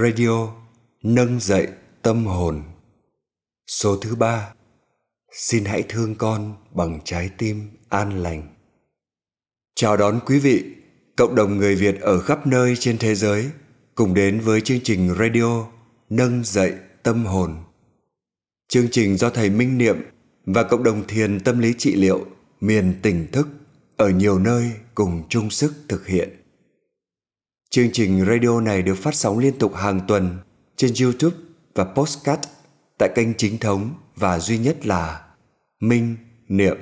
Radio nâng dậy tâm hồn. Số thứ ba. Xin hãy thương con bằng trái tim an lành. Chào đón quý vị, cộng đồng người Việt ở khắp nơi trên thế giới cùng đến với chương trình radio Nâng dậy tâm hồn. Chương trình do thầy Minh Niệm và cộng đồng thiền tâm lý trị liệu miền tỉnh thức ở nhiều nơi cùng chung sức thực hiện. Chương trình radio này được phát sóng liên tục hàng tuần trên YouTube và Postcard tại kênh chính thống và duy nhất là Minh Niệm.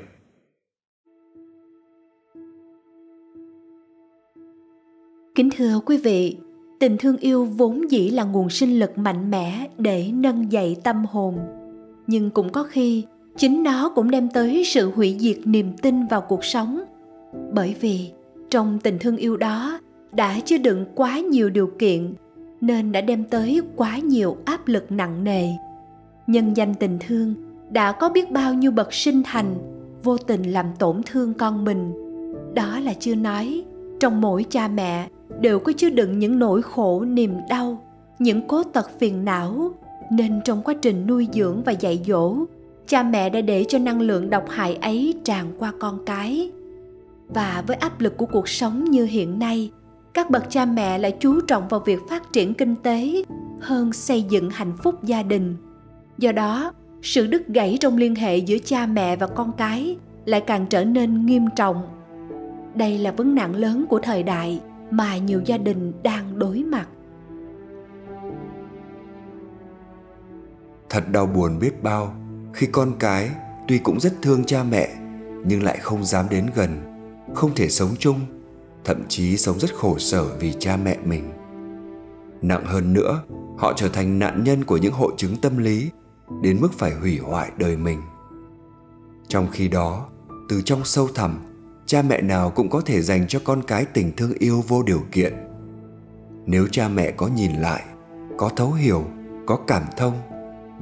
Kính thưa quý vị, tình thương yêu vốn dĩ là nguồn sinh lực mạnh mẽ để nâng dậy tâm hồn. Nhưng cũng có khi chính nó cũng đem tới sự hủy diệt niềm tin vào cuộc sống. Bởi vì trong tình thương yêu đó đã chứa đựng quá nhiều điều kiện nên đã đem tới quá nhiều áp lực nặng nề. Nhân danh tình thương đã có biết bao nhiêu bậc sinh thành, vô tình làm tổn thương con mình. Đó là chưa nói, trong mỗi cha mẹ đều có chứa đựng những nỗi khổ, niềm đau, những cố tật phiền não. Nên trong quá trình nuôi dưỡng và dạy dỗ, cha mẹ đã để cho năng lượng độc hại ấy tràn qua con cái. Và với áp lực của cuộc sống như hiện nay các bậc cha mẹ lại chú trọng vào việc phát triển kinh tế hơn xây dựng hạnh phúc gia đình. Do đó, sự đứt gãy trong liên hệ giữa cha mẹ và con cái lại càng trở nên nghiêm trọng. Đây là vấn nạn lớn của thời đại mà nhiều gia đình đang đối mặt. Thật đau buồn biết bao, khi con cái tuy cũng rất thương cha mẹ, nhưng lại không dám đến gần, không thể sống chung thậm chí sống rất khổ sở vì cha mẹ mình. Nặng hơn nữa, họ trở thành nạn nhân của những hội chứng tâm lý, đến mức phải hủy hoại đời mình. Trong khi đó, từ trong sâu thẳm, cha mẹ nào cũng có thể dành cho con cái tình thương yêu vô điều kiện. Nếu cha mẹ có nhìn lại, có thấu hiểu, có cảm thông,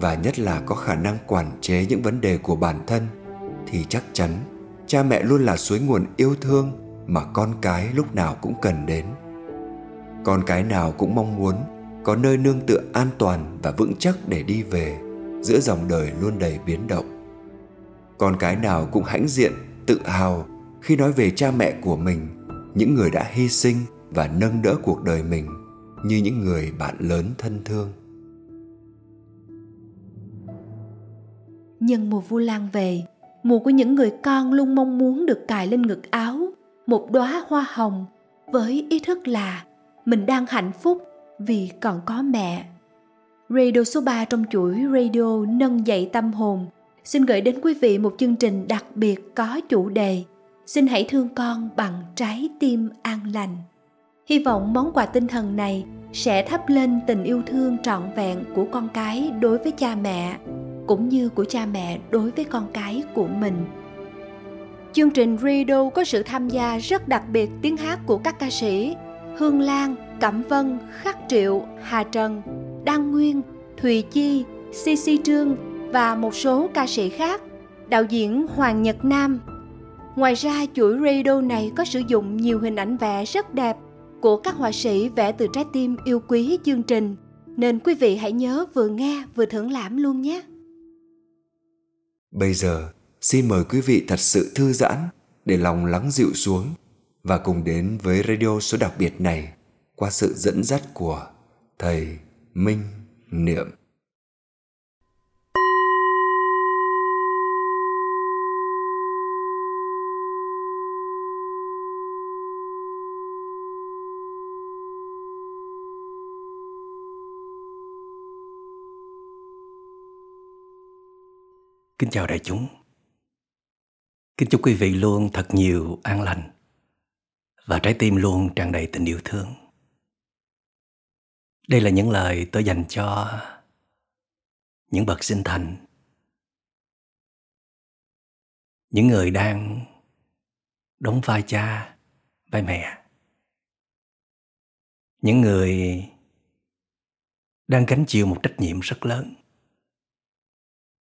và nhất là có khả năng quản chế những vấn đề của bản thân, thì chắc chắn cha mẹ luôn là suối nguồn yêu thương mà con cái lúc nào cũng cần đến. Con cái nào cũng mong muốn có nơi nương tựa an toàn và vững chắc để đi về giữa dòng đời luôn đầy biến động. Con cái nào cũng hãnh diện, tự hào khi nói về cha mẹ của mình, những người đã hy sinh và nâng đỡ cuộc đời mình như những người bạn lớn thân thương. Nhân mùa vu lan về, mùa của những người con luôn mong muốn được cài lên ngực áo một đóa hoa hồng với ý thức là mình đang hạnh phúc vì còn có mẹ. Radio số 3 trong chuỗi radio nâng dậy tâm hồn xin gửi đến quý vị một chương trình đặc biệt có chủ đề Xin hãy thương con bằng trái tim an lành. Hy vọng món quà tinh thần này sẽ thắp lên tình yêu thương trọn vẹn của con cái đối với cha mẹ, cũng như của cha mẹ đối với con cái của mình Chương trình Radio có sự tham gia rất đặc biệt tiếng hát của các ca sĩ Hương Lan, Cẩm Vân, Khắc Triệu, Hà Trần, Đăng Nguyên, Thùy Chi, CC Trương và một số ca sĩ khác, đạo diễn Hoàng Nhật Nam. Ngoài ra, chuỗi radio này có sử dụng nhiều hình ảnh vẽ rất đẹp của các họa sĩ vẽ từ trái tim yêu quý chương trình. Nên quý vị hãy nhớ vừa nghe vừa thưởng lãm luôn nhé. Bây giờ, xin mời quý vị thật sự thư giãn để lòng lắng dịu xuống và cùng đến với radio số đặc biệt này qua sự dẫn dắt của thầy Minh Niệm. Kính chào đại chúng. Kính chúc quý vị luôn thật nhiều an lành và trái tim luôn tràn đầy tình yêu thương. Đây là những lời tôi dành cho những bậc sinh thành, những người đang đóng vai cha, vai mẹ, những người đang gánh chịu một trách nhiệm rất lớn.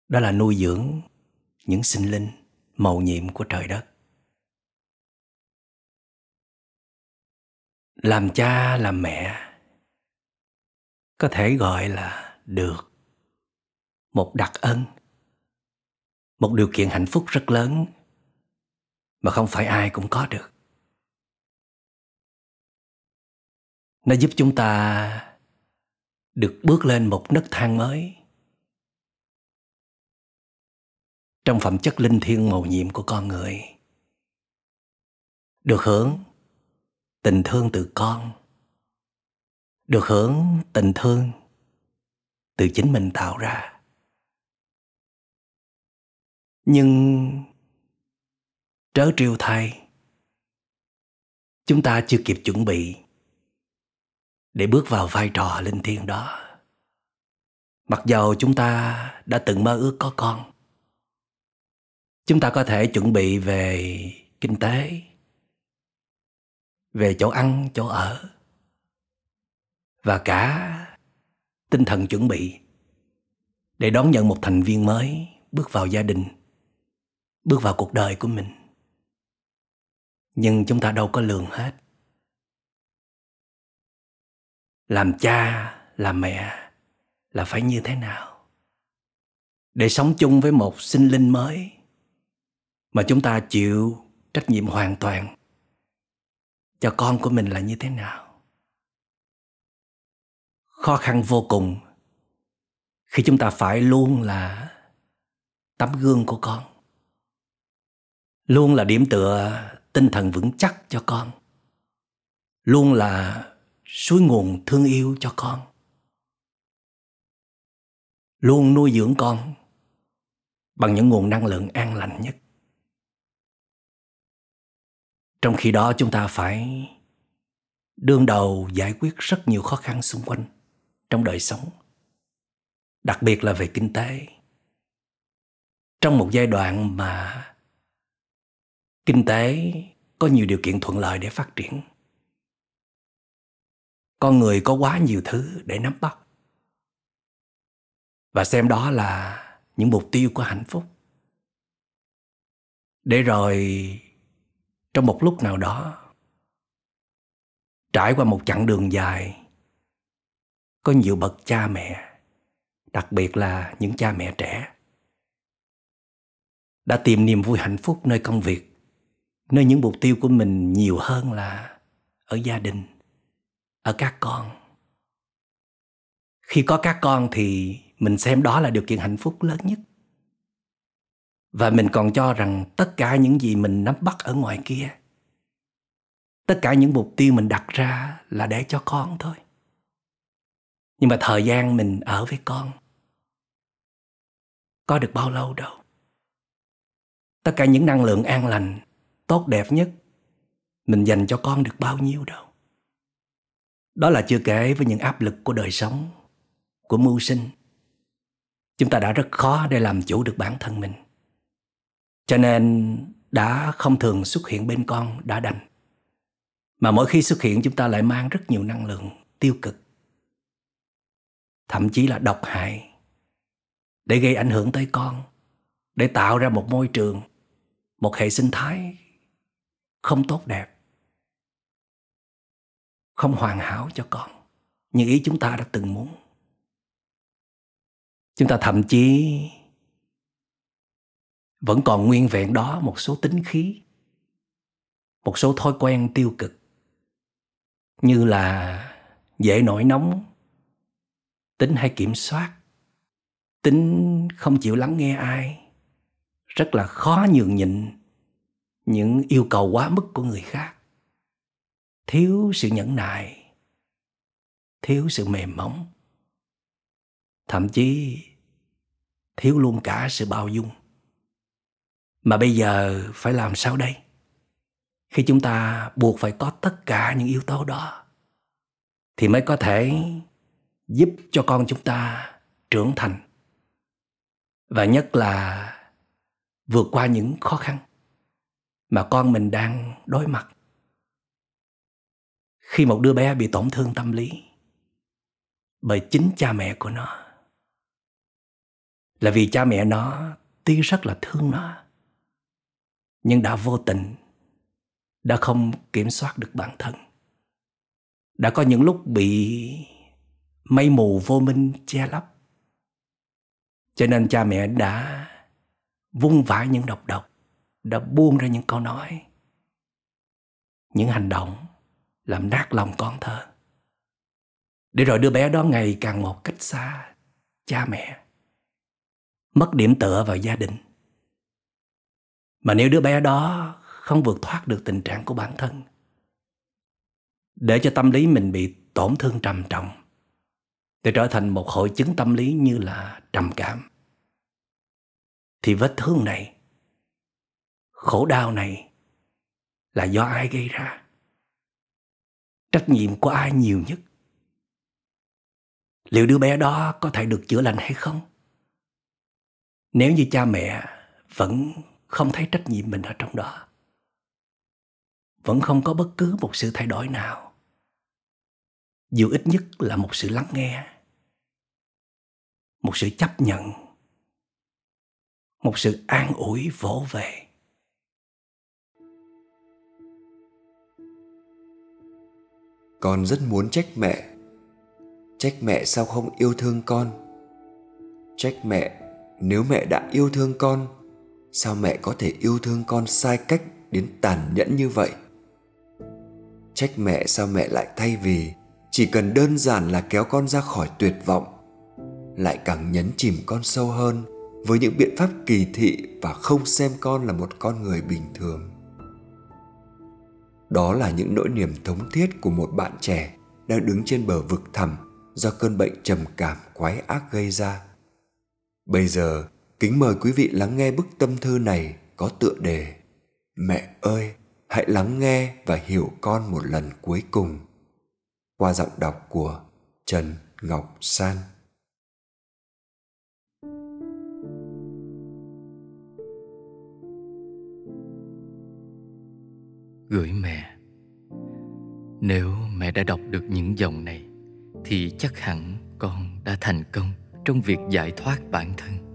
Đó là nuôi dưỡng những sinh linh mầu nhiệm của trời đất. Làm cha, làm mẹ, có thể gọi là được một đặc ân, một điều kiện hạnh phúc rất lớn mà không phải ai cũng có được. Nó giúp chúng ta được bước lên một nấc thang mới. Trong phẩm chất linh thiêng màu nhiệm của con người. Được hưởng tình thương từ con. Được hưởng tình thương từ chính mình tạo ra. Nhưng trớ trêu thay, chúng ta chưa kịp chuẩn bị để bước vào vai trò linh thiêng đó. Mặc dầu chúng ta đã từng mơ ước có con chúng ta có thể chuẩn bị về kinh tế, về chỗ ăn, chỗ ở, và cả tinh thần chuẩn bị để đón nhận một thành viên mới bước vào gia đình, bước vào cuộc đời của mình. Nhưng chúng ta đâu có lường hết. Làm cha, làm mẹ là phải như thế nào? Để sống chung với một sinh linh mới mà chúng ta chịu trách nhiệm hoàn toàn. Cho con của mình là như thế nào? Khó khăn vô cùng khi chúng ta phải luôn là tấm gương của con. Luôn là điểm tựa tinh thần vững chắc cho con. Luôn là suối nguồn thương yêu cho con. Luôn nuôi dưỡng con bằng những nguồn năng lượng an lành nhất trong khi đó chúng ta phải đương đầu giải quyết rất nhiều khó khăn xung quanh trong đời sống, đặc biệt là về kinh tế. Trong một giai đoạn mà kinh tế có nhiều điều kiện thuận lợi để phát triển, con người có quá nhiều thứ để nắm bắt. Và xem đó là những mục tiêu của hạnh phúc. Để rồi trong một lúc nào đó. Trải qua một chặng đường dài, có nhiều bậc cha mẹ, đặc biệt là những cha mẹ trẻ, đã tìm niềm vui hạnh phúc nơi công việc, nơi những mục tiêu của mình nhiều hơn là ở gia đình, ở các con. Khi có các con thì mình xem đó là điều kiện hạnh phúc lớn nhất và mình còn cho rằng tất cả những gì mình nắm bắt ở ngoài kia, tất cả những mục tiêu mình đặt ra là để cho con thôi. Nhưng mà thời gian mình ở với con có được bao lâu đâu? Tất cả những năng lượng an lành, tốt đẹp nhất mình dành cho con được bao nhiêu đâu? Đó là chưa kể với những áp lực của đời sống, của mưu sinh. Chúng ta đã rất khó để làm chủ được bản thân mình cho nên đã không thường xuất hiện bên con đã đành. Mà mỗi khi xuất hiện, chúng ta lại mang rất nhiều năng lượng tiêu cực, thậm chí là độc hại, để gây ảnh hưởng tới con, để tạo ra một môi trường, một hệ sinh thái không tốt đẹp, không hoàn hảo cho con, như ý chúng ta đã từng muốn. Chúng ta thậm chí vẫn còn nguyên vẹn đó một số tính khí, một số thói quen tiêu cực. Như là dễ nổi nóng, tính hay kiểm soát, tính không chịu lắng nghe ai, rất là khó nhường nhịn những yêu cầu quá mức của người khác. Thiếu sự nhẫn nại, thiếu sự mềm mỏng, thậm chí thiếu luôn cả sự bao dung mà bây giờ phải làm sao đây? Khi chúng ta buộc phải có tất cả những yếu tố đó, thì mới có thể giúp cho con chúng ta trưởng thành. Và nhất là vượt qua những khó khăn mà con mình đang đối mặt. Khi một đứa bé bị tổn thương tâm lý bởi chính cha mẹ của nó, là vì cha mẹ nó tuy rất là thương nó nhưng đã vô tình, đã không kiểm soát được bản thân. Đã có những lúc bị mây mù vô minh che lấp. Cho nên cha mẹ đã vung vãi những độc độc, đã buông ra những câu nói, những hành động làm nát lòng con thơ. Để rồi đứa bé đó ngày càng một cách xa cha mẹ, mất điểm tựa vào gia đình mà nếu đứa bé đó không vượt thoát được tình trạng của bản thân, để cho tâm lý mình bị tổn thương trầm trọng, để trở thành một hội chứng tâm lý như là trầm cảm, thì vết thương này, khổ đau này là do ai gây ra? Trách nhiệm của ai nhiều nhất? Liệu đứa bé đó có thể được chữa lành hay không? Nếu như cha mẹ vẫn không thấy trách nhiệm mình ở trong đó. Vẫn không có bất cứ một sự thay đổi nào. Dù ít nhất là một sự lắng nghe, một sự chấp nhận, một sự an ủi vỗ về. Con rất muốn trách mẹ. Trách mẹ sao không yêu thương con? Trách mẹ, nếu mẹ đã yêu thương con sao mẹ có thể yêu thương con sai cách đến tàn nhẫn như vậy? Trách mẹ sao mẹ lại thay vì chỉ cần đơn giản là kéo con ra khỏi tuyệt vọng, lại càng nhấn chìm con sâu hơn với những biện pháp kỳ thị và không xem con là một con người bình thường. Đó là những nỗi niềm thống thiết của một bạn trẻ đang đứng trên bờ vực thẳm do cơn bệnh trầm cảm quái ác gây ra. Bây giờ kính mời quý vị lắng nghe bức tâm thư này có tựa đề, mẹ ơi, hãy lắng nghe và hiểu con một lần cuối cùng. Qua giọng đọc của trần ngọc san. Gửi mẹ. Nếu mẹ đã đọc được những dòng này, thì chắc hẳn con đã thành công trong việc giải thoát bản thân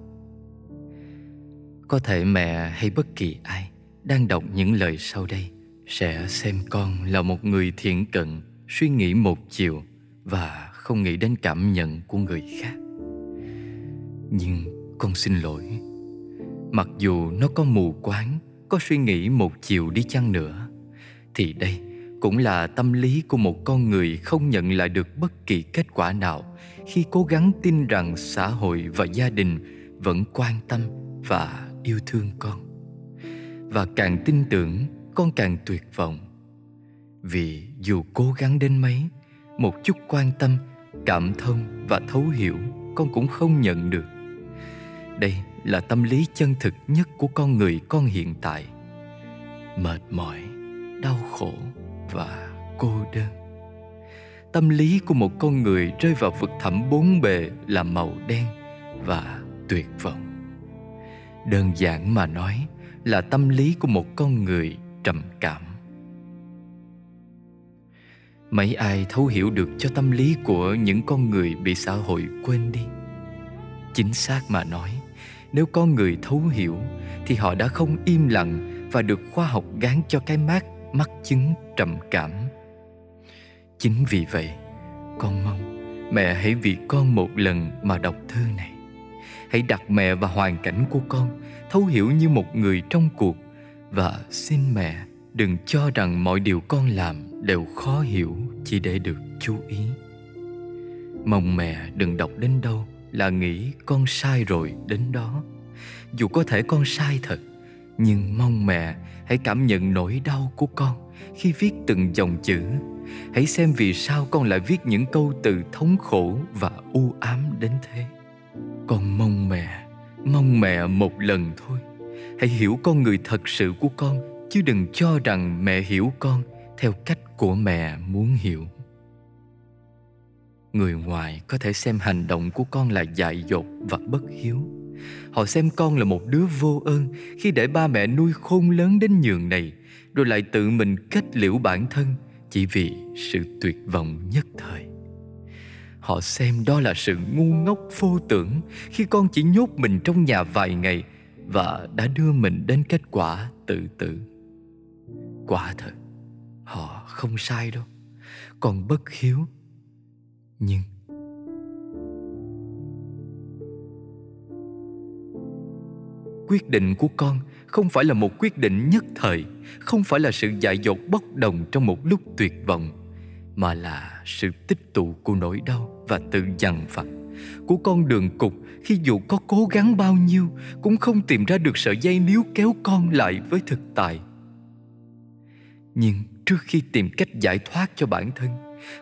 có thể mẹ hay bất kỳ ai đang đọc những lời sau đây sẽ xem con là một người thiện cận, suy nghĩ một chiều và không nghĩ đến cảm nhận của người khác. Nhưng con xin lỗi, mặc dù nó có mù quáng, có suy nghĩ một chiều đi chăng nữa, thì đây cũng là tâm lý của một con người không nhận lại được bất kỳ kết quả nào khi cố gắng tin rằng xã hội và gia đình vẫn quan tâm và yêu thương con. Và càng tin tưởng, con càng tuyệt vọng. Vì dù cố gắng đến mấy, một chút quan tâm, cảm thông và thấu hiểu, con cũng không nhận được. Đây là tâm lý chân thực nhất của con người con hiện tại. Mệt mỏi, đau khổ và cô đơn. Tâm lý của một con người rơi vào vực thẳm bốn bề là màu đen và tuyệt vọng đơn giản mà nói là tâm lý của một con người trầm cảm. Mấy ai thấu hiểu được cho tâm lý của những con người bị xã hội quên đi? Chính xác mà nói, nếu con người thấu hiểu thì họ đã không im lặng và được khoa học gán cho cái mát mắc chứng trầm cảm. Chính vì vậy, con mong mẹ hãy vì con một lần mà đọc thư này hãy đặt mẹ và hoàn cảnh của con, thấu hiểu như một người trong cuộc. Và xin mẹ đừng cho rằng mọi điều con làm đều khó hiểu chỉ để được chú ý. Mong mẹ đừng đọc đến đâu là nghĩ con sai rồi đến đó. Dù có thể con sai thật, nhưng mong mẹ hãy cảm nhận nỗi đau của con khi viết từng dòng chữ. Hãy xem vì sao con lại viết những câu từ thống khổ và u ám đến thế con mong mẹ mong mẹ một lần thôi. Hãy hiểu con người thật sự của con, chứ đừng cho rằng mẹ hiểu con theo cách của mẹ muốn hiểu. Người ngoài có thể xem hành động của con là dại dột và bất hiếu. Họ xem con là một đứa vô ơn khi để ba mẹ nuôi khôn lớn đến nhường này, rồi lại tự mình kết liễu bản thân chỉ vì sự tuyệt vọng nhất thời họ xem đó là sự ngu ngốc vô tưởng khi con chỉ nhốt mình trong nhà vài ngày và đã đưa mình đến kết quả tự tử. Quả thật, họ không sai đâu, còn bất hiếu. Nhưng quyết định của con không phải là một quyết định nhất thời, không phải là sự dại dột bốc đồng trong một lúc tuyệt vọng, mà là sự tích tụ của nỗi đau và tự dằn vặt của con đường cục khi dù có cố gắng bao nhiêu cũng không tìm ra được sợi dây níu kéo con lại với thực tại. Nhưng trước khi tìm cách giải thoát cho bản thân,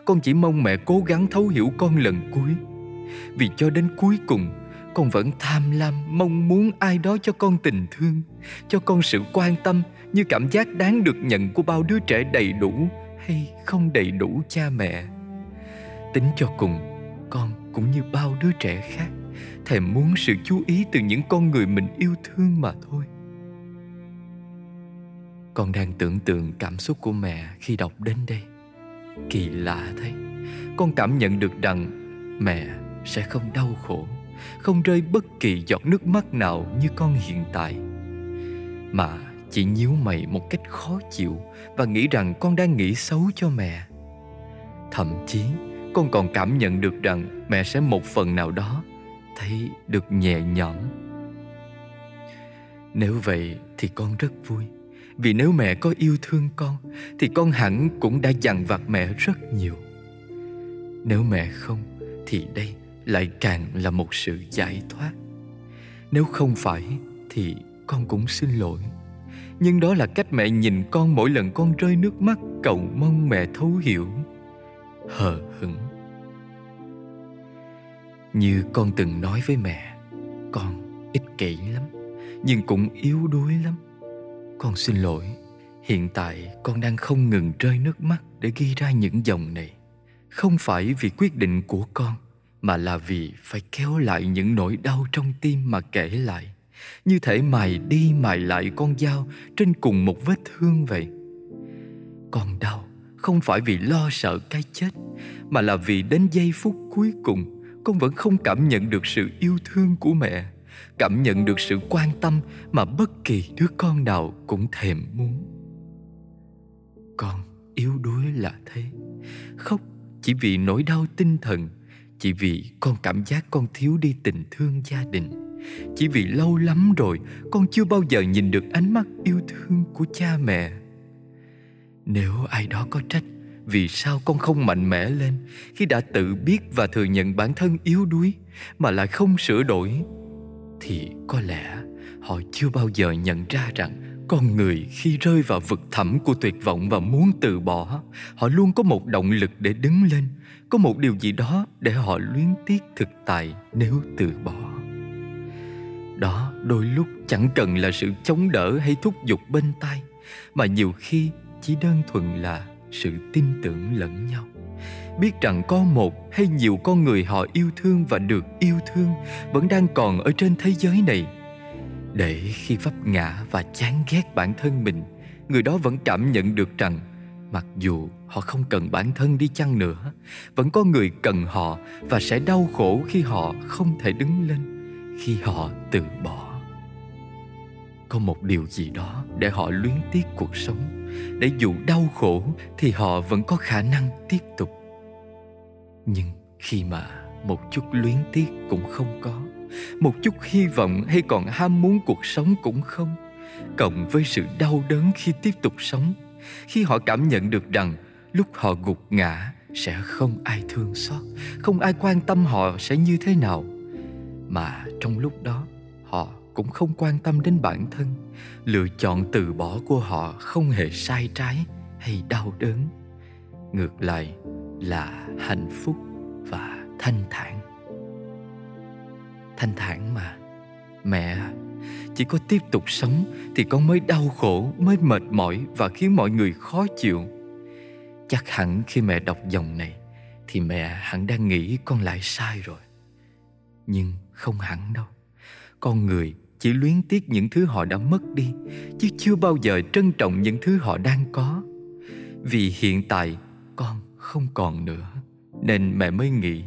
con chỉ mong mẹ cố gắng thấu hiểu con lần cuối. Vì cho đến cuối cùng, con vẫn tham lam, mong muốn ai đó cho con tình thương, cho con sự quan tâm như cảm giác đáng được nhận của bao đứa trẻ đầy đủ hay không đầy đủ cha mẹ tính cho cùng con cũng như bao đứa trẻ khác thèm muốn sự chú ý từ những con người mình yêu thương mà thôi. Con đang tưởng tượng cảm xúc của mẹ khi đọc đến đây. Kỳ lạ thế, con cảm nhận được rằng mẹ sẽ không đau khổ không rơi bất kỳ giọt nước mắt nào như con hiện tại mà chỉ nhíu mày một cách khó chịu và nghĩ rằng con đang nghĩ xấu cho mẹ. Thậm chí con còn cảm nhận được rằng mẹ sẽ một phần nào đó thấy được nhẹ nhõm. Nếu vậy thì con rất vui, vì nếu mẹ có yêu thương con, thì con hẳn cũng đã dằn vặt mẹ rất nhiều. Nếu mẹ không, thì đây lại càng là một sự giải thoát. Nếu không phải, thì con cũng xin lỗi. Nhưng đó là cách mẹ nhìn con mỗi lần con rơi nước mắt cầu mong mẹ thấu hiểu. Hờ hững như con từng nói với mẹ, con ích kỷ lắm, nhưng cũng yếu đuối lắm. Con xin lỗi, hiện tại con đang không ngừng rơi nước mắt để ghi ra những dòng này. Không phải vì quyết định của con, mà là vì phải kéo lại những nỗi đau trong tim mà kể lại. Như thể mài đi mài lại con dao trên cùng một vết thương vậy. Con đau không phải vì lo sợ cái chết, mà là vì đến giây phút cuối cùng con vẫn không cảm nhận được sự yêu thương của mẹ, cảm nhận được sự quan tâm mà bất kỳ đứa con nào cũng thèm muốn. Con yếu đuối là thế. Khóc chỉ vì nỗi đau tinh thần, chỉ vì con cảm giác con thiếu đi tình thương gia đình, chỉ vì lâu lắm rồi con chưa bao giờ nhìn được ánh mắt yêu thương của cha mẹ. Nếu ai đó có trách vì sao con không mạnh mẽ lên khi đã tự biết và thừa nhận bản thân yếu đuối mà lại không sửa đổi? Thì có lẽ họ chưa bao giờ nhận ra rằng con người khi rơi vào vực thẳm của tuyệt vọng và muốn từ bỏ, họ luôn có một động lực để đứng lên, có một điều gì đó để họ luyến tiếc thực tại nếu từ bỏ. Đó đôi lúc chẳng cần là sự chống đỡ hay thúc giục bên tai, mà nhiều khi chỉ đơn thuần là sự tin tưởng lẫn nhau. Biết rằng có một hay nhiều con người họ yêu thương và được yêu thương vẫn đang còn ở trên thế giới này. Để khi vấp ngã và chán ghét bản thân mình, người đó vẫn cảm nhận được rằng mặc dù họ không cần bản thân đi chăng nữa, vẫn có người cần họ và sẽ đau khổ khi họ không thể đứng lên, khi họ từ bỏ. Có một điều gì đó để họ luyến tiếc cuộc sống để dù đau khổ thì họ vẫn có khả năng tiếp tục. Nhưng khi mà một chút luyến tiếc cũng không có, một chút hy vọng hay còn ham muốn cuộc sống cũng không, cộng với sự đau đớn khi tiếp tục sống, khi họ cảm nhận được rằng lúc họ gục ngã sẽ không ai thương xót, không ai quan tâm họ sẽ như thế nào, mà trong lúc đó họ cũng không quan tâm đến bản thân. Lựa chọn từ bỏ của họ không hề sai trái hay đau đớn. Ngược lại là hạnh phúc và thanh thản. Thanh thản mà. Mẹ, chỉ có tiếp tục sống thì con mới đau khổ, mới mệt mỏi và khiến mọi người khó chịu. Chắc hẳn khi mẹ đọc dòng này thì mẹ hẳn đang nghĩ con lại sai rồi. Nhưng không hẳn đâu. Con người chỉ luyến tiếc những thứ họ đã mất đi, chứ chưa bao giờ trân trọng những thứ họ đang có. Vì hiện tại con không còn nữa, nên mẹ mới nghĩ,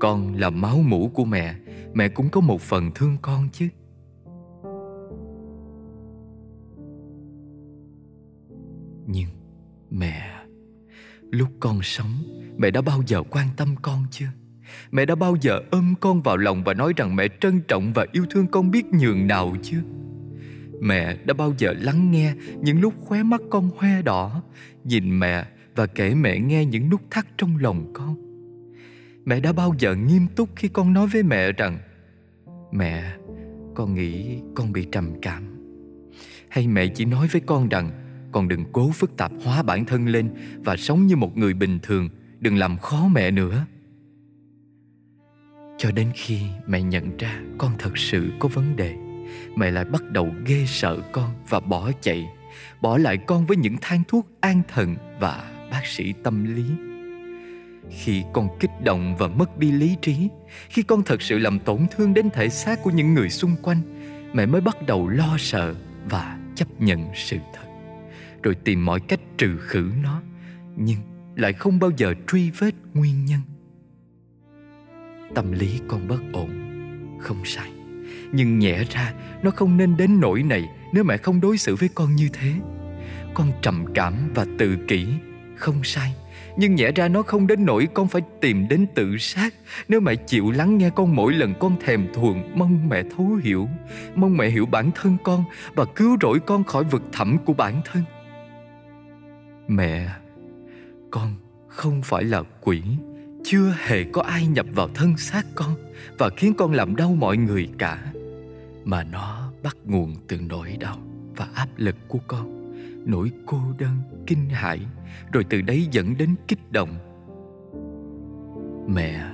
con là máu mủ của mẹ mẹ cũng có một phần thương con chứ. Nhưng mẹ, lúc con sống, mẹ đã bao giờ quan tâm con chưa? Mẹ đã bao giờ ôm con vào lòng và nói rằng mẹ trân trọng và yêu thương con biết nhường nào chưa? Mẹ đã bao giờ lắng nghe những lúc khóe mắt con hoe đỏ Nhìn mẹ và kể mẹ nghe những nút thắt trong lòng con? Mẹ đã bao giờ nghiêm túc khi con nói với mẹ rằng Mẹ, con nghĩ con bị trầm cảm. Hay mẹ chỉ nói với con rằng Con đừng cố phức tạp hóa bản thân lên Và sống như một người bình thường Đừng làm khó mẹ nữa. Cho đến khi mẹ nhận ra con thật sự có vấn đề Mẹ lại bắt đầu ghê sợ con và bỏ chạy, Bỏ lại con với những thang thuốc an thần và bác sĩ tâm lý. Khi con kích động và mất đi lý trí, khi con thật sự làm tổn thương đến thể xác của những người xung quanh mẹ mới bắt đầu lo sợ và chấp nhận sự thật, rồi tìm mọi cách trừ khử nó, nhưng lại không bao giờ truy vết nguyên nhân tâm lý con bất ổn. Không sai, nhưng nhẽ ra nó không nên đến nỗi này nếu mẹ không đối xử với con như thế. Con trầm cảm và tự kỷ, không sai, nhưng nhẽ ra nó không đến nỗi con phải tìm đến tự sát Nếu mẹ chịu lắng nghe con mỗi lần con thèm thuồng, Mong mẹ thấu hiểu, Mong mẹ hiểu bản thân con Và cứu rỗi con khỏi vực thẳm của bản thân. Mẹ, Con không phải là quỷ. Chưa hề có ai nhập vào thân xác con Và khiến con làm đau mọi người cả. Mà nó bắt nguồn từ nỗi đau Và áp lực của con, nỗi cô đơn, kinh hãi, rồi từ đấy dẫn đến kích động. Mẹ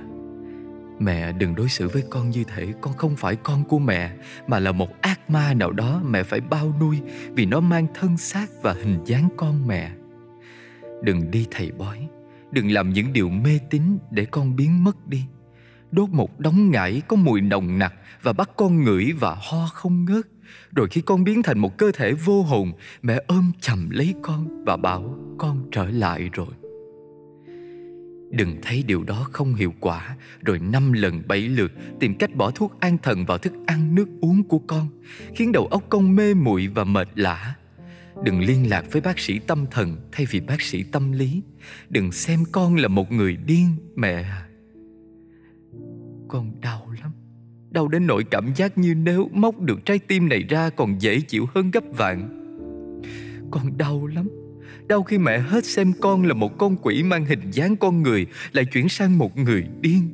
mẹ đừng đối xử với con như thể con không phải con của mẹ, mà là một ác ma nào đó mẹ phải bao nuôi vì nó mang thân xác và hình dáng con mẹ. Đừng đi thầy bói đừng làm những điều mê tín để con biến mất đi. Đốt một đống ngải có mùi nồng nặc và bắt con ngửi và ho không ngớt. Rồi khi con biến thành một cơ thể vô hồn, Mẹ ôm chầm lấy con và bảo con trở lại rồi. Đừng thấy điều đó không hiệu quả. Rồi năm lần bảy lượt tìm cách bỏ thuốc an thần vào thức ăn nước uống của con, Khiến đầu óc con mê muội và mệt lả. Đừng liên lạc với bác sĩ tâm thần thay vì bác sĩ tâm lý. Đừng xem con là một người điên, mẹ. Con đau lắm. Đau đến nỗi cảm giác như nếu móc được trái tim này ra còn dễ chịu hơn gấp vạn. Con đau lắm. Đau khi mẹ hết xem con là một con quỷ mang hình dáng con người, Lại chuyển sang một người điên.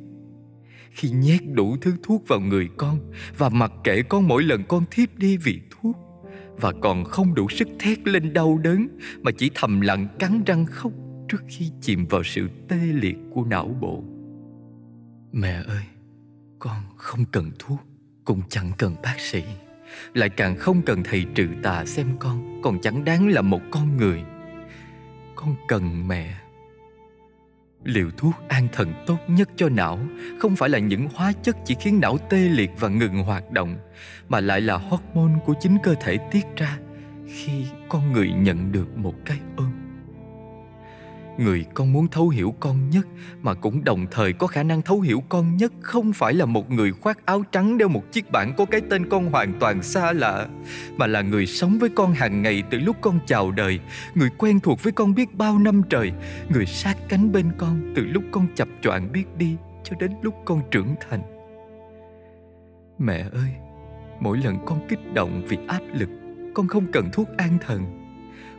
Khi nhét đủ thứ thuốc vào người con Và mặc kệ con mỗi lần con thiếp đi vì thuốc, Và còn không đủ sức thét lên đau đớn Mà chỉ thầm lặng cắn răng khóc. Trước khi chìm vào sự tê liệt của não bộ. Mẹ ơi, con không cần thuốc, Cũng chẳng cần bác sĩ. Lại càng không cần thầy trừ tà xem con, Còn chẳng đáng là một con người. Con cần mẹ. Liều thuốc an thần tốt nhất cho não, Không phải là những hóa chất chỉ khiến não tê liệt và ngừng hoạt động, Mà lại là hormone của chính cơ thể tiết ra Khi con người nhận được một cái ôm Người con muốn thấu hiểu con nhất mà cũng đồng thời có khả năng thấu hiểu con nhất không phải là một người khoác áo trắng đeo một chiếc bảng có cái tên con hoàn toàn xa lạ mà là người sống với con hàng ngày từ lúc con chào đời, người quen thuộc với con biết bao năm trời, người sát cánh bên con từ lúc con chập choạng biết đi cho đến lúc con trưởng thành. Mẹ ơi, mỗi lần con kích động vì áp lực, con không cần thuốc an thần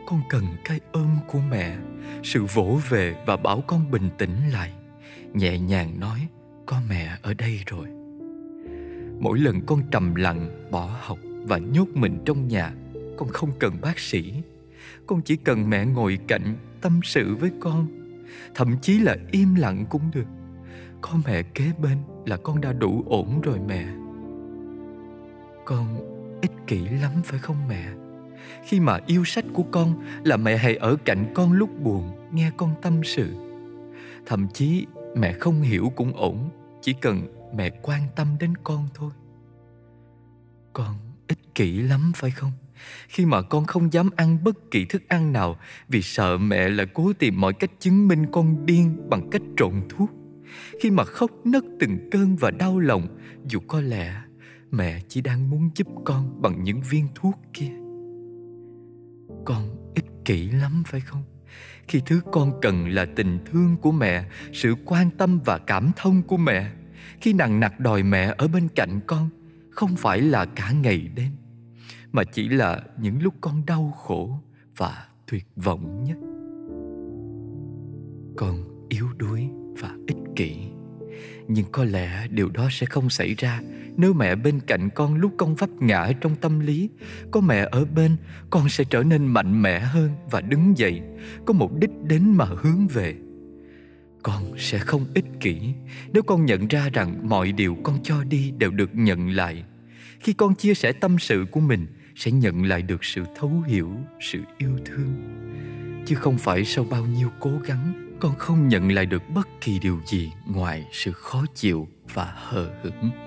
con cần cái ôm của mẹ, sự vỗ về và bảo con bình tĩnh lại, nhẹ nhàng nói, có mẹ ở đây rồi. Mỗi lần con trầm lặng, bỏ học và nhốt mình trong nhà, con không cần bác sĩ. Con chỉ cần mẹ ngồi cạnh, tâm sự với con, thậm chí là im lặng cũng được. Có mẹ kế bên là con đã đủ ổn rồi mẹ. Con ích kỷ lắm, phải không mẹ? Khi mà yêu sách của con là mẹ hãy ở cạnh con lúc buồn, nghe con tâm sự. Thậm chí mẹ không hiểu cũng ổn, chỉ cần mẹ quan tâm đến con thôi. Con ích kỷ lắm, phải không? Khi mà con không dám ăn bất kỳ thức ăn nào vì sợ mẹ lại cố tìm mọi cách chứng minh con điên bằng cách trộn thuốc. Khi mà khóc nấc từng cơn và đau lòng, dù có lẽ mẹ chỉ đang muốn giúp con bằng những viên thuốc kia con ích kỷ lắm, phải không? Khi thứ con cần là tình thương của mẹ, sự quan tâm và cảm thông của mẹ. Khi nặng nặc đòi mẹ ở bên cạnh con, không phải là cả ngày đêm, mà chỉ là những lúc con đau khổ và tuyệt vọng nhất. Con yếu đuối và ích kỷ, nhưng có lẽ điều đó sẽ không xảy ra nếu mẹ bên cạnh con lúc con vấp ngã trong tâm lý, có mẹ ở bên, con sẽ trở nên mạnh mẽ hơn và đứng dậy, có mục đích đến mà hướng về. Con sẽ không ích kỷ. Nếu con nhận ra rằng mọi điều con cho đi đều được nhận lại, khi con chia sẻ tâm sự của mình, sẽ nhận lại được sự thấu hiểu, sự yêu thương. Chứ không phải sau bao nhiêu cố gắng, con không nhận lại được bất kỳ điều gì ngoài sự khó chịu và hờ hững.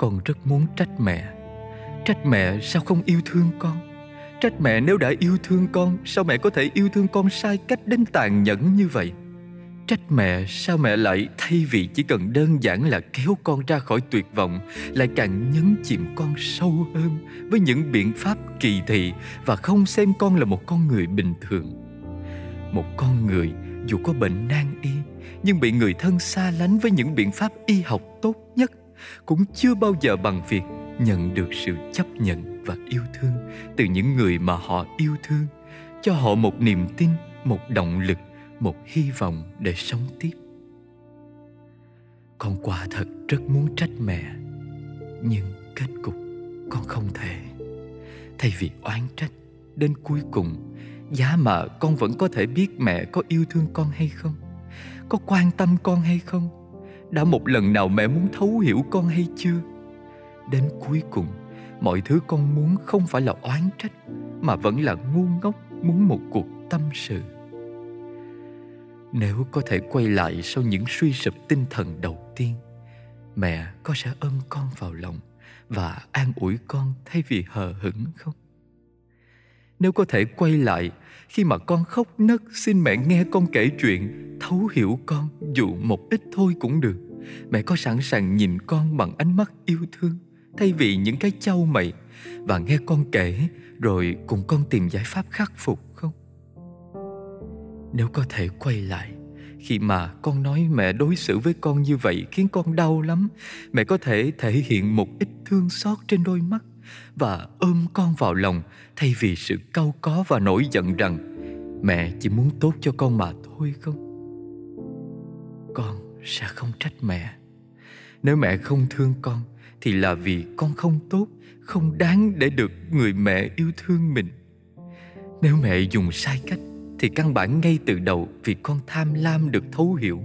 Con rất muốn trách mẹ. Trách mẹ sao không yêu thương con? Trách mẹ nếu đã yêu thương con, sao mẹ có thể yêu thương con sai cách đến tàn nhẫn như vậy? Trách mẹ sao mẹ lại thay vì chỉ cần đơn giản là kéo con ra khỏi tuyệt vọng, lại càng nhấn chìm con sâu hơn với những biện pháp kỳ thị và không xem con là một con người bình thường? Một con người dù có bệnh nan y nhưng bị người thân xa lánh với những biện pháp y học tốt nhất cũng chưa bao giờ bằng việc nhận được sự chấp nhận và yêu thương từ những người mà họ yêu thương, cho họ một niềm tin, một động lực, một hy vọng để sống tiếp. Con quả thật rất muốn trách mẹ, nhưng kết cục con không thể. Thay vì oán trách, đến cuối cùng, giá mà con vẫn có thể biết mẹ có yêu thương con hay không, có quan tâm con hay không đã một lần nào mẹ muốn thấu hiểu con hay chưa? Đến cuối cùng, mọi thứ con muốn không phải là oán trách, mà vẫn là ngu ngốc muốn một cuộc tâm sự. Nếu có thể quay lại sau những suy sụp tinh thần đầu tiên, mẹ có sẽ ôm con vào lòng và an ủi con thay vì hờ hững không? Nếu có thể quay lại khi mà con khóc nấc, xin mẹ nghe con kể chuyện, thấu hiểu con, dù một ít thôi cũng được. Mẹ có sẵn sàng nhìn con bằng ánh mắt yêu thương, thay vì những cái châu mày. Và nghe con kể, rồi cùng con tìm giải pháp khắc phục không? Nếu có thể quay lại, khi mà con nói mẹ đối xử với con như vậy khiến con đau lắm, mẹ có thể thể hiện một ít thương xót trên đôi mắt và ôm con vào lòng thay vì sự cau có và nổi giận rằng, mẹ chỉ muốn tốt cho con mà thôi không? Con sẽ không trách mẹ. Nếu mẹ không thương con, thì là vì con không tốt, không đáng để được người mẹ yêu thương mình. Nếu mẹ dùng sai cách, thì căn bản ngay từ đầu vì con tham lam được thấu hiểu,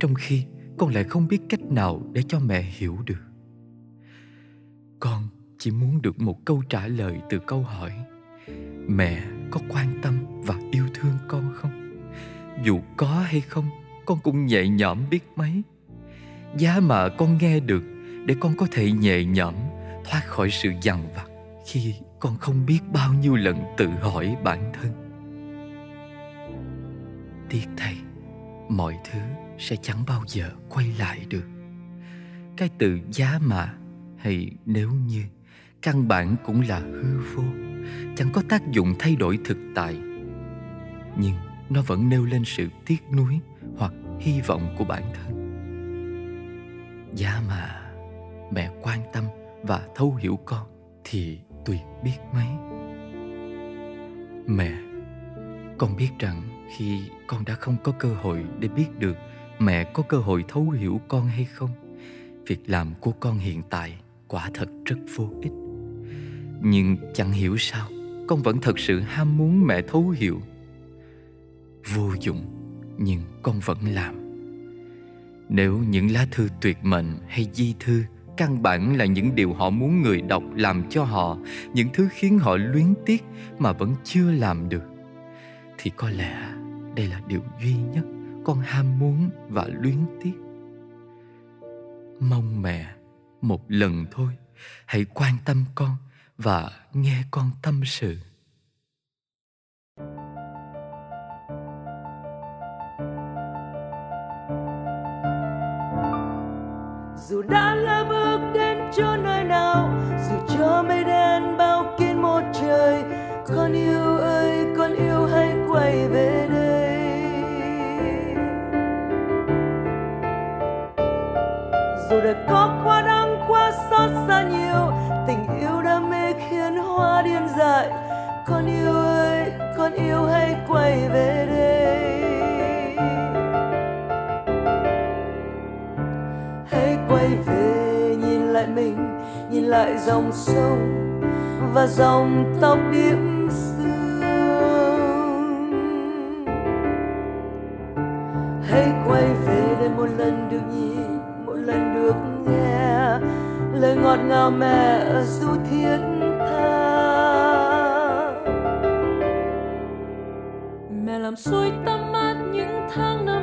trong khi con lại không biết cách nào để cho mẹ hiểu được. Con chỉ muốn được một câu trả lời từ câu hỏi, mẹ có quan tâm và yêu thương con không? Dù có hay không, con cũng nhẹ nhõm biết mấy. Giá mà con nghe được để con có thể nhẹ nhõm thoát khỏi sự dằn vặt khi con không biết bao nhiêu lần tự hỏi bản thân. Tiếc thay, mọi thứ sẽ chẳng bao giờ quay lại được. Cái từ giá mà hay nếu như căn bản cũng là hư vô, chẳng có tác dụng thay đổi thực tại. Nhưng nó vẫn nêu lên sự tiếc nuối hoặc hy vọng của bản thân. Giá mà, mẹ quan tâm và thấu hiểu con thì tuyệt biết mấy. Mẹ, con biết rằng khi con đã không có cơ hội để biết được mẹ có cơ hội thấu hiểu con hay không, việc làm của con hiện tại quả thật rất vô ích nhưng chẳng hiểu sao, con vẫn thật sự ham muốn mẹ thấu hiểu. Vô dụng, nhưng con vẫn làm. Nếu những lá thư tuyệt mệnh hay di thư căn bản là những điều họ muốn người đọc làm cho họ, những thứ khiến họ luyến tiếc mà vẫn chưa làm được, thì có lẽ đây là điều duy nhất con ham muốn và luyến tiếc. Mong mẹ một lần thôi, hãy quan tâm con và nghe con tâm sự. Dù đã lỡ con yêu hãy quay về đây? Hãy quay về, nhìn lại mình, nhìn lại dòng sông và dòng tóc điểm sương hãy quay về để một lần được nhìn, một lần được nghe lời ngọt ngào mẹ du thiết làm xuôi tâm mát những tháng năm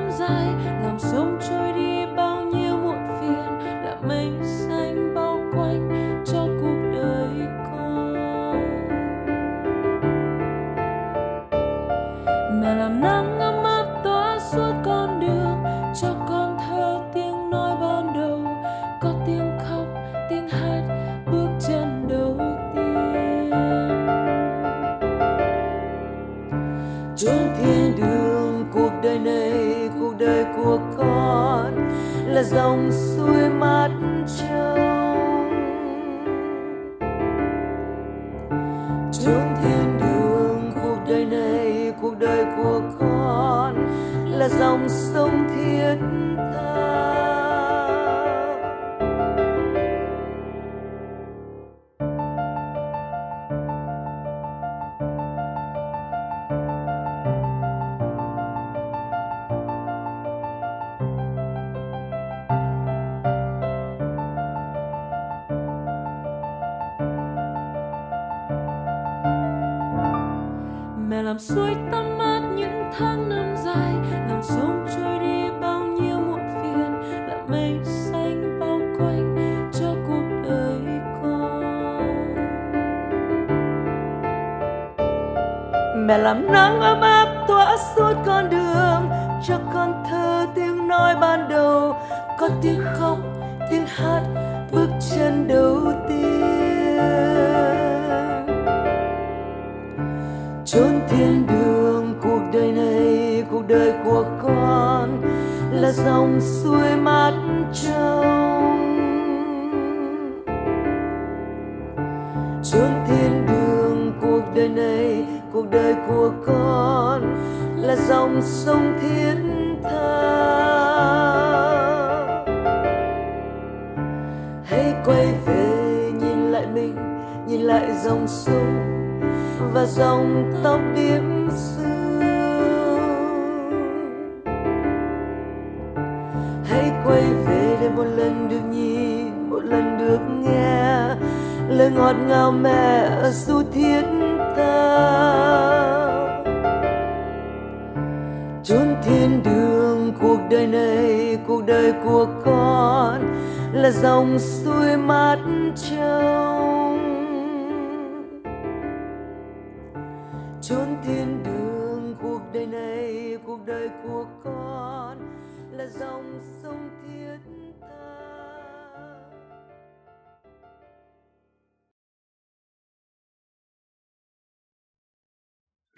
dòng suối mát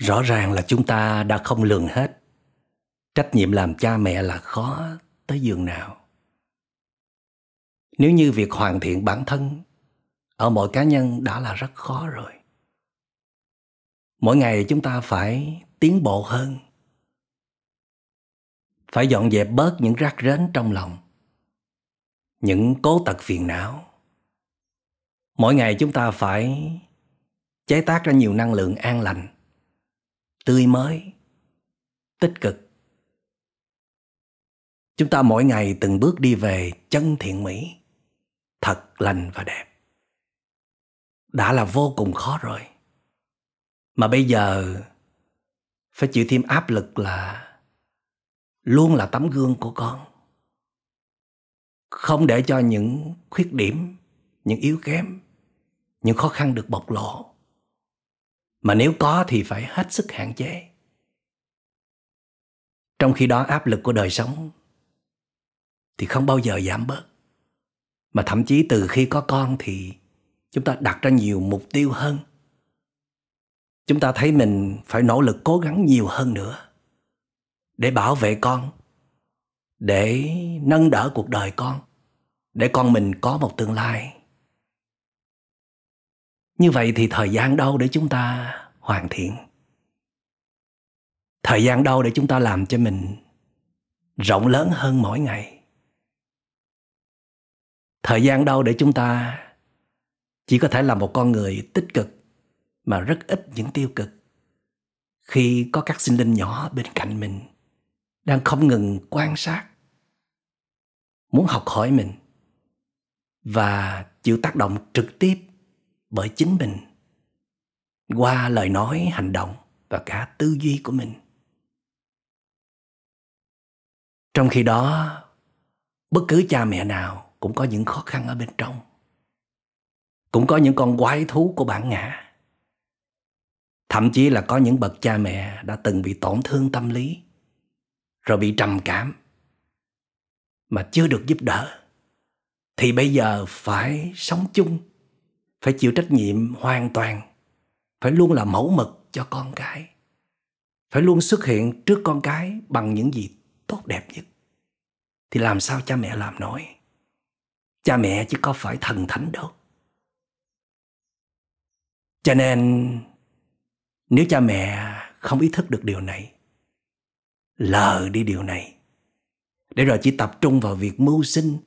rõ ràng là chúng ta đã không lường hết. Trách nhiệm làm cha mẹ là khó tới giường nào. Nếu như việc hoàn thiện bản thân ở mỗi cá nhân đã là rất khó rồi. Mỗi ngày chúng ta phải tiến bộ hơn. Phải dọn dẹp bớt những rác rến trong lòng, những cố tật phiền não. Mỗi ngày chúng ta phải chế tác ra nhiều năng lượng an lành tươi mới, tích cực. Chúng ta mỗi ngày từng bước đi về chân thiện mỹ, thật lành và đẹp. Đã là vô cùng khó rồi. Mà bây giờ phải chịu thêm áp lực là luôn là tấm gương của con. Không để cho những khuyết điểm, những yếu kém, những khó khăn được bộc lộ mà nếu có thì phải hết sức hạn chế. Trong khi đó áp lực của đời sống thì không bao giờ giảm bớt. Mà thậm chí từ khi có con thì chúng ta đặt ra nhiều mục tiêu hơn. Chúng ta thấy mình phải nỗ lực cố gắng nhiều hơn nữa để bảo vệ con, để nâng đỡ cuộc đời con, để con mình có một tương lai như vậy thì thời gian đâu để chúng ta hoàn thiện? Thời gian đâu để chúng ta làm cho mình rộng lớn hơn mỗi ngày? Thời gian đâu để chúng ta chỉ có thể là một con người tích cực mà rất ít những tiêu cực? Khi có các sinh linh nhỏ bên cạnh mình đang không ngừng quan sát, muốn học hỏi mình và chịu tác động trực tiếp bởi chính mình, qua lời nói, hành động và cả tư duy của mình. Trong khi đó, bất cứ cha mẹ nào cũng có những khó khăn ở bên trong, cũng có những con quái thú của bản ngã. Thậm chí là có những bậc cha mẹ đã từng bị tổn thương tâm lý, rồi bị trầm cảm mà chưa được giúp đỡ, thì bây giờ phải sống chung phải chịu trách nhiệm hoàn toàn, phải luôn là mẫu mực cho con cái, phải luôn xuất hiện trước con cái bằng những gì tốt đẹp nhất. Thì làm sao cha mẹ làm nổi? Cha mẹ chứ có phải thần thánh đâu. Cho nên, nếu cha mẹ không ý thức được điều này, lờ đi điều này. Để rồi chỉ tập trung vào việc mưu sinh,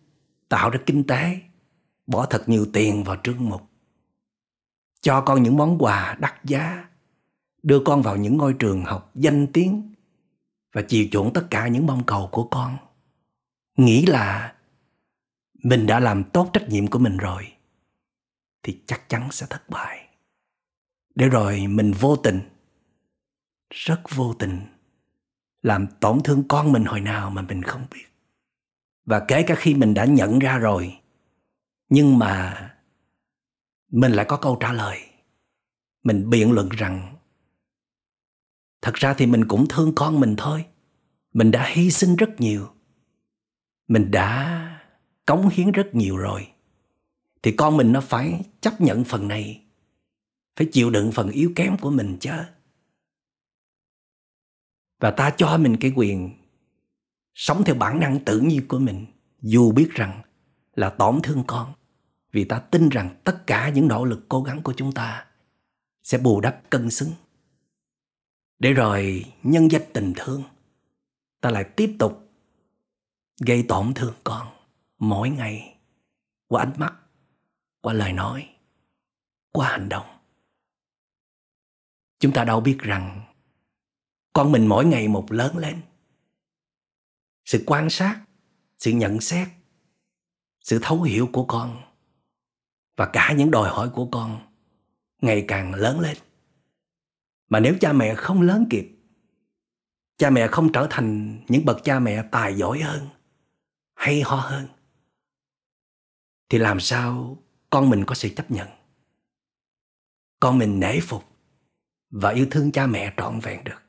tạo ra kinh tế, bỏ thật nhiều tiền vào trương mục cho con những món quà đắt giá, đưa con vào những ngôi trường học danh tiếng và chiều chuộng tất cả những mong cầu của con. Nghĩ là mình đã làm tốt trách nhiệm của mình rồi, thì chắc chắn sẽ thất bại. Để rồi mình vô tình, rất vô tình, làm tổn thương con mình hồi nào mà mình không biết. Và kể cả khi mình đã nhận ra rồi, nhưng mà mình lại có câu trả lời. Mình biện luận rằng, thật ra thì mình cũng thương con mình thôi. Mình đã hy sinh rất nhiều. Mình đã cống hiến rất nhiều rồi. Thì con mình nó phải chấp nhận phần này. Phải chịu đựng phần yếu kém của mình chứ. Và ta cho mình cái quyền sống theo bản năng tự nhiên của mình, dù biết rằng là tổn thương con vì ta tin rằng tất cả những nỗ lực cố gắng của chúng ta sẽ bù đắp cân xứng. Để rồi nhân danh tình thương, ta lại tiếp tục gây tổn thương con mỗi ngày qua ánh mắt, qua lời nói, qua hành động. Chúng ta đâu biết rằng con mình mỗi ngày một lớn lên. Sự quan sát, sự nhận xét, sự thấu hiểu của con và cả những đòi hỏi của con ngày càng lớn lên. Mà nếu cha mẹ không lớn kịp, cha mẹ không trở thành những bậc cha mẹ tài giỏi hơn, hay ho hơn, thì làm sao con mình có sự chấp nhận? Con mình nể phục và yêu thương cha mẹ trọn vẹn được.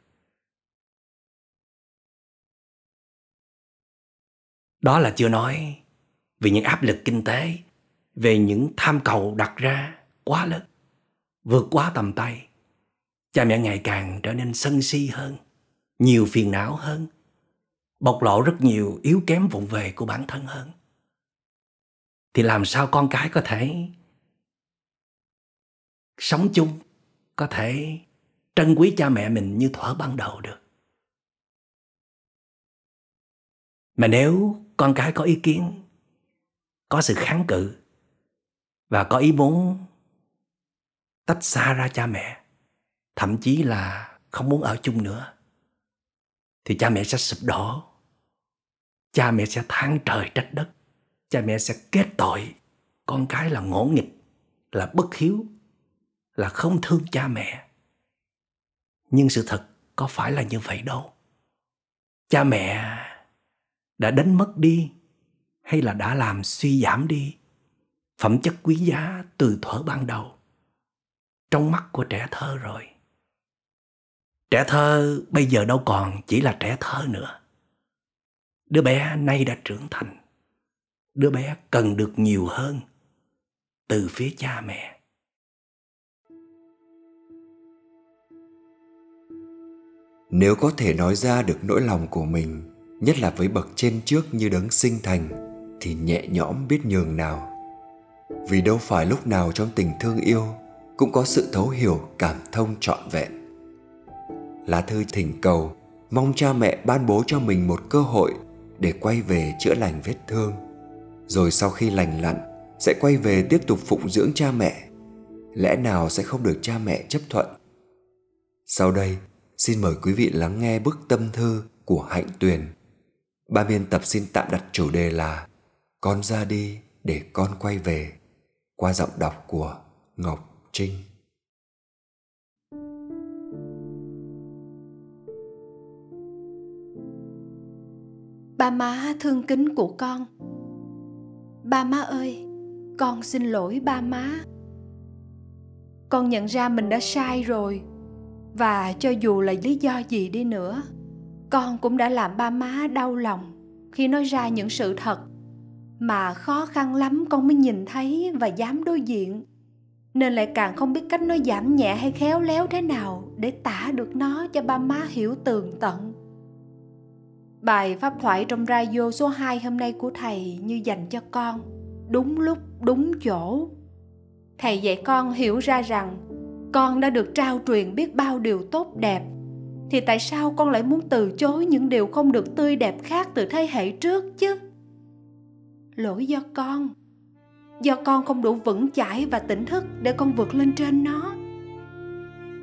Đó là chưa nói vì những áp lực kinh tế về những tham cầu đặt ra quá lớn, vượt quá tầm tay. Cha mẹ ngày càng trở nên sân si hơn, nhiều phiền não hơn, bộc lộ rất nhiều yếu kém vụng về của bản thân hơn. Thì làm sao con cái có thể sống chung, có thể trân quý cha mẹ mình như thuở ban đầu được? Mà nếu con cái có ý kiến, có sự kháng cự và có ý muốn tách xa ra cha mẹ, thậm chí là không muốn ở chung nữa, thì cha mẹ sẽ sụp đổ. Cha mẹ sẽ than trời trách đất. Cha mẹ sẽ kết tội. Con cái là ngỗ nghịch, là bất hiếu, là không thương cha mẹ. Nhưng sự thật có phải là như vậy đâu. Cha mẹ đã đánh mất đi hay là đã làm suy giảm đi phẩm chất quý giá từ thuở ban đầu. Trong mắt của trẻ thơ rồi. Trẻ thơ bây giờ đâu còn chỉ là trẻ thơ nữa. Đứa bé nay đã trưởng thành. Đứa bé cần được nhiều hơn từ phía cha mẹ. Nếu có thể nói ra được nỗi lòng của mình, nhất là với bậc trên trước như đấng sinh thành, thì nhẹ nhõm biết nhường nào vì đâu phải lúc nào trong tình thương yêu cũng có sự thấu hiểu, cảm thông trọn vẹn. Lá thư thỉnh cầu, mong cha mẹ ban bố cho mình một cơ hội để quay về chữa lành vết thương. Rồi sau khi lành lặn, sẽ quay về tiếp tục phụng dưỡng cha mẹ. Lẽ nào sẽ không được cha mẹ chấp thuận? Sau đây, xin mời quý vị lắng nghe bức tâm thư của hạnh tuyền. Ban biên tập xin tạm đặt chủ đề là con ra đi để con quay về qua giọng đọc của ngọc trinh. Ba má thương kính của con. Ba má ơi, con xin lỗi ba má. Con nhận ra mình đã sai rồi, và cho dù là lý do gì đi nữa, con cũng đã làm ba má đau lòng khi nói ra những sự thật mà khó khăn lắm con mới nhìn thấy và dám đối diện. Nên lại càng không biết cách nói giảm nhẹ hay khéo léo thế nào để tả được nó cho ba má hiểu tường tận. Bài pháp thoại trong radio số 2 hôm nay của thầy như dành cho con, đúng lúc, đúng chỗ. Thầy dạy con hiểu ra rằng con đã được trao truyền biết bao điều tốt đẹp thì tại sao con lại muốn từ chối những điều không được tươi đẹp khác từ thế hệ trước chứ? Lỗi do con. Do con không đủ vững chãi và tỉnh thức để con vượt lên trên nó.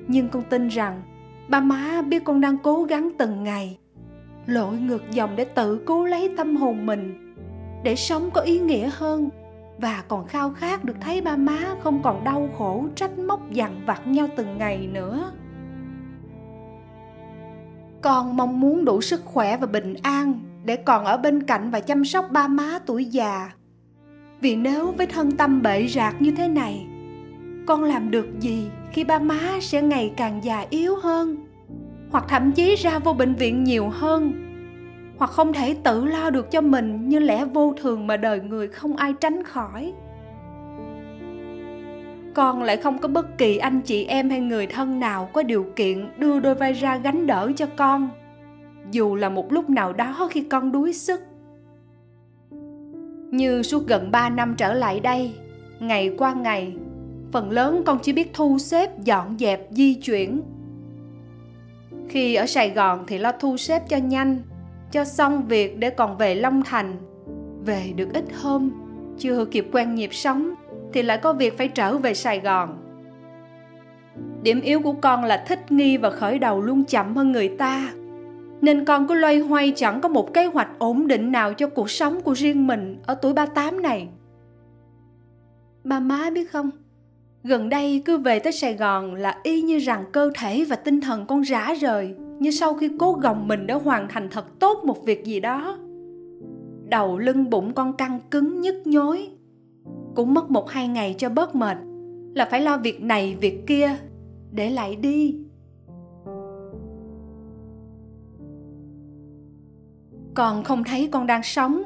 Nhưng con tin rằng ba má biết con đang cố gắng từng ngày. Lội ngược dòng để tự cứu lấy tâm hồn mình, để sống có ý nghĩa hơn và còn khao khát được thấy ba má không còn đau khổ, trách móc, dằn vặt nhau từng ngày nữa. Con mong muốn đủ sức khỏe và bình an để còn ở bên cạnh và chăm sóc ba má tuổi già. Vì nếu với thân tâm bệ rạc như thế này, con làm được gì khi ba má sẽ ngày càng già yếu hơn? Hoặc thậm chí ra vô bệnh viện nhiều hơn? Hoặc không thể tự lo được cho mình như lẽ vô thường mà đời người không ai tránh khỏi? Con lại không có bất kỳ anh chị em hay người thân nào có điều kiện đưa đôi vai ra gánh đỡ cho con dù là một lúc nào đó khi con đuối sức. Như suốt gần ba năm trở lại đây, ngày qua ngày, phần lớn con chỉ biết thu xếp, dọn dẹp, di chuyển. Khi ở sài gòn thì lo thu xếp cho nhanh, cho xong việc để còn về long thành. Về được ít hôm, chưa kịp quen nhịp sống, thì lại có việc phải trở về sài gòn. Điểm yếu của con là thích nghi và khởi đầu luôn chậm hơn người ta nên con cứ loay hoay chẳng có một kế hoạch ổn định nào cho cuộc sống của riêng mình ở tuổi 38 này. Ba má biết không, gần đây cứ về tới Sài Gòn là y như rằng cơ thể và tinh thần con rã rời như sau khi cố gồng mình đã hoàn thành thật tốt một việc gì đó. Đầu lưng bụng con căng cứng nhức nhối. Cũng mất một hai ngày cho bớt mệt là phải lo việc này việc kia để lại đi con không thấy con đang sống.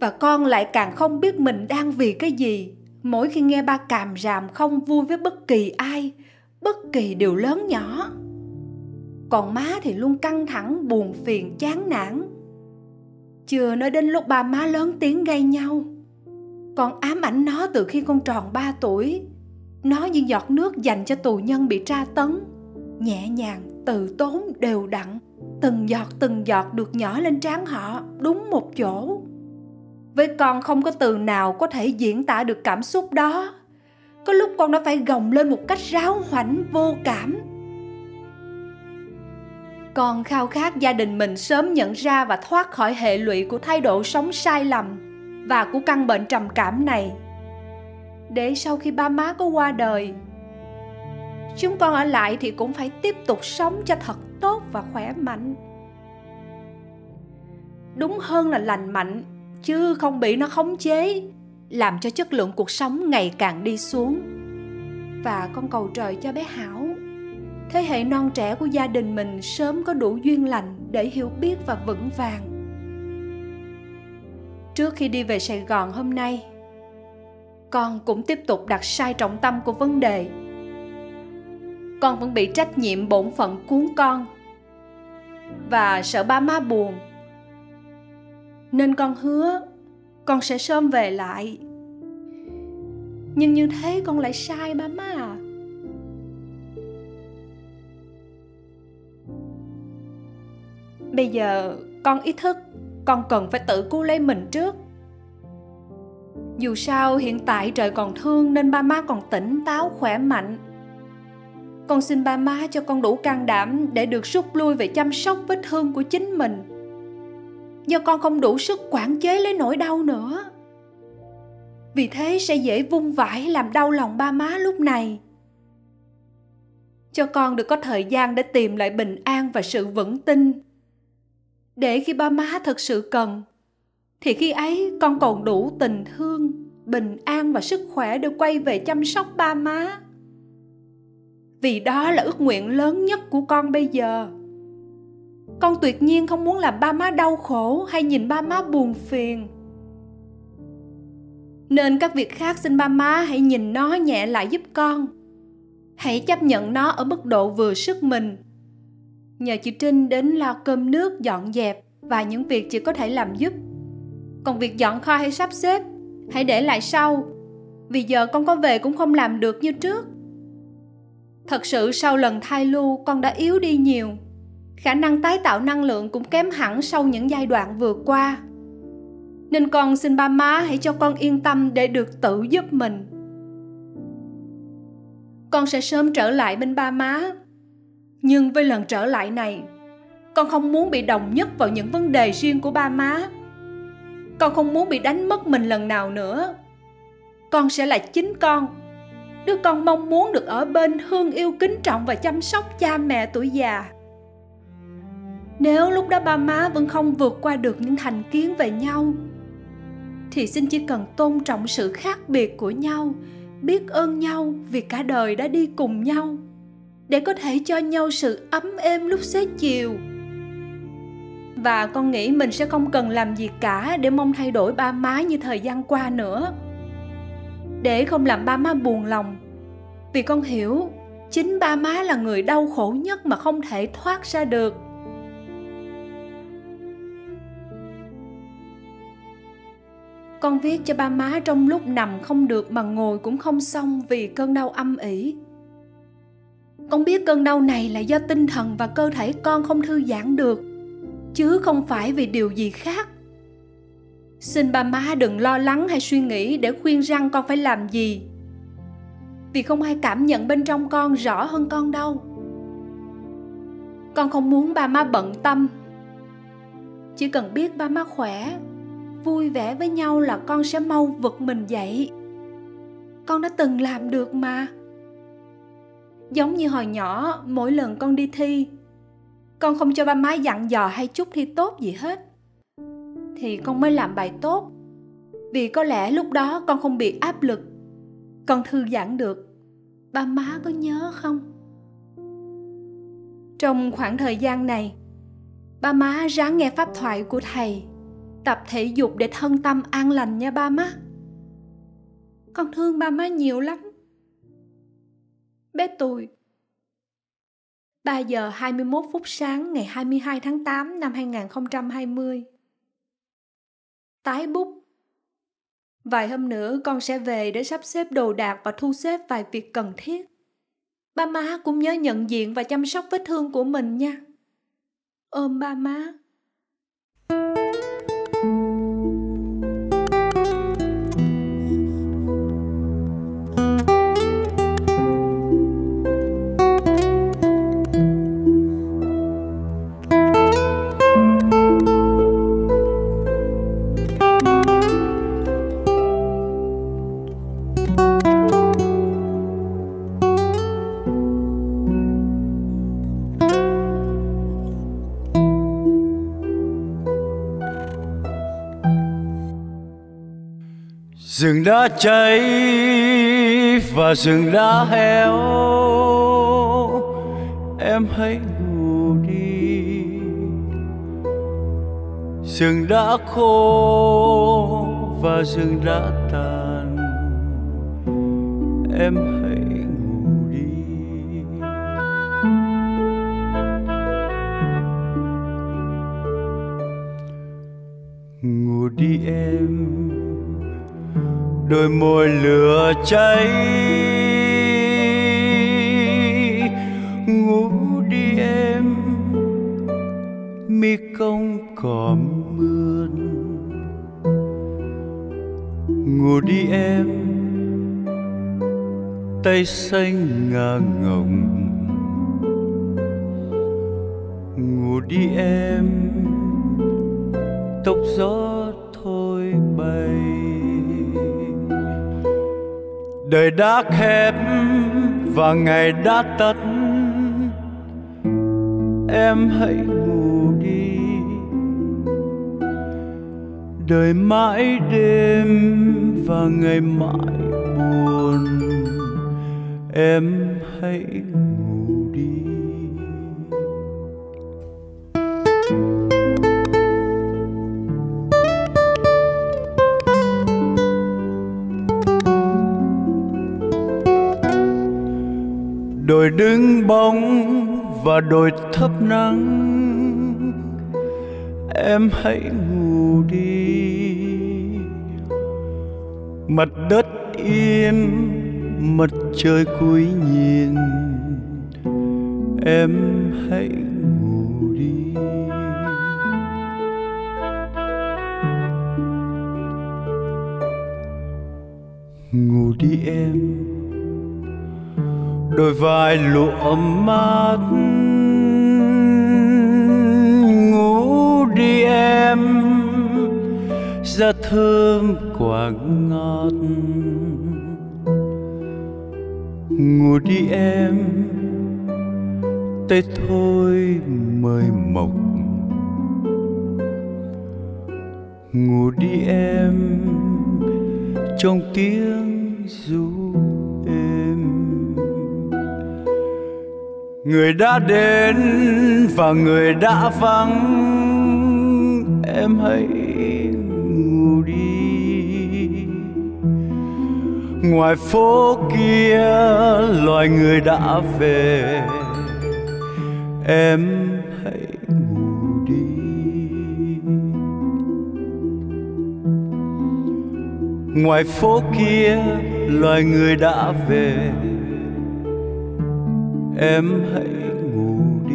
Và con lại càng không biết mình đang vì cái gì. Mỗi khi nghe ba càm ràm không vui với bất kỳ ai, bất kỳ điều lớn nhỏ. Còn má thì luôn căng thẳng, buồn phiền, chán nản. Chưa nói đến lúc ba má lớn tiếng gây nhau. Con ám ảnh nó từ khi con tròn ba tuổi. Nó như giọt nước dành cho tù nhân bị tra tấn. Nhẹ nhàng, từ tốn, đều đặn từng giọt từng giọt được nhỏ lên trán họ, đúng một chỗ. Với con không có từ nào có thể diễn tả được cảm xúc đó. Có lúc con đã phải gồng lên một cách ráo hoảnh, vô cảm. Con khao khát gia đình mình sớm nhận ra và thoát khỏi hệ lụy của thái độ sống sai lầm và của căn bệnh trầm cảm này. Để sau khi ba má có qua đời, chúng con ở lại thì cũng phải tiếp tục sống cho thật tốt và khỏe mạnh. Đúng hơn là lành mạnh, chứ không bị nó khống chế, làm cho chất lượng cuộc sống ngày càng đi xuống. Và con cầu trời cho bé hảo. Thế hệ non trẻ của gia đình mình sớm có đủ duyên lành để hiểu biết và vững vàng. Trước khi đi về sài gòn hôm nay, con cũng tiếp tục đặt sai trọng tâm của vấn đề con vẫn bị trách nhiệm bổn phận cuốn con. Và sợ ba má buồn. Nên con hứa, con sẽ sớm về lại. Nhưng như thế con lại sai ba má à? Bây giờ con ý thức con cần phải tự cứu lấy mình trước. Dù sao hiện tại trời còn thương nên ba má còn tỉnh táo, khỏe mạnh con xin ba má cho con đủ can đảm để được rút lui về chăm sóc vết thương của chính mình. Do con không đủ sức quản chế lấy nỗi đau nữa. Vì thế sẽ dễ vung vãi làm đau lòng ba má lúc này. Cho con được có thời gian để tìm lại bình an và sự vững tin. Để khi ba má thật sự cần, thì khi ấy con còn đủ tình thương, bình an và sức khỏe để quay về chăm sóc ba má vì đó là ước nguyện lớn nhất của con bây giờ. Con tuyệt nhiên không muốn làm ba má đau khổ hay nhìn ba má buồn phiền. Nên các việc khác xin ba má hãy nhìn nó nhẹ lại giúp con. Hãy chấp nhận nó ở mức độ vừa sức mình. Nhờ chị trinh đến lo cơm nước dọn dẹp và những việc chị có thể làm giúp. Còn việc dọn kho hay sắp xếp, hãy để lại sau. Vì giờ con có về cũng không làm được như trước thật sự sau lần thai lưu, con đã yếu đi nhiều. Khả năng tái tạo năng lượng cũng kém hẳn sau những giai đoạn vừa qua. Nên con xin ba má hãy cho con yên tâm để được tự giúp mình. Con sẽ sớm trở lại bên ba má. Nhưng với lần trở lại này, con không muốn bị đồng nhất vào những vấn đề riêng của ba má. Con không muốn bị đánh mất mình lần nào nữa. Con sẽ là chính con đứa con mong muốn được ở bên thương yêu kính trọng và chăm sóc cha mẹ tuổi già. Nếu lúc đó ba má vẫn không vượt qua được những thành kiến về nhau, thì xin chỉ cần tôn trọng sự khác biệt của nhau, biết ơn nhau vì cả đời đã đi cùng nhau, để có thể cho nhau sự ấm êm lúc xế chiều. Và con nghĩ mình sẽ không cần làm gì cả để mong thay đổi ba má như thời gian qua nữa để không làm ba má buồn lòng. Vì con hiểu, chính ba má là người đau khổ nhất mà không thể thoát ra được. Con viết cho ba má trong lúc nằm không được mà ngồi cũng không xong vì cơn đau âm ỉ. Con biết cơn đau này là do tinh thần và cơ thể con không thư giãn được, chứ không phải vì điều gì khác xin ba má đừng lo lắng hay suy nghĩ để khuyên răng con phải làm gì. Vì không ai cảm nhận bên trong con rõ hơn con đâu. Con không muốn ba má bận tâm. Chỉ cần biết ba má khỏe, vui vẻ với nhau là con sẽ mau vực mình dậy. Con đã từng làm được mà. Giống như hồi nhỏ, mỗi lần con đi thi, con không cho ba má dặn dò hay chúc thi tốt gì hết thì con mới làm bài tốt. Vì có lẽ lúc đó con không bị áp lực. Con thư giãn được. Ba má có nhớ không? Trong khoảng thời gian này, ba má ráng nghe pháp thoại của thầy, tập thể dục để thân tâm an lành nha ba má. Con thương ba má nhiều lắm. Bé tôi 3 giờ 21 phút sáng ngày 22 tháng 8 năm 2020 Tái bút Vài hôm nữa, con sẽ về để sắp xếp đồ đạc và thu xếp vài việc cần thiết. Ba má cũng nhớ nhận diện và chăm sóc vết thương của mình nha. Ôm ba má. Đã cháy và rừng đã héo. Em hãy ngủ đi. Rừng đã khô và rừng đã tàn. Em hãy đôi môi lửa cháy. Ngủ đi em, mi công cỏ mượn ngủ đi em, tay xanh ngà ngồng. Đã khép và ngày đã tắt. Em hãy ngủ đi. Đời mãi đêm và ngày mãi buồn, em hãy ngủ và đôi thấp nắng. Em hãy ngủ đi. Mặt đất yên, mặt trời cuối nhìn. Em hãy ngủ đi. Ngủ đi em đôi vai lụa mát ngủ đi em ra thơm quả ngọt. Ngủ đi em, tay thôi mời mộc. Ngủ đi em, trong tiếng ru người đã đến và người đã vắng. Em hãy ngủ đi. Ngoài phố kia, loài người đã về. Em hãy ngủ đi. Ngoài phố kia, loài người đã về em hãy ngủ đi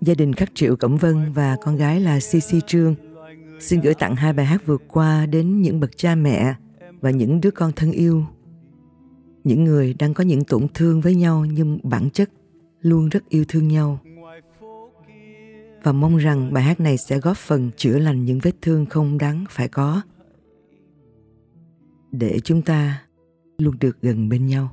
Gia đình Khắc Triệu Cẩm Vân và con gái là CC Trương xin gửi tặng hai bài hát vượt qua đến những bậc cha mẹ và những đứa con thân yêu. Những người đang có những tổn thương với nhau nhưng bản chất luôn rất yêu thương nhau. Và mong rằng bài hát này sẽ góp phần chữa lành những vết thương không đáng phải có. Để chúng ta luôn được gần bên nhau.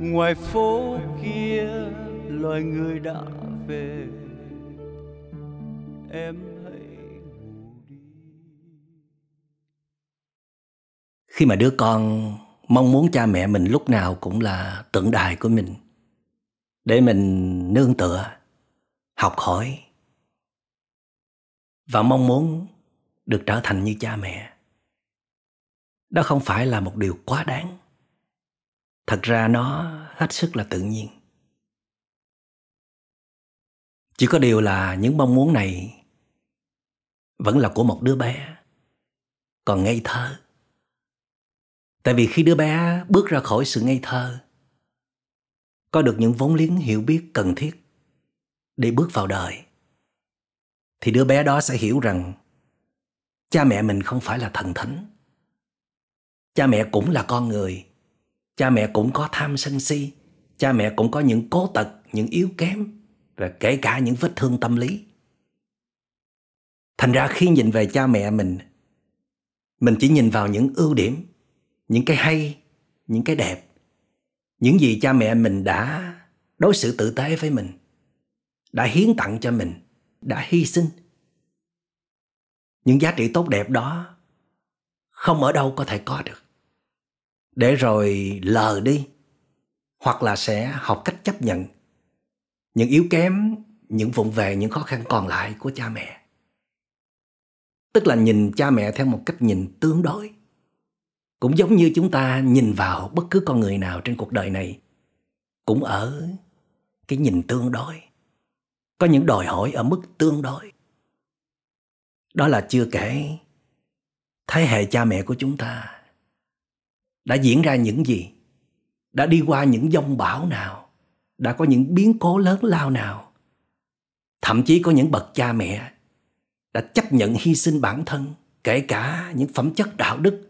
ngoài phố kia loài người đã về. Em hãy ngủ đi. Khi mà đứa con mong muốn cha mẹ mình lúc nào cũng là tượng đài của mình để mình nương tựa học hỏi và mong muốn được trở thành như cha mẹ đó không phải là một điều quá đáng. Thật ra nó hết sức là tự nhiên. Chỉ có điều là những mong muốn này vẫn là của một đứa bé, còn ngây thơ. Tại vì khi đứa bé bước ra khỏi sự ngây thơ, có được những vốn liếng hiểu biết cần thiết để bước vào đời, thì đứa bé đó sẽ hiểu rằng cha mẹ mình không phải là thần thánh cha mẹ cũng là con người. Cha mẹ cũng có tham sân si. Cha mẹ cũng có những cố tật, những yếu kém, và kể cả những vết thương tâm lý. Thành ra khi nhìn về cha mẹ mình mình chỉ nhìn vào những ưu điểm, những cái hay, những cái đẹp, những gì cha mẹ mình đã đối xử tử tế với mình, đã hiến tặng cho mình, đã hy sinh. Những giá trị tốt đẹp đó không ở đâu có thể có được để rồi lờ đi, hoặc là sẽ học cách chấp nhận những yếu kém, những vụng về, những khó khăn còn lại của cha mẹ. Tức là nhìn cha mẹ theo một cách nhìn tương đối. Cũng giống như chúng ta nhìn vào bất cứ con người nào trên cuộc đời này, cũng ở cái nhìn tương đối. Có những đòi hỏi ở mức tương đối. Đó là chưa kể thế hệ cha mẹ của chúng ta đã diễn ra những gì? Đã đi qua những dông bão nào? Đã có những biến cố lớn lao nào? Thậm chí có những bậc cha mẹ đã chấp nhận hy sinh bản thân, kể cả những phẩm chất đạo đức,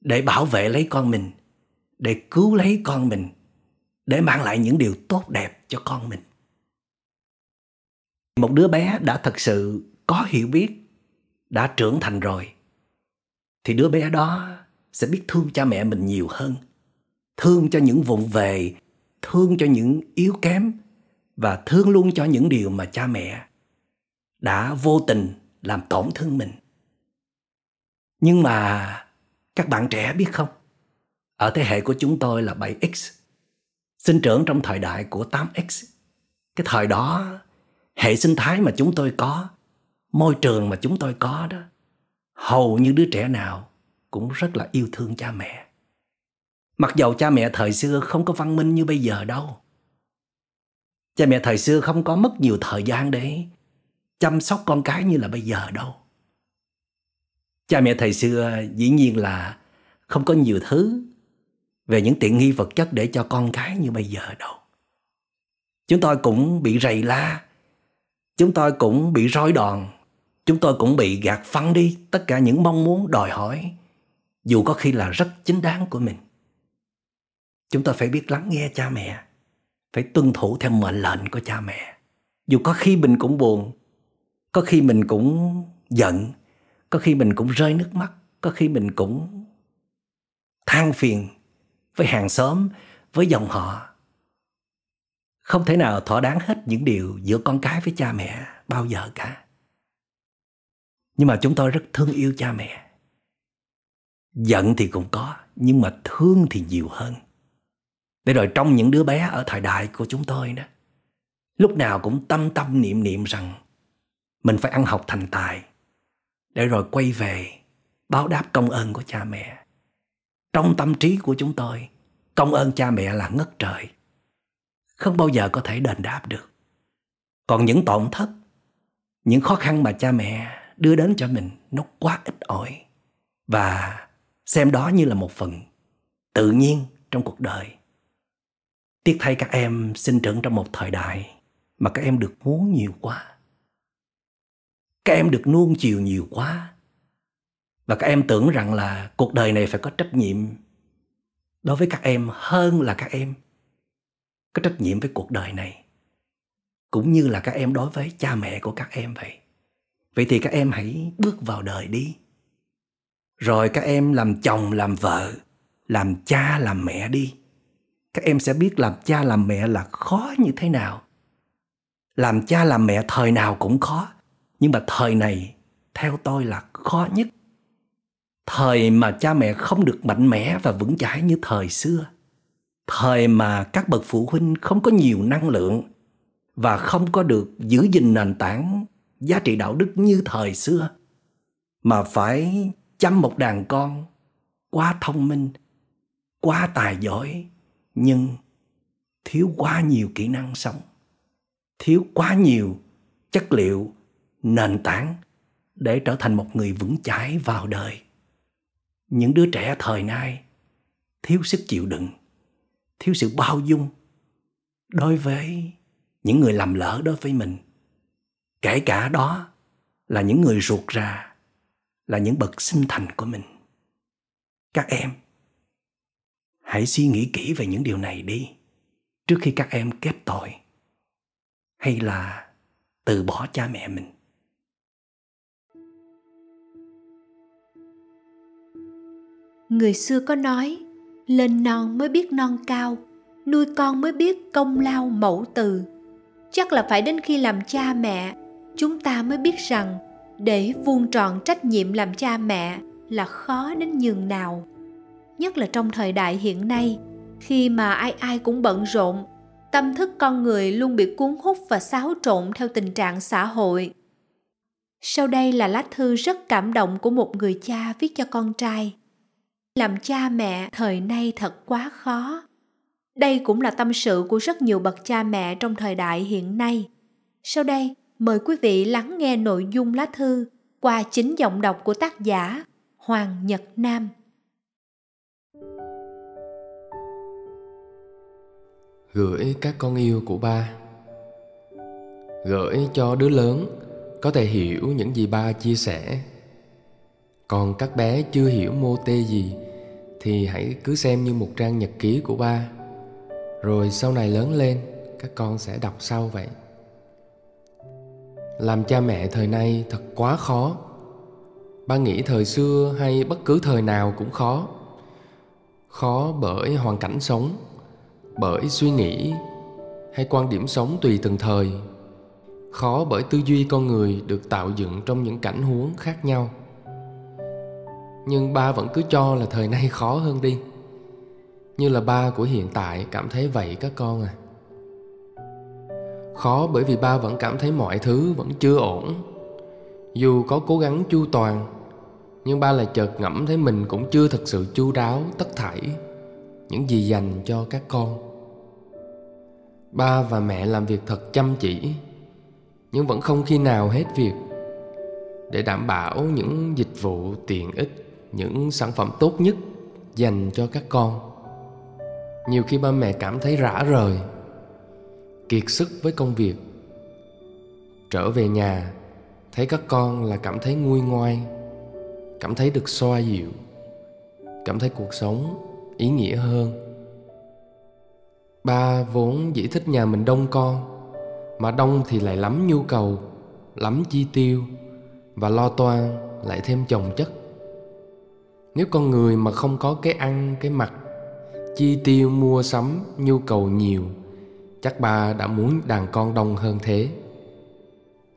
để bảo vệ lấy con mình, để cứu lấy con mình, để mang lại những điều tốt đẹp cho con mình. Một đứa bé đã thật sự có hiểu biết, đã trưởng thành rồi, thì đứa bé đó sẽ biết thương cha mẹ mình nhiều hơn, thương cho những vụng về, thương cho những yếu kém và thương luôn cho những điều mà cha mẹ đã vô tình làm tổn thương mình. Nhưng mà các bạn trẻ biết không? Ở thế hệ của chúng tôi là 7X sinh trưởng trong thời đại của 8X cái thời đó, hệ sinh thái mà chúng tôi có, môi trường mà chúng tôi có đó, hầu như đứa trẻ nào cũng rất là yêu thương cha mẹ. Mặc dầu cha mẹ thời xưa không có văn minh như bây giờ đâu. Cha mẹ thời xưa không có mất nhiều thời gian để chăm sóc con cái như là bây giờ đâu. Cha mẹ thời xưa dĩ nhiên là không có nhiều thứ về những tiện nghi vật chất để cho con cái như bây giờ đâu. Chúng tôi cũng bị rầy la, chúng tôi cũng bị rối đòn chúng tôi cũng bị gạt phăng đi, tất cả những mong muốn đòi hỏi dù có khi là rất chính đáng của mình. Chúng ta phải biết lắng nghe cha mẹ, phải tuân thủ theo mệnh lệnh của cha mẹ. Dù có khi mình cũng buồn, có khi mình cũng giận, có khi mình cũng rơi nước mắt, có khi mình cũng than phiền với hàng xóm, với dòng họ. Không thể nào thỏa đáng hết những điều giữa con cái với cha mẹ bao giờ cả. Nhưng mà chúng tôi rất thương yêu cha mẹ giận thì cũng có, nhưng mà thương thì nhiều hơn. Để rồi trong những đứa bé ở thời đại của chúng tôi đó, lúc nào cũng tâm tâm niệm niệm rằng mình phải ăn học thành tài, để rồi quay về báo đáp công ơn của cha mẹ. Trong tâm trí của chúng tôi, công ơn cha mẹ là ngất trời, không bao giờ có thể đền đáp được. Còn những tổn thất, những khó khăn mà cha mẹ đưa đến cho mình, nó quá ít ỏi và xem đó như là một phần tự nhiên trong cuộc đời. Tiếc thay các em sinh trưởng trong một thời đại mà các em được muốn nhiều quá. Các em được nuông chiều nhiều quá. Và các em tưởng rằng là cuộc đời này phải có trách nhiệm đối với các em hơn là các em có trách nhiệm với cuộc đời này, cũng như là các em đối với cha mẹ của các em vậy. Vậy thì các em hãy bước vào đời đi rồi các em làm chồng, làm vợ, làm cha, làm mẹ đi. Các em sẽ biết làm cha, làm mẹ là khó như thế nào. Làm cha, làm mẹ thời nào cũng khó, nhưng mà thời này, theo tôi là khó nhất. Thời mà cha mẹ không được mạnh mẽ và vững chãi như thời xưa. Thời mà các bậc phụ huynh không có nhiều năng lượng và không có được giữ gìn nền tảng giá trị đạo đức như thời xưa. Mà phải chăm một đàn con, quá thông minh, quá tài giỏi, nhưng thiếu quá nhiều kỹ năng sống, thiếu quá nhiều chất liệu, nền tảng để trở thành một người vững chãi vào đời. Những đứa trẻ thời nay thiếu sức chịu đựng, thiếu sự bao dung đối với những người làm lỡ đối với mình. Kể cả đó là những người ruột ra là những bậc sinh thành của mình. Các em, hãy suy nghĩ kỹ về những điều này đi, trước khi các em kết tội, hay là từ bỏ cha mẹ mình. Người xưa có nói, lên non mới biết non cao, nuôi con mới biết công lao mẫu từ. Chắc là phải đến khi làm cha mẹ, chúng ta mới biết rằng để vuông tròn trách nhiệm làm cha mẹ là khó đến nhường nào. Nhất là trong thời đại hiện nay, khi mà ai ai cũng bận rộn, tâm thức con người luôn bị cuốn hút và xáo trộn theo tình trạng xã hội. Sau đây là lá thư rất cảm động của một người cha viết cho con trai. Làm cha mẹ thời nay thật quá khó. Đây cũng là tâm sự của rất nhiều bậc cha mẹ trong thời đại hiện nay. Sau đây mời quý vị lắng nghe nội dung lá thư qua chính giọng đọc của tác giả hoàng nhật nam. Gửi các con yêu của ba. Gửi cho đứa lớn, có thể hiểu những gì ba chia sẻ. Còn các bé chưa hiểu mô tê gì, thì hãy cứ xem như một trang nhật ký của ba. Rồi sau này lớn lên, các con sẽ đọc sau vậy làm cha mẹ thời nay thật quá khó. Ba nghĩ thời xưa hay bất cứ thời nào cũng khó. Khó bởi hoàn cảnh sống, bởi suy nghĩ hay quan điểm sống tùy từng thời. Khó bởi tư duy con người được tạo dựng trong những cảnh huống khác nhau. Nhưng ba vẫn cứ cho là thời nay khó hơn đi. Như là ba của hiện tại, cảm thấy vậy các con à khó bởi vì ba vẫn cảm thấy mọi thứ vẫn chưa ổn. Dù có cố gắng chu toàn, nhưng ba lại chợt ngẫm thấy mình cũng chưa thực sự chu đáo, tất thảy những gì dành cho các con. Ba và mẹ làm việc thật chăm chỉ, nhưng vẫn không khi nào hết việc để đảm bảo những dịch vụ, tiện ích, những sản phẩm tốt nhất dành cho các con. Nhiều khi ba mẹ cảm thấy rã rời kiệt sức với công việc. Trở về nhà, thấy các con là cảm thấy nguôi ngoai, cảm thấy được xoa dịu, cảm thấy cuộc sống ý nghĩa hơn. Ba vốn dĩ thích nhà mình đông con, mà đông thì lại lắm nhu cầu, lắm chi tiêu và lo toan lại thêm chồng chất. Nếu con người mà không có cái ăn, cái mặc, chi tiêu mua sắm, nhu cầu nhiều chắc ba đã muốn đàn con đông hơn thế.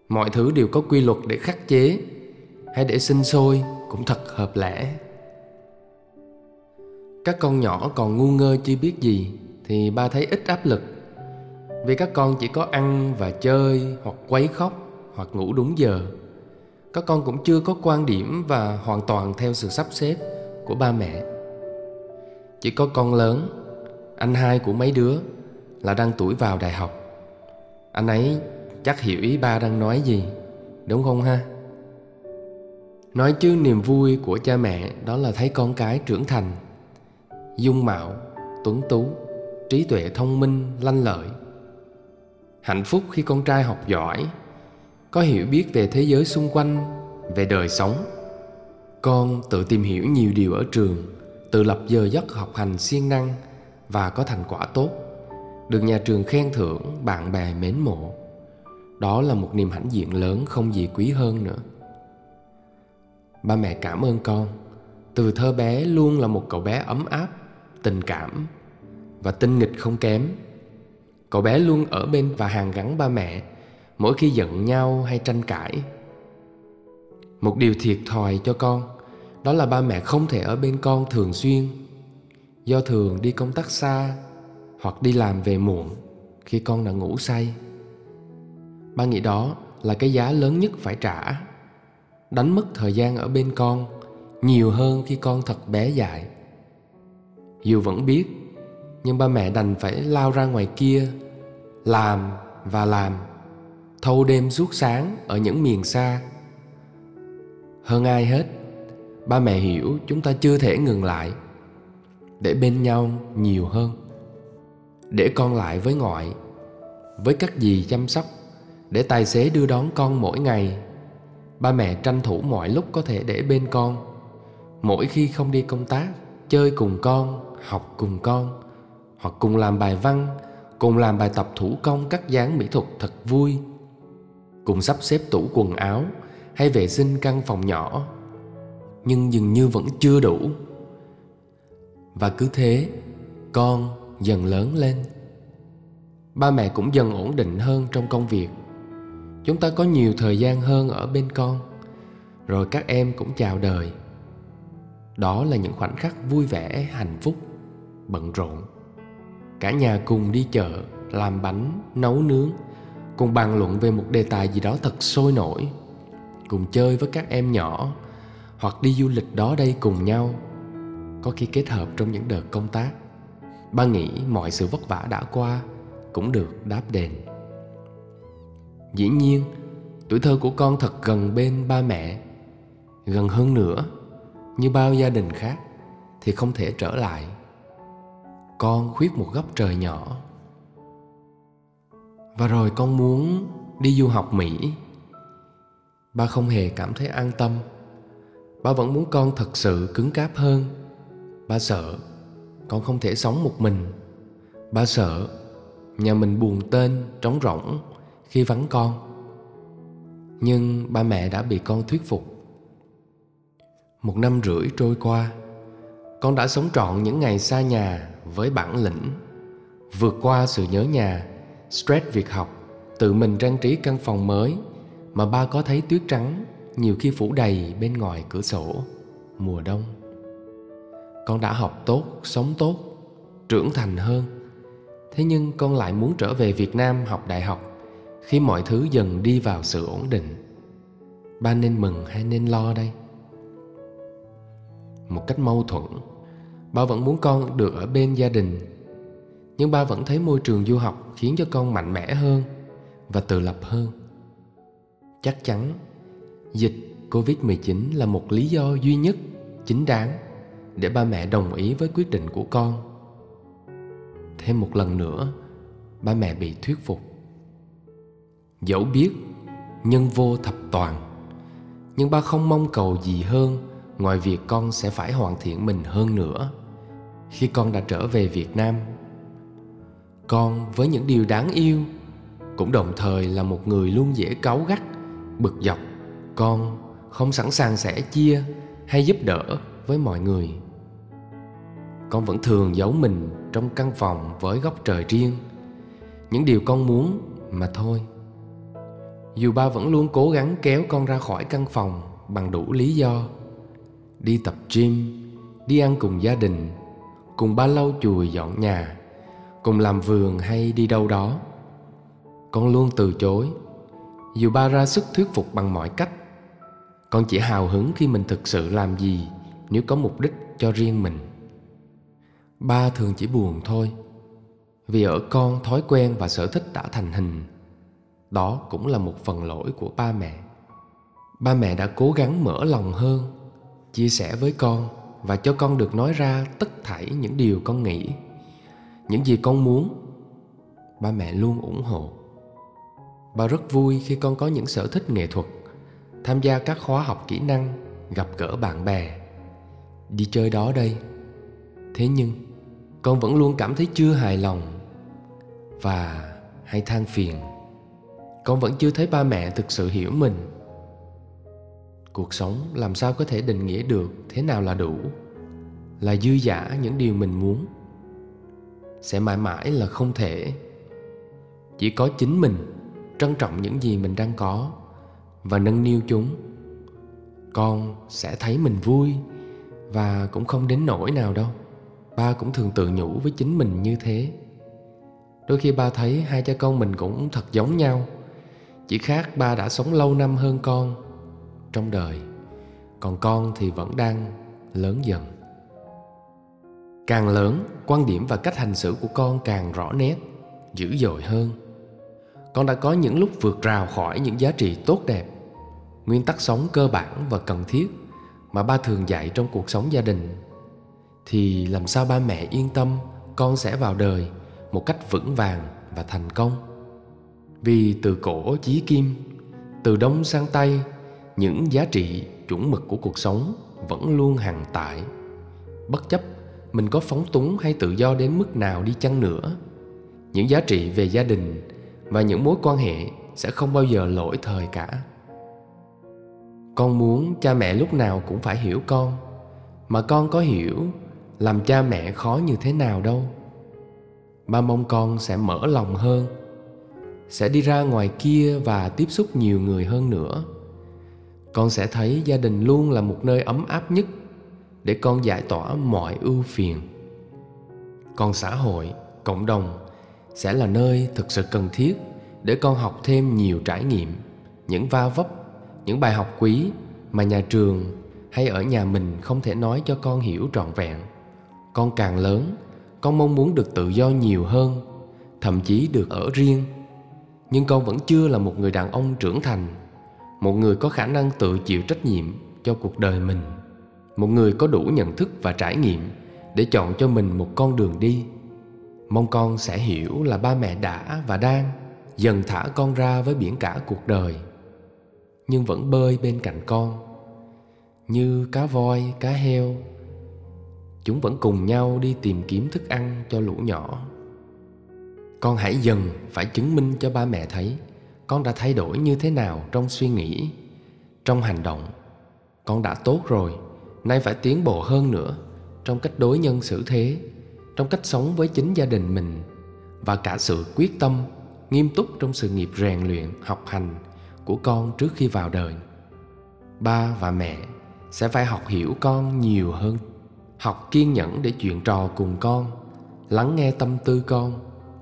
Mọi thứ đều có quy luật để khắc chế. Hay để sinh sôi cũng thật hợp lẽ. Các con nhỏ còn ngu ngơ chưa biết gì thì ba thấy ít áp lực. Vì các con chỉ có ăn và chơi hoặc quấy khóc hoặc ngủ đúng giờ. Các con cũng chưa có quan điểm và hoàn toàn theo sự sắp xếp của ba mẹ. Chỉ có con lớn, anh hai của mấy đứa là đang tuổi vào đại học. Anh ấy chắc hiểu ý ba đang nói gì, đúng không ha? Nói chứ niềm vui của cha mẹ đó là thấy con cái trưởng thành, dung mạo, tuấn tú, trí tuệ thông minh, lanh lợi. Hạnh phúc khi con trai học giỏi, có hiểu biết về thế giới xung quanh, về đời sống. Con tự tìm hiểu nhiều điều ở trường, tự lập giờ giấc học hành siêng năng và có thành quả tốt được nhà trường khen thưởng, bạn bè mến mộ. Đó là một niềm hãnh diện lớn không gì quý hơn nữa. Ba mẹ cảm ơn con. Từ thơ bé luôn là một cậu bé ấm áp, tình cảm và tinh nghịch không kém. Cậu bé luôn ở bên và hàng gắn ba mẹ, mỗi khi giận nhau hay tranh cãi. Một điều thiệt thòi cho con, đó là ba mẹ không thể ở bên con thường xuyên. Do thường đi công tác xa hoặc đi làm về muộn khi con đã ngủ say. Ba nghĩ đó là cái giá lớn nhất phải trả. Đánh mất thời gian ở bên con nhiều hơn khi con thật bé dại. Dù vẫn biết, nhưng ba mẹ đành phải lao ra ngoài kia, làm và làm, thâu đêm suốt sáng ở những miền xa. Hơn ai hết, ba mẹ hiểu chúng ta chưa thể ngừng lại để bên nhau nhiều hơn để con lại với ngoại, với các dì chăm sóc, để tài xế đưa đón con mỗi ngày. Ba mẹ tranh thủ mọi lúc có thể để bên con. Mỗi khi không đi công tác, chơi cùng con, học cùng con, hoặc cùng làm bài văn, cùng làm bài tập thủ công cắt dán mỹ thuật thật vui, cùng sắp xếp tủ quần áo hay vệ sinh căn phòng nhỏ, nhưng dường như vẫn chưa đủ. Và cứ thế, con dần lớn lên. Ba mẹ cũng dần ổn định hơn trong công việc. Chúng ta có nhiều thời gian hơn ở bên con. Rồi các em cũng chào đời. Đó là những khoảnh khắc vui vẻ, hạnh phúc, bận rộn. Cả nhà cùng đi chợ, làm bánh, nấu nướng, cùng bàn luận về một đề tài gì đó thật sôi nổi, cùng chơi với các em nhỏ, hoặc đi du lịch đó đây cùng nhau, có khi kết hợp trong những đợt công tác ba nghĩ mọi sự vất vả đã qua, cũng được đáp đền. Dĩ nhiên, tuổi thơ của con thật gần bên ba mẹ. Gần hơn nữa, như bao gia đình khác thì không thể trở lại. Con khuyết một góc trời nhỏ. Và rồi con muốn đi du học mỹ. Ba không hề cảm thấy an tâm. Ba vẫn muốn con thật sự cứng cáp hơn. Ba sợ con không thể sống một mình. Ba sợ nhà mình buồn tên, trống rỗng khi vắng con. Nhưng ba mẹ đã bị con thuyết phục. Một năm rưỡi trôi qua, con đã sống trọn những ngày xa nhà với bản lĩnh. Vượt qua sự nhớ nhà, stress việc học, tự mình trang trí căn phòng mới mà ba có thấy tuyết trắng nhiều khi phủ đầy bên ngoài cửa sổ mùa đông con đã học tốt, sống tốt, trưởng thành hơn. Thế nhưng con lại muốn trở về việt nam học đại học, khi mọi thứ dần đi vào sự ổn định. Ba nên mừng hay nên lo đây? Một cách mâu thuẫn, ba vẫn muốn con được ở bên gia đình. Nhưng ba vẫn thấy môi trường du học khiến cho con mạnh mẽ hơn và tự lập hơn. Chắc chắn, dịch covid-19 là một lý do duy nhất chính đáng để ba mẹ đồng ý với quyết định của con. Thêm một lần nữa, ba mẹ bị thuyết phục. Dẫu biết nhân vô thập toàn, nhưng ba không mong cầu gì hơn ngoài việc con sẽ phải hoàn thiện mình hơn nữa. Khi con đã trở về việt nam, con với những điều đáng yêu cũng đồng thời là một người luôn dễ cáu gắt, bực dọc. Con không sẵn sàng sẻ chia hay giúp đỡ với mọi người con vẫn thường giấu mình trong căn phòng với góc trời riêng. Những điều con muốn mà thôi. Dù ba vẫn luôn cố gắng kéo con ra khỏi căn phòng bằng đủ lý do. Đi tập gym, đi ăn cùng gia đình, cùng ba lau chùi dọn nhà, cùng làm vườn hay đi đâu đó. Con luôn từ chối. Dù ba ra sức thuyết phục bằng mọi cách, con chỉ hào hứng khi mình thực sự làm gì nếu có mục đích cho riêng mình ba thường chỉ buồn thôi. Vì ở con thói quen và sở thích đã thành hình, đó cũng là một phần lỗi của ba mẹ. Ba mẹ đã cố gắng mở lòng hơn, chia sẻ với con và cho con được nói ra tất thảy những điều con nghĩ. Những gì con muốn, ba mẹ luôn ủng hộ. Bà rất vui khi con có những sở thích nghệ thuật, tham gia các khóa học kỹ năng, gặp gỡ bạn bè. Đi chơi đó đây. Thế nhưng con vẫn luôn cảm thấy chưa hài lòng và hay than phiền. Con vẫn chưa thấy ba mẹ thực sự hiểu mình. Cuộc sống làm sao có thể định nghĩa được thế nào là đủ, là dư dả những điều mình muốn. Sẽ mãi mãi là không thể. Chỉ có chính mình trân trọng những gì mình đang có và nâng niu chúng. Con sẽ thấy mình vui và cũng không đến nỗi nào đâu ba cũng thường tự nhủ với chính mình như thế. Đôi khi ba thấy hai cha con mình cũng thật giống nhau. Chỉ khác ba đã sống lâu năm hơn con. Trong đời, còn con thì vẫn đang lớn dần. Càng lớn, quan điểm và cách hành xử của con càng rõ nét, dữ dội hơn. Con đã có những lúc vượt rào khỏi những giá trị tốt đẹp, nguyên tắc sống cơ bản và cần thiết mà ba thường dạy trong cuộc sống gia đình thì làm sao ba mẹ yên tâm, con sẽ vào đời một cách vững vàng và thành công. Vì từ cổ chí kim, từ đông sang tây, những giá trị chuẩn mực của cuộc sống vẫn luôn hằng tại. Bất chấp mình có phóng túng hay tự do đến mức nào đi chăng nữa, những giá trị về gia đình và những mối quan hệ sẽ không bao giờ lỗi thời cả. Con muốn cha mẹ lúc nào cũng phải hiểu con, mà con có hiểu làm cha mẹ khó như thế nào đâu. Ba mong con sẽ mở lòng hơn, sẽ đi ra ngoài kia và tiếp xúc nhiều người hơn nữa. Con sẽ thấy gia đình luôn là một nơi ấm áp nhất để con giải tỏa mọi ưu phiền. Còn xã hội, cộng đồng sẽ là nơi thực sự cần thiết để con học thêm nhiều trải nghiệm, những va vấp, những bài học quý mà nhà trường hay ở nhà mình không thể nói cho con hiểu trọn vẹn con càng lớn, con mong muốn được tự do nhiều hơn, thậm chí được ở riêng. Nhưng con vẫn chưa là một người đàn ông trưởng thành, một người có khả năng tự chịu trách nhiệm cho cuộc đời mình, một người có đủ nhận thức và trải nghiệm để chọn cho mình một con đường đi. Mong con sẽ hiểu là ba mẹ đã và đang dần thả con ra với biển cả cuộc đời, nhưng vẫn bơi bên cạnh con, như cá voi, cá heo chúng vẫn cùng nhau đi tìm kiếm thức ăn cho lũ nhỏ. Con hãy dần phải chứng minh cho ba mẹ thấy, con đã thay đổi như thế nào trong suy nghĩ, trong hành động. Con đã tốt rồi, nay phải tiến bộ hơn nữa, trong cách đối nhân xử thế, trong cách sống với chính gia đình mình, và cả sự quyết tâm, nghiêm túc trong sự nghiệp rèn luyện, học hành của con trước khi vào đời. Ba và mẹ sẽ phải học hiểu con nhiều hơn học kiên nhẫn để chuyện trò cùng con, lắng nghe tâm tư con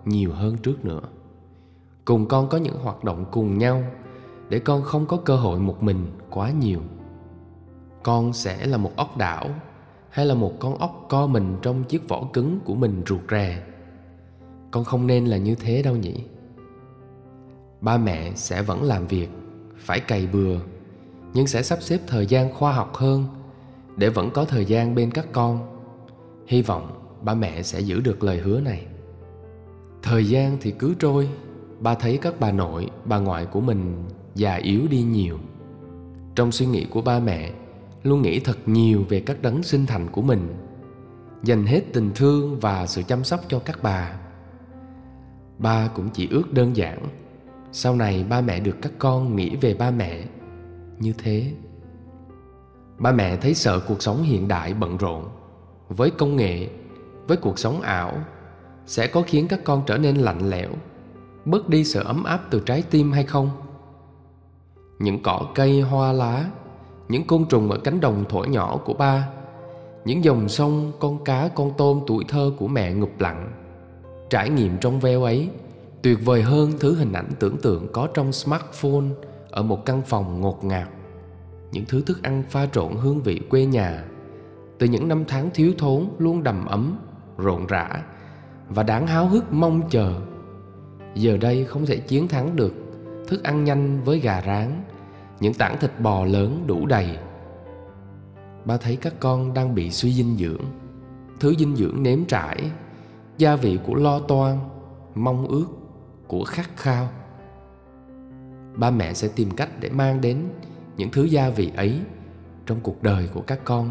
nhiều hơn trước nữa. Cùng con có những hoạt động cùng nhau để con không có cơ hội một mình quá nhiều. Con sẽ là một ốc đảo hay là một con ốc co mình trong chiếc vỏ cứng của mình ruột rè? Con không nên là như thế đâu nhỉ. Ba mẹ sẽ vẫn làm việc, phải cày bừa, nhưng sẽ sắp xếp thời gian khoa học hơn để vẫn có thời gian bên các con. Hy vọng ba mẹ sẽ giữ được lời hứa này. Thời gian thì cứ trôi, ba thấy các bà nội, bà ngoại của mình già yếu đi nhiều. Trong suy nghĩ của ba mẹ, luôn nghĩ thật nhiều về các đấng sinh thành của mình, dành hết tình thương và sự chăm sóc cho các bà. Ba cũng chỉ ước đơn giản, sau này ba mẹ được các con nghĩ về ba mẹ như thế ba mẹ thấy sợ cuộc sống hiện đại bận rộn. Với công nghệ, với cuộc sống ảo, sẽ có khiến các con trở nên lạnh lẽo, bớt đi sự ấm áp từ trái tim hay không? Những cỏ cây, hoa lá, những côn trùng ở cánh đồng thổi nhỏ của ba, những dòng sông, con cá, con tôm tuổi thơ của mẹ ngụp lặng. Trải nghiệm trong veo ấy, tuyệt vời hơn thứ hình ảnh tưởng tượng có trong smartphone ở một căn phòng ngột ngạt những thứ thức ăn pha trộn hương vị quê nhà. Từ những năm tháng thiếu thốn luôn đầm ấm, rộn rã và đáng háo hức mong chờ. Giờ đây không thể chiến thắng được thức ăn nhanh với gà rán, những tảng thịt bò lớn đủ đầy. Ba thấy các con đang bị suy dinh dưỡng. Thứ dinh dưỡng nếm trải, gia vị của lo toan, mong ước của khát khao. Ba mẹ sẽ tìm cách để mang đến những thứ gia vị ấy trong cuộc đời của các con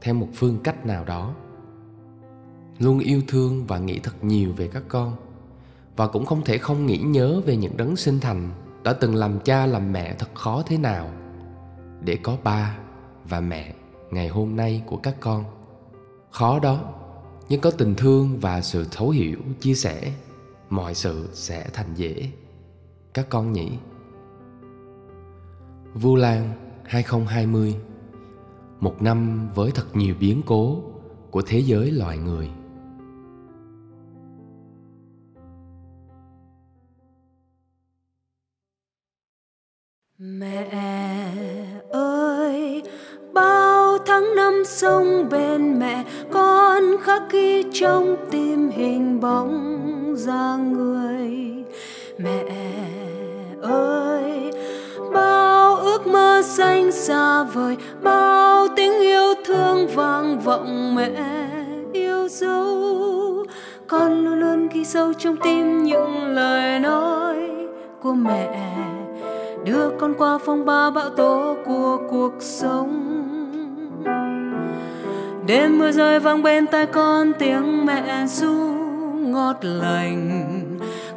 theo một phương cách nào đó. Luôn yêu thương và nghĩ thật nhiều về các con và cũng không thể không nghĩ nhớ về những đấng sinh thành đã từng làm cha làm mẹ thật khó thế nào để có ba và mẹ ngày hôm nay của các con. Khó đó, nhưng có tình thương và sự thấu hiểu, chia sẻ, mọi sự sẽ thành dễ. Các con nhỉ? Vu Lan 2020 Một năm với thật nhiều biến cố của thế giới loài người Mẹ ơi, bao tháng năm sống bên mẹ, con khắc ghi trong tim hình bóng ra người. Mẹ ơi, bao ước mơ xanh xa vời, bao tiếng yêu thương vang vọng mẹ yêu dấu. Con luôn luôn ghi sâu trong tim những lời nói của mẹ đưa con qua phong ba bão tố của cuộc sống. Đêm mưa rơi vang bên tai con tiếng mẹ ru ngọt lành.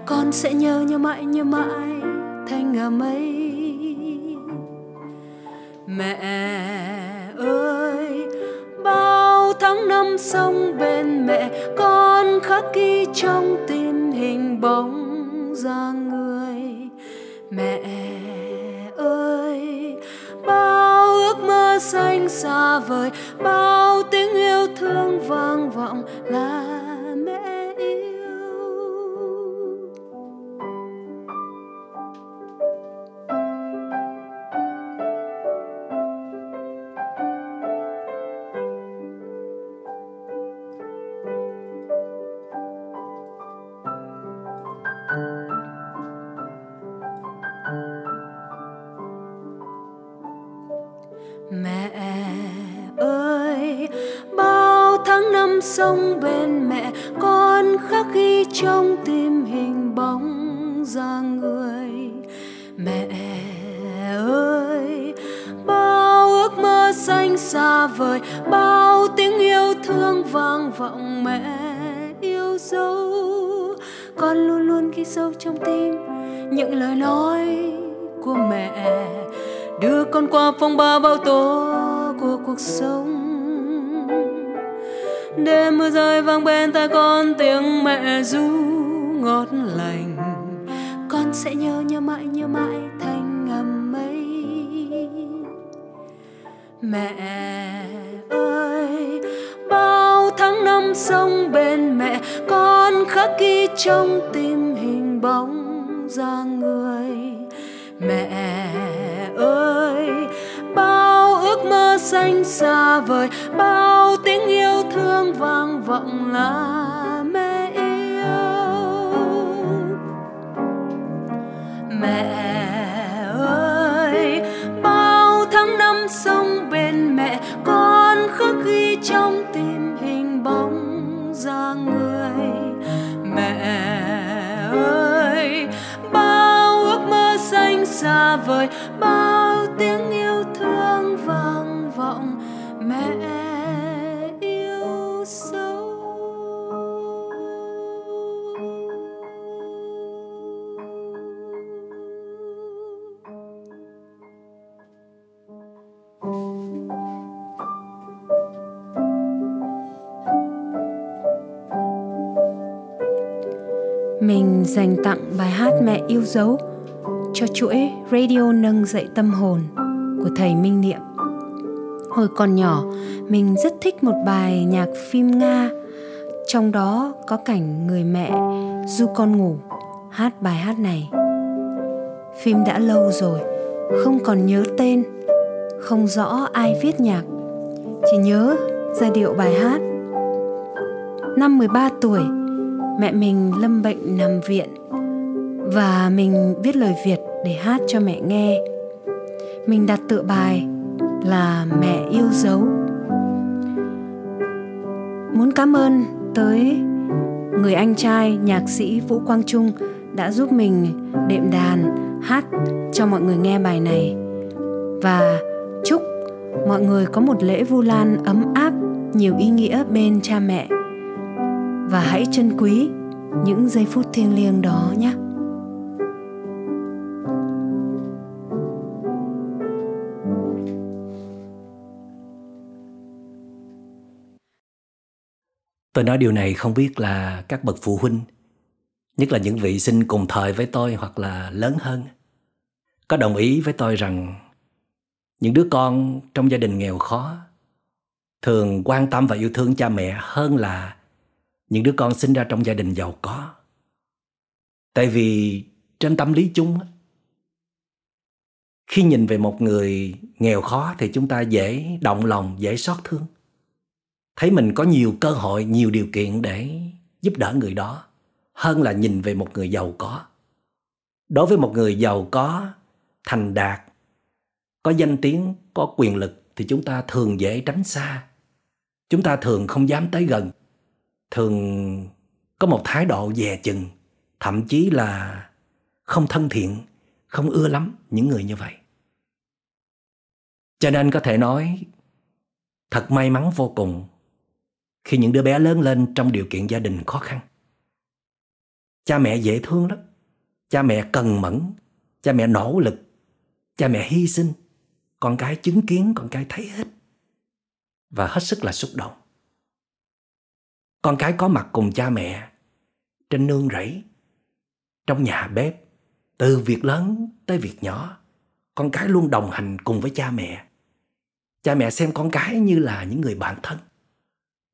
Con sẽ nhớ nhớ mãi nhớ mãi thanh ngà mây mẹ ơi, bao tháng năm sống bên mẹ, con khắc ghi trong tim hình bóng ra người. Mẹ ơi, bao ước mơ xanh xa vời, bao tiếng yêu thương vang vọng là vươn qua phong ba bao tố của cuộc sống. Đêm mưa rơi vang bên tai con tiếng mẹ ru ngọt lành. Con sẽ nhớ nhớ mãi nhớ mãi thành ngầm mây mẹ ơi, bao tháng năm sống bên mẹ, con khắc ghi trong tim hình bóng ra người. Mẹ ơi ước mơ xanh xa vời, bao tiếng yêu thương vang vọng là mẹ yêu. Mẹ ơi, bao tháng năm sống bên mẹ, con khắc ghi trong tim hình bóng ra người. Mẹ ơi, bao ước mơ xanh xa vời, bao tiếng yêu vọng mẹ yêu Mình dành tặng bài hát Mẹ yêu dấu cho chuỗi Radio nâng dậy tâm hồn của thầy Minh Niệm. Hồi còn nhỏ, mình rất thích một bài nhạc phim Nga, trong đó có cảnh người mẹ du con ngủ hát bài hát này. Phim đã lâu rồi, không còn nhớ tên, không rõ ai viết nhạc, chỉ nhớ giai điệu bài hát. Năm 13 tuổi, mẹ mình lâm bệnh nằm viện và mình viết lời Việt để hát cho mẹ nghe. Mình đặt tựa bài là Mẹ yêu dấu. Muốn cảm ơn tới người anh trai, nhạc sĩ Vũ Quang Trung đã giúp mình đệm đàn, hát cho mọi người nghe bài này và chúc mọi người có một lễ Vu Lan ấm áp, nhiều ý nghĩa bên cha mẹ và hãy trân quý những giây phút thiêng liêng đó nhé. Tôi nói điều này không biết là các bậc phụ huynh, nhất là những vị sinh cùng thời với tôi hoặc là lớn hơn, có đồng ý với tôi rằng những đứa con trong gia đình nghèo khó thường quan tâm và yêu thương cha mẹ hơn là những đứa con sinh ra trong gia đình giàu có. Tại vì trên tâm lý chung khi nhìn về một người nghèo khó thì chúng ta dễ động lòng, dễ xót thương. Thấy mình có nhiều cơ hội, nhiều điều kiện để giúp đỡ người đó hơn là nhìn về một người giàu có. Đối với một người giàu có, thành đạt, có danh tiếng, có quyền lực thì chúng ta thường dễ tránh xa. Chúng ta thường không dám tới gần thường có một thái độ dè chừng thậm chí là không thân thiện không ưa lắm những người như vậy cho nên có thể nói thật may mắn vô cùng khi những đứa bé lớn lên trong điều kiện gia đình khó khăn. Cha mẹ dễ thương lắm. Cha mẹ cần mẫn. Cha mẹ nỗ lực. Cha mẹ hy sinh. Con cái chứng kiến con cái thấy hết. Và hết sức là xúc động. Con cái có mặt cùng cha mẹ trên nương rẫy, trong nhà bếp, từ việc lớn tới việc nhỏ, con cái luôn đồng hành cùng với cha mẹ. Cha mẹ xem con cái như là những người bạn thân.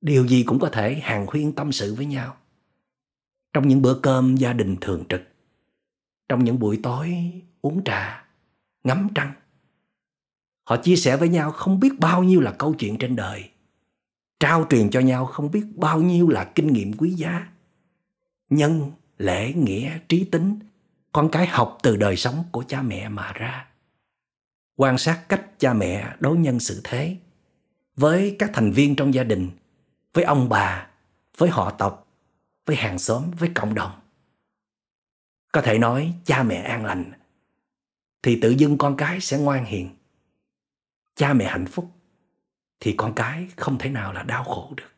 Điều gì cũng có thể hàng huyên tâm sự với nhau. Trong những bữa cơm gia đình thường trực, trong những buổi tối uống trà, ngắm trăng. Họ chia sẻ với nhau không biết bao nhiêu là câu chuyện trên đời trao truyền cho nhau không biết bao nhiêu là kinh nghiệm quý giá. Nhân, lễ, nghĩa, trí tính, con cái học từ đời sống của cha mẹ mà ra. Quan sát cách cha mẹ đối nhân xử thế với các thành viên trong gia đình, với ông bà, với họ tộc, với hàng xóm, với cộng đồng. có thể nói cha mẹ an lành thì tự dưng con cái sẽ ngoan hiền. Cha mẹ hạnh phúc thì con cái không thể nào là đau khổ được.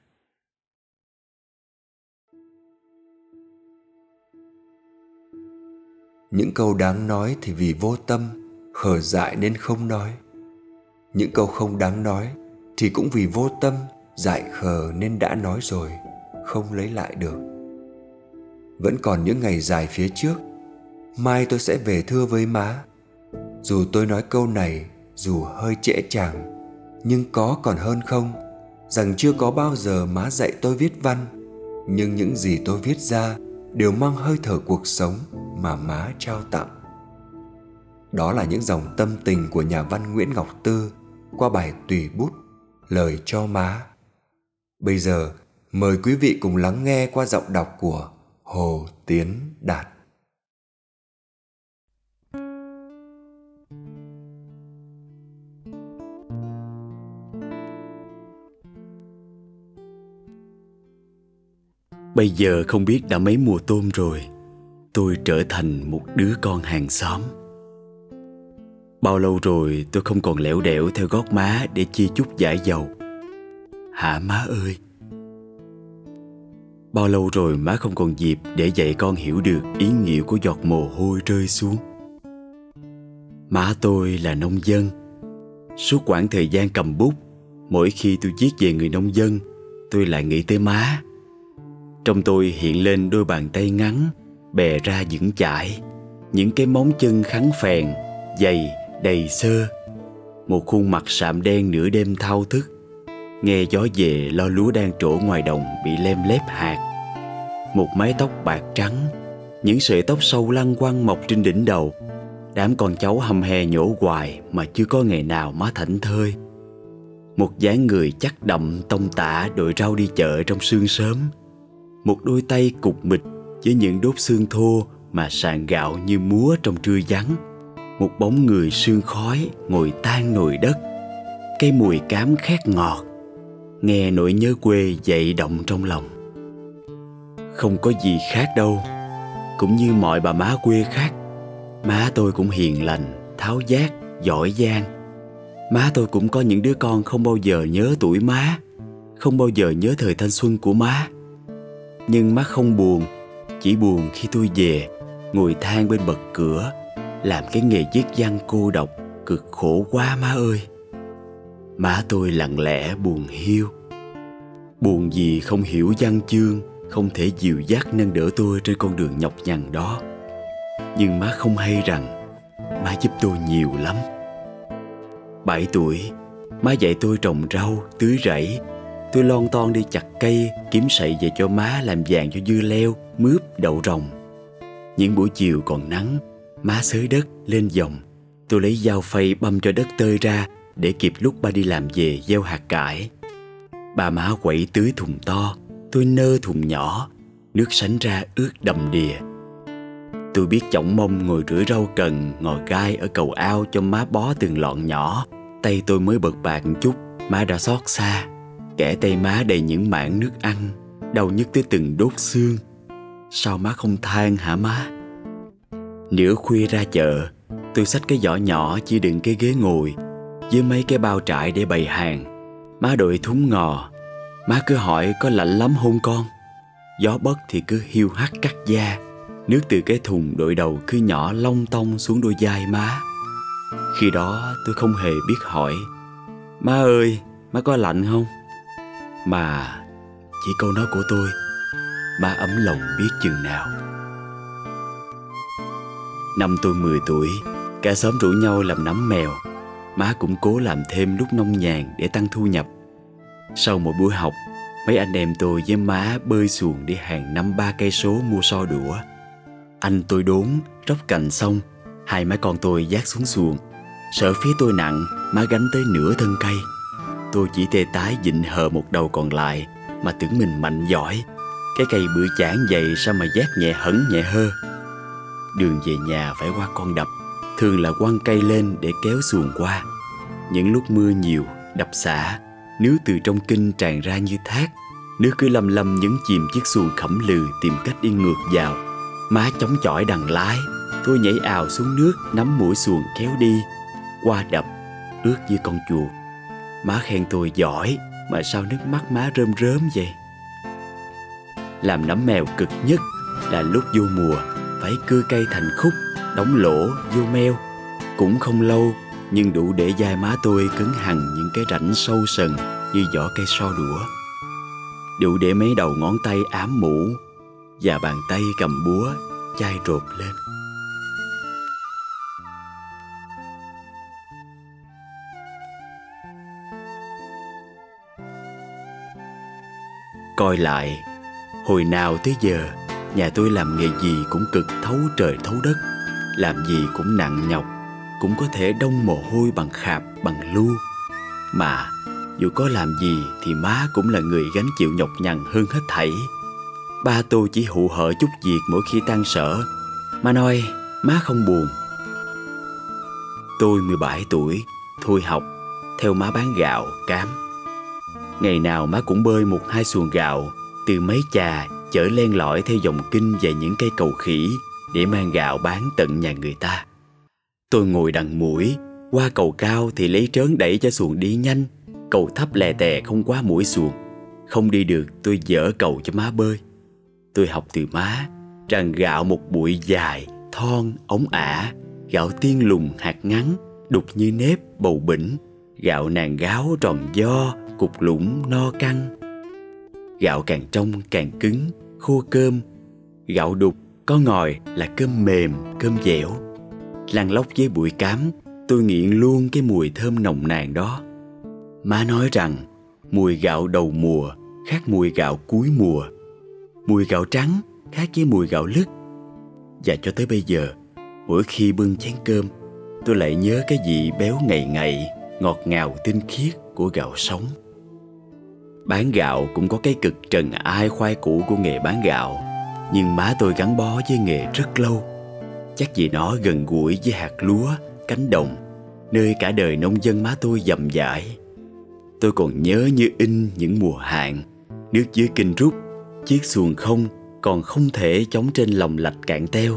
Những câu đáng nói thì vì vô tâm khờ dại nên không nói. Những câu không đáng nói thì cũng vì vô tâm dại khờ nên đã nói rồi, không lấy lại được. Vẫn còn những ngày dài phía trước, mai tôi sẽ về thưa với má. Dù tôi nói câu này, dù hơi trễ chàng, nhưng có còn hơn không? Rằng chưa có bao giờ má dạy tôi viết văn, nhưng những gì tôi viết ra đều mang hơi thở cuộc sống mà má trao tặng. Đó là những dòng tâm tình của nhà văn nguyễn ngọc tư qua bài tùy bút, lời cho má bây giờ, mời quý vị cùng lắng nghe qua giọng đọc của hồ tiến đạt. Bây giờ không biết đã mấy mùa tôm rồi, Tôi trở thành một đứa con hàng xóm. Bao lâu rồi tôi không còn lẻo đẻo theo gót má để chia chút giải dầu. Hả má ơi? Bao lâu rồi má không còn dịp để dạy con hiểu được ý nghĩa của giọt mồ hôi rơi xuống? Má tôi là nông dân. Suốt quãng thời gian cầm bút Mỗi khi tôi viết về người nông dân Tôi lại nghĩ tới má. Trong tôi hiện lên đôi bàn tay ngắn Bè ra vững chãi Những cái móng chân khắn phèn Dày, đầy sơ Một khuôn mặt sạm đen nửa đêm thao thức. Nghe gió về, lo lúa đang trổ ngoài đồng Bị lem lép hạt. Một mái tóc bạc trắng, Những sợi tóc sâu lăn quăng mọc trên đỉnh đầu. Đám con cháu hầm hè nhổ hoài Mà chưa có ngày nào má thảnh thơi. Một dáng người chắc đậm tông tả đội rau đi chợ trong sương sớm. Một đôi tay cục mịch với những đốt xương thô mà sàn gạo như múa trong trưa vắng. Một bóng người sương khói ngồi tan nồi đất. Cây mùi cám khét ngọt nghe nỗi nhớ quê dậy động trong lòng. Không có gì khác đâu, cũng như mọi bà má quê khác, má tôi cũng hiền lành, tháo giác, giỏi giang. Má tôi cũng có những đứa con không bao giờ nhớ tuổi má, không bao giờ nhớ thời thanh xuân của má. Nhưng má không buồn, chỉ buồn khi tôi về, ngồi than bên bậc cửa, làm cái nghề viết văn cô độc cực khổ quá má ơi má tôi lặng lẽ buồn hiu. Buồn gì không hiểu văn chương không thể dìu dắt nâng đỡ tôi trên con đường nhọc nhằn đó. Nhưng má không hay rằng má giúp tôi nhiều lắm. Bảy tuổi má dạy tôi trồng rau tưới rẫy. Tôi lon ton đi chặt cây Kiếm sậy về cho má làm vàng cho dưa leo Mướp, đậu rồng. Những buổi chiều còn nắng Má xới đất lên dòng. Tôi lấy dao phay băm cho đất tơi ra để kịp lúc ba đi làm về gieo hạt cải Bà má quẩy tưới thùng to, Tôi nơ thùng nhỏ, Nước sánh ra ướt đầm đìa. Tôi biết chỏng mông ngồi rửa rau cần Ngồi gai ở cầu ao cho má bó từng lọn nhỏ. Tay tôi mới bật bạc chút, Má đã xót xa. Kẻ tay má đầy những mảng nước ăn, Đau nhức tới từng đốt xương. Sao má không than hả má? Nửa khuya ra chợ, Tôi xách cái giỏ nhỏ chỉ đựng cái ghế ngồi. Với mấy cái bao trại để bày hàng Má đội thúng ngò. Má cứ hỏi có lạnh lắm hôn con? Gió bất thì cứ hiu hắt cắt da. Nước từ cái thùng đội đầu cứ nhỏ long tông xuống đôi vai má. Khi đó tôi không hề biết hỏi Má ơi, má có lạnh không? Mà chỉ câu nói của tôi Má ấm lòng biết chừng nào. Năm tôi 10 tuổi Cả xóm rủ nhau làm nắm mèo. Má cũng cố làm thêm lúc nông nhàn để tăng thu nhập. Sau mỗi buổi học Mấy anh em tôi với má bơi xuồng đi hàng năm ba cây số mua so đũa. Anh tôi đốn, róc cành xong Hai má con tôi dắt xuống xuồng. Sợ phía tôi nặng Má gánh tới nửa thân cây. Tôi chỉ tê tái dịnh hờ một đầu còn lại Mà tưởng mình mạnh giỏi. Cái cây bữa chán dày sao mà giác nhẹ hẳn nhẹ hơ? Đường về nhà phải qua con đập. Thường là quăng cây lên để kéo xuồng qua. Những lúc mưa nhiều, đập xả Nước từ trong kinh tràn ra như thác. Nước cứ lầm lầm nhấn chìm chiếc xuồng khẩm lừ tìm cách đi ngược vào. Má chống chọi đằng lái Tôi nhảy ào xuống nước Nắm mũi xuồng kéo đi. Qua đập Ướt như con chuột. Má khen tôi giỏi Mà sao nước mắt má rơm rớm vậy? Làm nấm mèo cực nhất Là lúc vô mùa Phải cưa cây thành khúc Đóng lỗ, vô meo. Cũng không lâu, Nhưng đủ để dai má tôi cứng hằn Những cái rãnh sâu sần Như vỏ cây so đũa. Đủ để mấy đầu ngón tay ám mũ Và bàn tay cầm búa Chai rột lên. Coi lại, Hồi nào tới giờ, Nhà tôi làm nghề gì cũng cực thấu trời thấu đất. Làm gì cũng nặng nhọc Cũng có thể đông mồ hôi bằng khạp bằng lu. Mà dù có làm gì Thì má cũng là người gánh chịu nhọc nhằn hơn hết thảy. Ba tôi chỉ hụ hở chút việc mỗi khi tan sở. Má nói má không buồn. Tôi 17 tuổi Thôi học Theo má bán gạo, cám. Ngày nào má cũng bơi một hai xuồng gạo Từ mấy trà chở len lỏi theo dòng kinh về những cây cầu khỉ. Để mang gạo bán tận nhà người ta. Tôi ngồi đằng mũi Qua cầu cao thì lấy trớn đẩy cho xuồng đi nhanh. Cầu thấp lè tè không quá mũi xuồng. Không đi được tôi dỡ cầu cho má bơi. Tôi học từ má Rằng gạo một bụi dài, thon, ống ả. Gạo tiên lùng hạt ngắn, đục như nếp, bầu bỉnh. Gạo nàng gáo tròn do, cục lũng no căng. Gạo càng trong càng cứng, khô cơm. Gạo đục có ngòi là cơm mềm, cơm dẻo. Lăn lóc với bụi cám Tôi nghiện luôn cái mùi thơm nồng nàn đó. Má nói rằng Mùi gạo đầu mùa khác mùi gạo cuối mùa. Mùi gạo trắng khác với mùi gạo lứt. Và cho tới bây giờ Mỗi khi bưng chén cơm Tôi lại nhớ cái vị béo ngậy ngậy Ngọt ngào tinh khiết của gạo sống. Bán gạo cũng có cái cực trần ai khoai củ của nghề bán gạo. Nhưng má tôi gắn bó với nghề rất lâu. Chắc vì nó gần gũi với hạt lúa, cánh đồng Nơi cả đời nông dân má tôi dầm dãi. Tôi còn nhớ như in những mùa hạn Nước dưới kinh rút Chiếc xuồng không còn không thể chống trên lòng lạch cạn teo.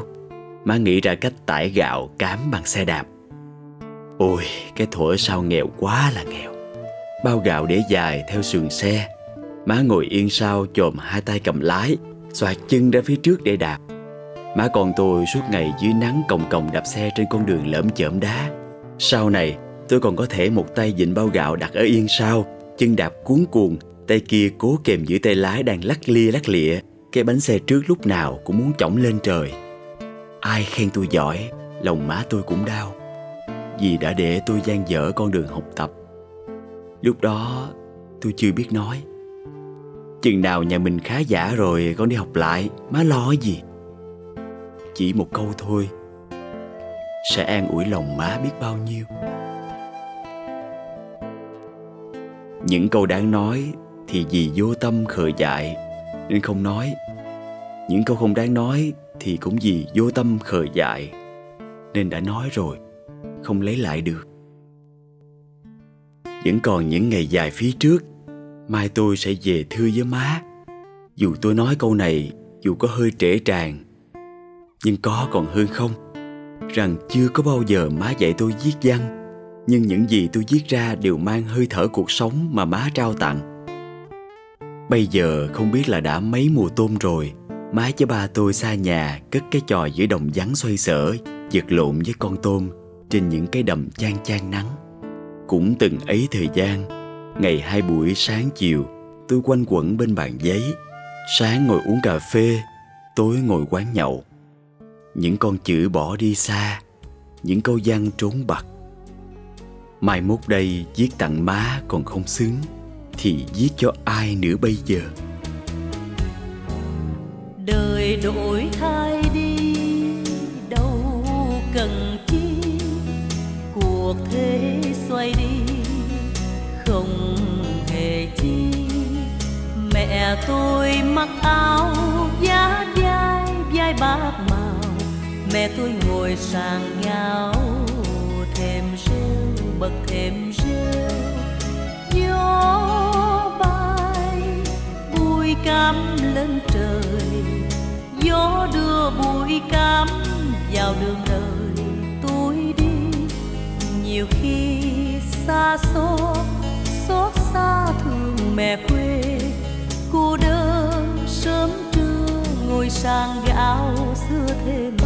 Má nghĩ ra cách tải gạo cám bằng xe đạp. Ôi cái thuở sau nghèo quá là nghèo. Bao gạo để dài theo sườn xe. Má ngồi yên sau chồm hai tay cầm lái. Xoạt chân ra phía trước để đạp. Má con tôi suốt ngày dưới nắng còng còng đạp xe trên con đường lởm chởm đá. Sau này, tôi còn có thể một tay dịnh bao gạo đặt ở yên sau, Chân đạp cuốn cuồng, Tay kia cố kèm giữ tay lái đang lắc lia lắc lịa, Cái bánh xe trước lúc nào cũng muốn chỏng lên trời. Ai khen tôi giỏi, Lòng má tôi cũng đau, Vì đã để tôi gian dở con đường học tập. Lúc đó, tôi chưa biết nói. Chừng nào nhà mình khá giả rồi con đi học lại, Má lo gì? Chỉ một câu thôi. Sẽ an ủi lòng má biết bao nhiêu? Những câu đáng nói Thì vì vô tâm khờ dại Nên không nói. Những câu không đáng nói Thì cũng vì vô tâm khờ dại Nên đã nói rồi, Không lấy lại được. Vẫn còn những ngày dài phía trước Mai tôi sẽ về thưa với má. Dù tôi nói câu này Dù có hơi trễ tràng, Nhưng có còn hơn không? Rằng chưa có bao giờ má dạy tôi viết văn Nhưng những gì tôi viết ra Đều mang hơi thở cuộc sống Mà má trao tặng. Bây giờ không biết là đã mấy mùa tôm rồi Má với ba tôi xa nhà Cất cái trò giữa đồng vắng xoay sở Giật lộn với con tôm Trên những cái đầm chan chan nắng. Cũng từng ấy thời gian Ngày hai buổi sáng chiều, Tôi quanh quẩn bên bàn giấy. Sáng ngồi uống cà phê, Tối ngồi quán nhậu. Những con chữ bỏ đi xa, Những câu văn trốn bặt Mai mốt đây viết tặng má còn không xứng, Thì viết cho ai nữa bây giờ? Đời đổi thay đi, Đâu cần chi. Cuộc thế xoay đi không hề chi. Mẹ tôi mặc áo giá vai vai bạc màu. Mẹ tôi ngồi sàng nhau thêm rêu bậc thêm rêu. Gió bay, bụi cam lên trời. Gió đưa bụi cam vào đường đời. Tôi đi, nhiều khi xa xôi xót xa thương mẹ quê. Cô đơn sớm trưa ngồi sang gạo xưa thêm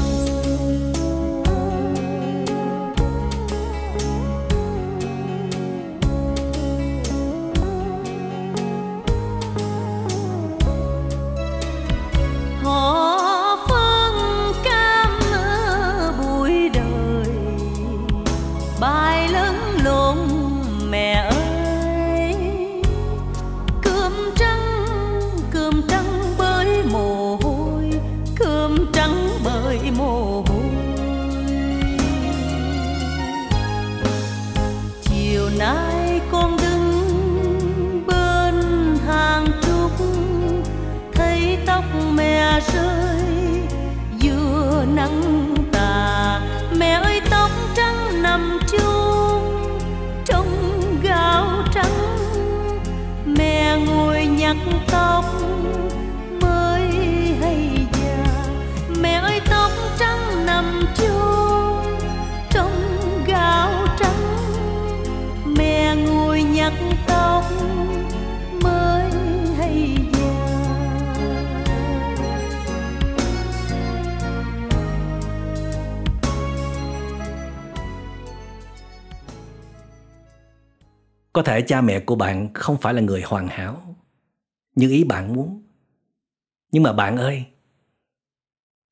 Có thể cha mẹ của bạn không phải là người hoàn hảo như ý bạn muốn. Nhưng mà bạn ơi,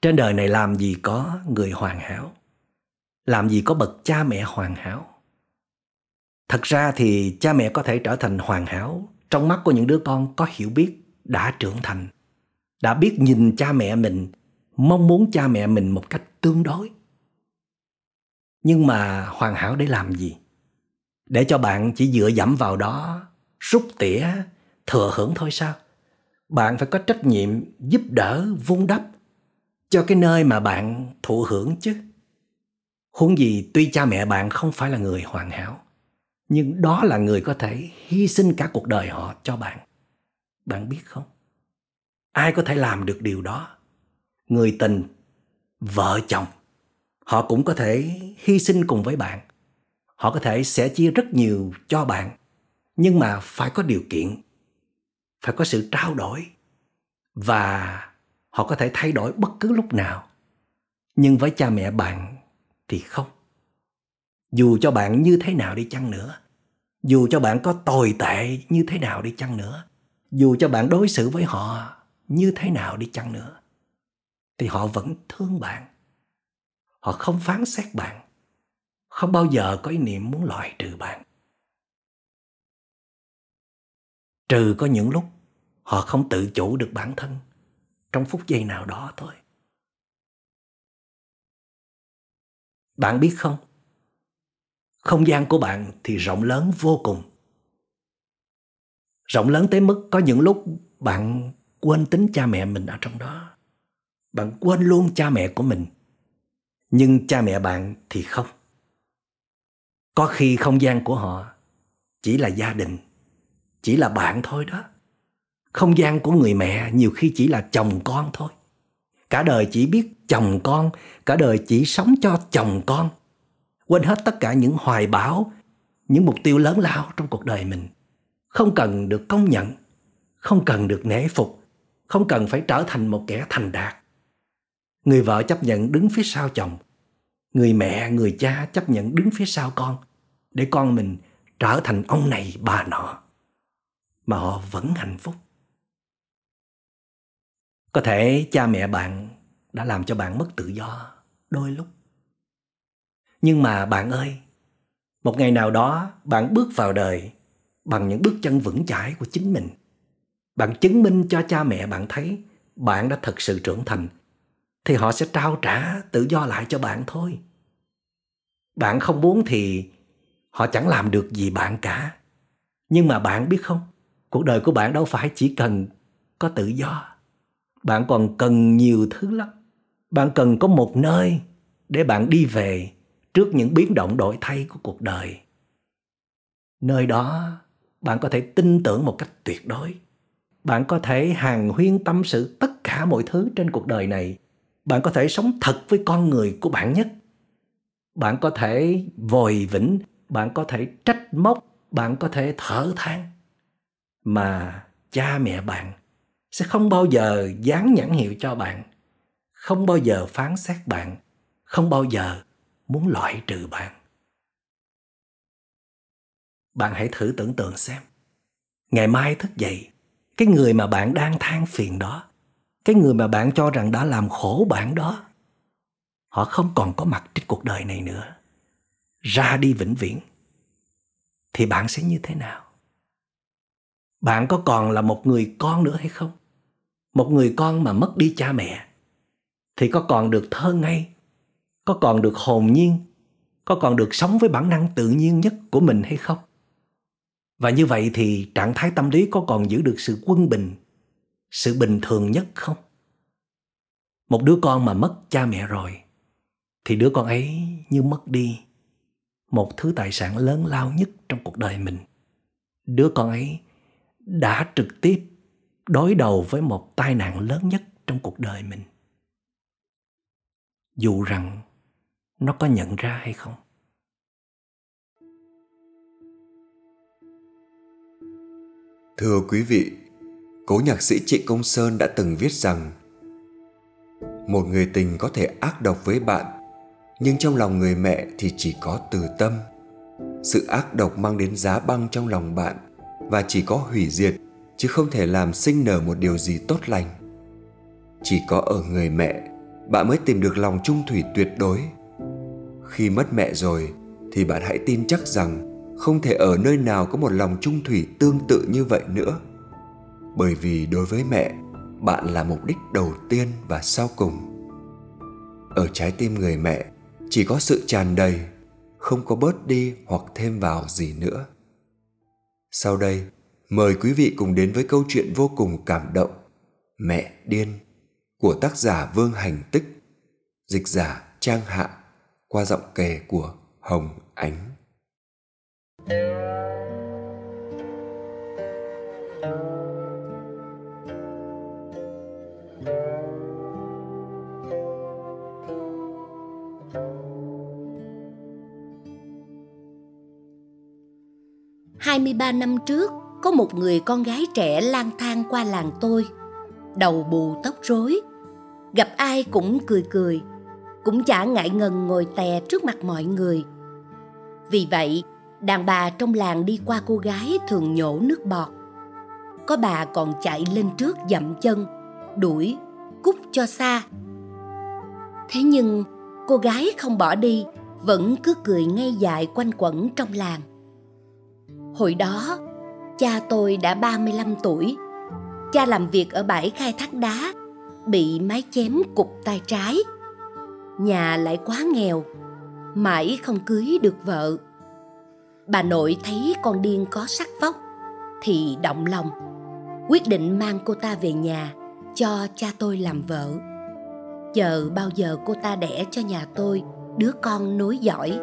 trên đời này làm gì có người hoàn hảo? Làm gì có bậc cha mẹ hoàn hảo? Thật ra thì cha mẹ có thể trở thành hoàn hảo trong mắt của những đứa con có hiểu biết, đã trưởng thành, đã biết nhìn cha mẹ mình, mong muốn cha mẹ mình một cách tương đối. Nhưng mà hoàn hảo để làm gì? Để cho bạn chỉ dựa dẫm vào đó, rút tỉa, thừa hưởng thôi sao? Bạn phải có trách nhiệm giúp đỡ, vun đắp cho cái nơi mà bạn thụ hưởng chứ. Huống gì tuy cha mẹ bạn không phải là người hoàn hảo, nhưng đó là người có thể hy sinh cả cuộc đời họ cho bạn. Bạn biết không? Ai có thể làm được điều đó? Người tình, vợ chồng, họ cũng có thể hy sinh cùng với bạn họ có thể sẽ chia rất nhiều cho bạn, nhưng mà phải có điều kiện, phải có sự trao đổi, và họ có thể thay đổi bất cứ lúc nào. Nhưng với cha mẹ bạn thì không. Dù cho bạn như thế nào đi chăng nữa, dù cho bạn có tồi tệ như thế nào đi chăng nữa, dù cho bạn đối xử với họ như thế nào đi chăng nữa, thì họ vẫn thương bạn. Họ không phán xét bạn không bao giờ có ý niệm muốn loại trừ bạn. Trừ có những lúc họ không tự chủ được bản thân, trong phút giây nào đó thôi. Bạn biết không? Không gian của bạn thì rộng lớn vô cùng. Rộng lớn tới mức có những lúc bạn quên tính cha mẹ mình ở trong đó. Bạn quên luôn cha mẹ của mình, nhưng cha mẹ bạn thì không có khi không gian của họ chỉ là gia đình, chỉ là bạn thôi đó. Không gian của người mẹ nhiều khi chỉ là chồng con thôi. Cả đời chỉ biết chồng con, cả đời chỉ sống cho chồng con. Quên hết tất cả những hoài bão, những mục tiêu lớn lao trong cuộc đời mình. Không cần được công nhận, không cần được nể phục, không cần phải trở thành một kẻ thành đạt. Người vợ chấp nhận đứng phía sau chồng người mẹ, người cha chấp nhận đứng phía sau con để con mình trở thành ông này, bà nọ. Mà họ vẫn hạnh phúc. Có thể cha mẹ bạn đã làm cho bạn mất tự do đôi lúc. Nhưng mà bạn ơi, một ngày nào đó bạn bước vào đời bằng những bước chân vững chãi của chính mình. Bạn chứng minh cho cha mẹ bạn thấy bạn đã thật sự trưởng thành thì họ sẽ trao trả tự do lại cho bạn thôi. Bạn không muốn thì họ chẳng làm được gì bạn cả. Nhưng mà bạn biết không? Cuộc đời của bạn đâu phải chỉ cần có tự do. Bạn còn cần nhiều thứ lắm. Bạn cần có một nơi để bạn đi về trước những biến động đổi thay của cuộc đời. Nơi đó, bạn có thể tin tưởng một cách tuyệt đối. Bạn có thể hàng huyên tâm sự tất cả mọi thứ trên cuộc đời này bạn có thể sống thật với con người của bạn nhất. Bạn có thể vòi vĩnh, bạn có thể trách móc, bạn có thể thở than. Mà cha mẹ bạn sẽ không bao giờ dán nhãn hiệu cho bạn, không bao giờ phán xét bạn, không bao giờ muốn loại trừ bạn. Bạn hãy thử tưởng tượng xem, ngày mai thức dậy, cái người mà bạn đang than phiền đó cái người mà bạn cho rằng đã làm khổ bạn đó, họ không còn có mặt trên cuộc đời này nữa. Ra đi vĩnh viễn, thì bạn sẽ như thế nào? Bạn có còn là một người con nữa hay không? Một người con mà mất đi cha mẹ, thì có còn được thơ ngây, có còn được hồn nhiên, có còn được sống với bản năng tự nhiên nhất của mình hay không? Và như vậy thì trạng thái tâm lý có còn giữ được sự quân bình sự bình thường nhất không? Một đứa con mà mất cha mẹ rồi thì đứa con ấy như mất đi một thứ tài sản lớn lao nhất trong cuộc đời mình. Đứa con ấy đã trực tiếp đối đầu với một tai nạn lớn nhất trong cuộc đời mình. Dù rằng nó có nhận ra hay không? Thưa quý vị, cố nhạc sĩ Trịnh Công Sơn đã từng viết rằng Một người tình có thể ác độc với bạn, nhưng trong lòng người mẹ thì chỉ có từ tâm. Sự ác độc mang đến giá băng trong lòng bạn và chỉ có hủy diệt chứ không thể làm sinh nở một điều gì tốt lành. Chỉ có ở người mẹ, bạn mới tìm được lòng trung thủy tuyệt đối. Khi mất mẹ rồi thì bạn hãy tin chắc rằng không thể ở nơi nào có một lòng trung thủy tương tự như vậy nữa bởi vì đối với mẹ, bạn là mục đích đầu tiên và sau cùng. Ở trái tim người mẹ, chỉ có sự tràn đầy, không có bớt đi hoặc thêm vào gì nữa. Sau đây, mời quý vị cùng đến với câu chuyện vô cùng cảm động, mẹ điên, của tác giả vương hành tích, dịch giả trang hạ, qua giọng kể của hồng ánh. 23 năm trước, có một người con gái trẻ lang thang qua làng tôi, đầu bù tóc rối. Gặp ai cũng cười cười, cũng chả ngại ngần ngồi tè trước mặt mọi người. Vì vậy, đàn bà trong làng đi qua cô gái thường nhổ nước bọt. Có bà còn chạy lên trước dậm chân, đuổi, cút cho xa. Thế nhưng, cô gái không bỏ đi, vẫn cứ cười ngây dại quanh quẩn trong làng. Hồi đó, cha tôi đã 35 tuổi. Cha làm việc ở bãi khai thác đá, bị mái chém cục tay trái. Nhà lại quá nghèo, mãi không cưới được vợ. Bà nội thấy con điên có sắc vóc thì động lòng, quyết định mang cô ta về nhà cho cha tôi làm vợ. Chờ bao giờ cô ta đẻ cho nhà tôi đứa con nối giỏi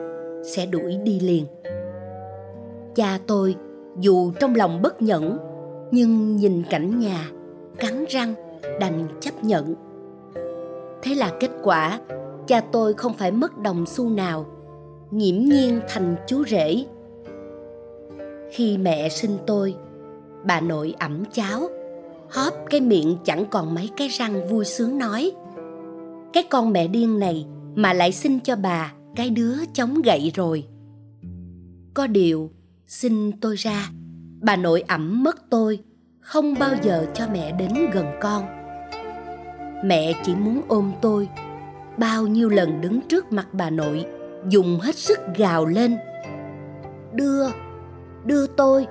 sẽ đuổi đi liền cha tôi dù trong lòng bất nhẫn, nhưng nhìn cảnh nhà cắn răng đành chấp nhận. Thế là kết quả, cha tôi không phải mất đồng xu nào, nghiễm nhiên thành chú rể. Khi mẹ sinh tôi, bà nội ẩm cháo, hóp cái miệng chẳng còn mấy cái răng vui sướng nói, cái con mẹ điên này mà lại sinh cho bà cái đứa chống gậy rồi. Có điều xin tôi ra. Bà nội ẩm mất tôi, không bao giờ cho mẹ đến gần con. Mẹ chỉ muốn ôm tôi. Bao nhiêu lần đứng trước mặt bà nội, dùng hết sức gào lên. Đưa đưa tôi.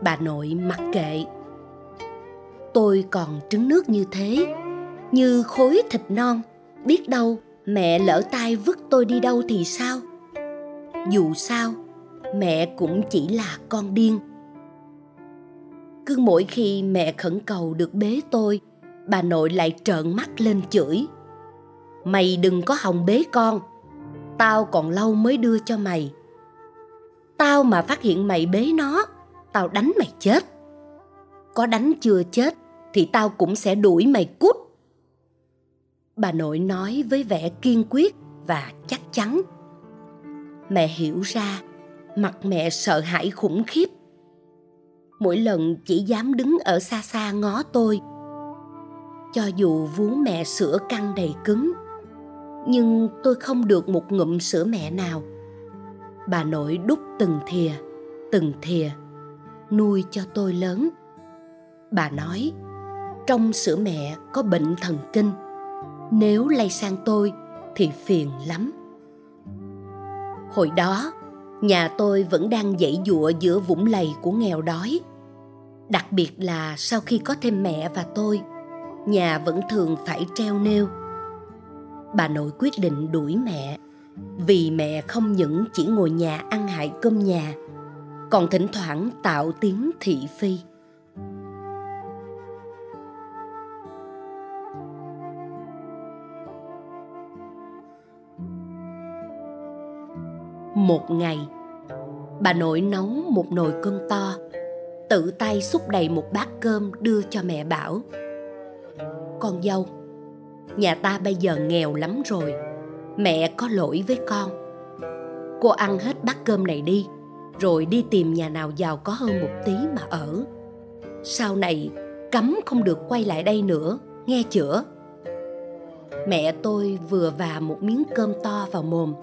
Bà nội mặc kệ. Tôi còn trứng nước như thế, như khối thịt non. Biết đâu mẹ lỡ tay vứt tôi đi đâu thì sao? Dù sao mẹ cũng chỉ là con điên. Cứ mỗi khi mẹ khẩn cầu được bế tôi, bà nội lại trợn mắt lên chửi. Mày đừng có hòng bế con, tao còn lâu mới đưa cho mày. Tao mà phát hiện mày bế nó, tao đánh mày chết. Có đánh chưa chết thì tao cũng sẽ đuổi mày cút. Bà nội nói với vẻ kiên quyết và chắc chắn. Mẹ hiểu ra mặt mẹ sợ hãi khủng khiếp. Mỗi lần chỉ dám đứng ở xa xa ngó tôi, cho dù vú mẹ sữa căng đầy cứng, nhưng tôi không được một ngụm sữa mẹ nào. Bà nội đút từng thìa từng thìa, nuôi cho tôi lớn. Bà nói, trong sữa mẹ có bệnh thần kinh, nếu lây sang tôi thì phiền lắm. Hồi đó nhà tôi vẫn đang dãy dụa giữa vũng lầy của nghèo đói. Đặc biệt là sau khi có thêm mẹ và tôi, nhà vẫn thường phải treo nêu. Bà nội quyết định đuổi mẹ, vì mẹ không những chỉ ngồi nhà ăn hại cơm nhà, còn thỉnh thoảng tạo tiếng thị phi. Một ngày. Bà nội nấu một nồi cơm to, tự tay xúc đầy một bát cơm đưa cho mẹ bảo, con dâu, nhà ta bây giờ nghèo lắm rồi, mẹ có lỗi với con. Cô ăn hết bát cơm này đi, rồi đi tìm nhà nào giàu có hơn một tí mà ở. Sau này, cấm không được quay lại đây nữa, nghe chữa mẹ tôi vừa và một miếng cơm to vào mồm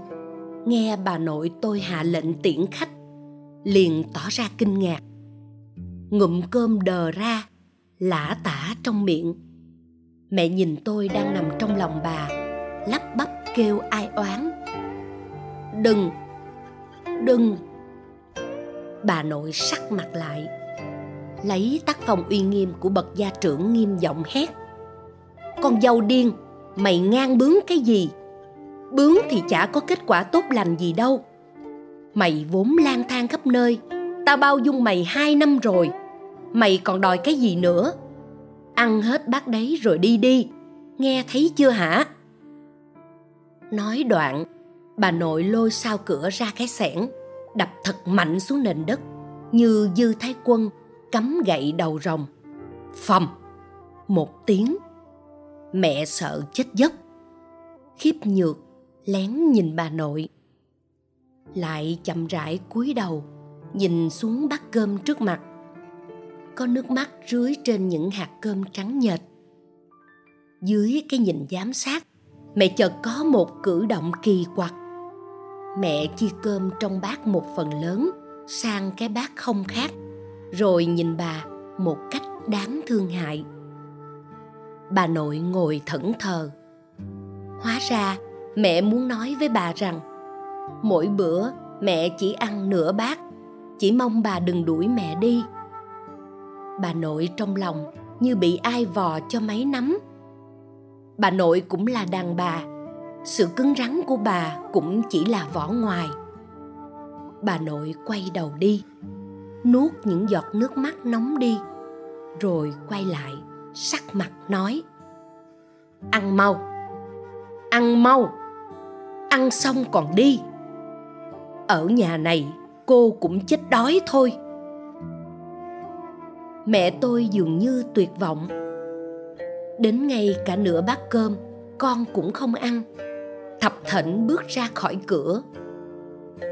nghe bà nội tôi hạ lệnh tiễn khách, liền tỏ ra kinh ngạc. Ngụm cơm đờ ra, lả tả trong miệng. Mẹ nhìn tôi đang nằm trong lòng bà, lắp bắp kêu ai oán. Đừng đừng. Bà nội sắc mặt lại, lấy tác phong uy nghiêm của bậc gia trưởng nghiêm giọng hét. Con dâu điên, mày ngang bướng cái gì? Bướng thì chả có kết quả tốt lành gì đâu. Mày vốn lang thang khắp nơi, tao bao dung mày hai năm rồi, mày còn đòi cái gì nữa? Ăn hết bát đấy rồi đi đi, nghe thấy chưa hả? Nói đoạn, bà nội lôi sao cửa ra cái xẻng đập thật mạnh xuống nền đất, như dư thái quân cắm gậy đầu rồng. Phầm, một tiếng, mẹ sợ chết giấc. Khiếp nhược lén nhìn bà nội. Lại chậm rãi cúi đầu, nhìn xuống bát cơm trước mặt. Có nước mắt rưới trên những hạt cơm trắng nhệt. Dưới cái nhìn giám sát, mẹ chợt có một cử động kỳ quặc. Mẹ chia cơm trong bát một phần lớn, sang cái bát không khác, rồi nhìn bà một cách đáng thương hại. Bà nội ngồi thẫn thờ. Hóa ra mẹ muốn nói với bà rằng, mỗi bữa mẹ chỉ ăn nửa bát, chỉ mong bà đừng đuổi mẹ đi. Bà nội trong lòng như bị ai vò cho máy nắm. Bà nội cũng là đàn bà, sự cứng rắn của bà cũng chỉ là vỏ ngoài. Bà nội quay đầu đi, nuốt những giọt nước mắt nóng đi, rồi quay lại, sắc mặt nói, ăn mau ăn mau ăn xong còn đi. Ở nhà này, cô cũng chết đói thôi. Mẹ tôi dường như tuyệt vọng. Đến ngay cả nửa bát cơm, con cũng không ăn. Thập thỉnh bước ra khỏi cửa.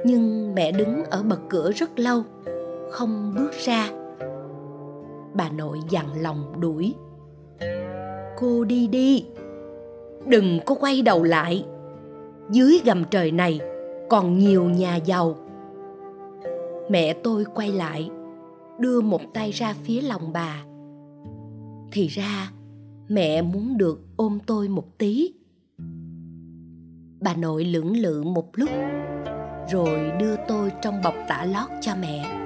Nhưng mẹ đứng ở bậc cửa rất lâu, không bước ra. Bà nội dặn lòng đuổi. Cô đi đi, đừng có quay đầu lại dưới gầm trời này còn nhiều nhà giàu. Mẹ tôi quay lại, đưa một tay ra phía lòng bà. Thì ra, mẹ muốn được ôm tôi một tí. Bà nội lưỡng lự một lúc, rồi đưa tôi trong bọc tả lót cho mẹ.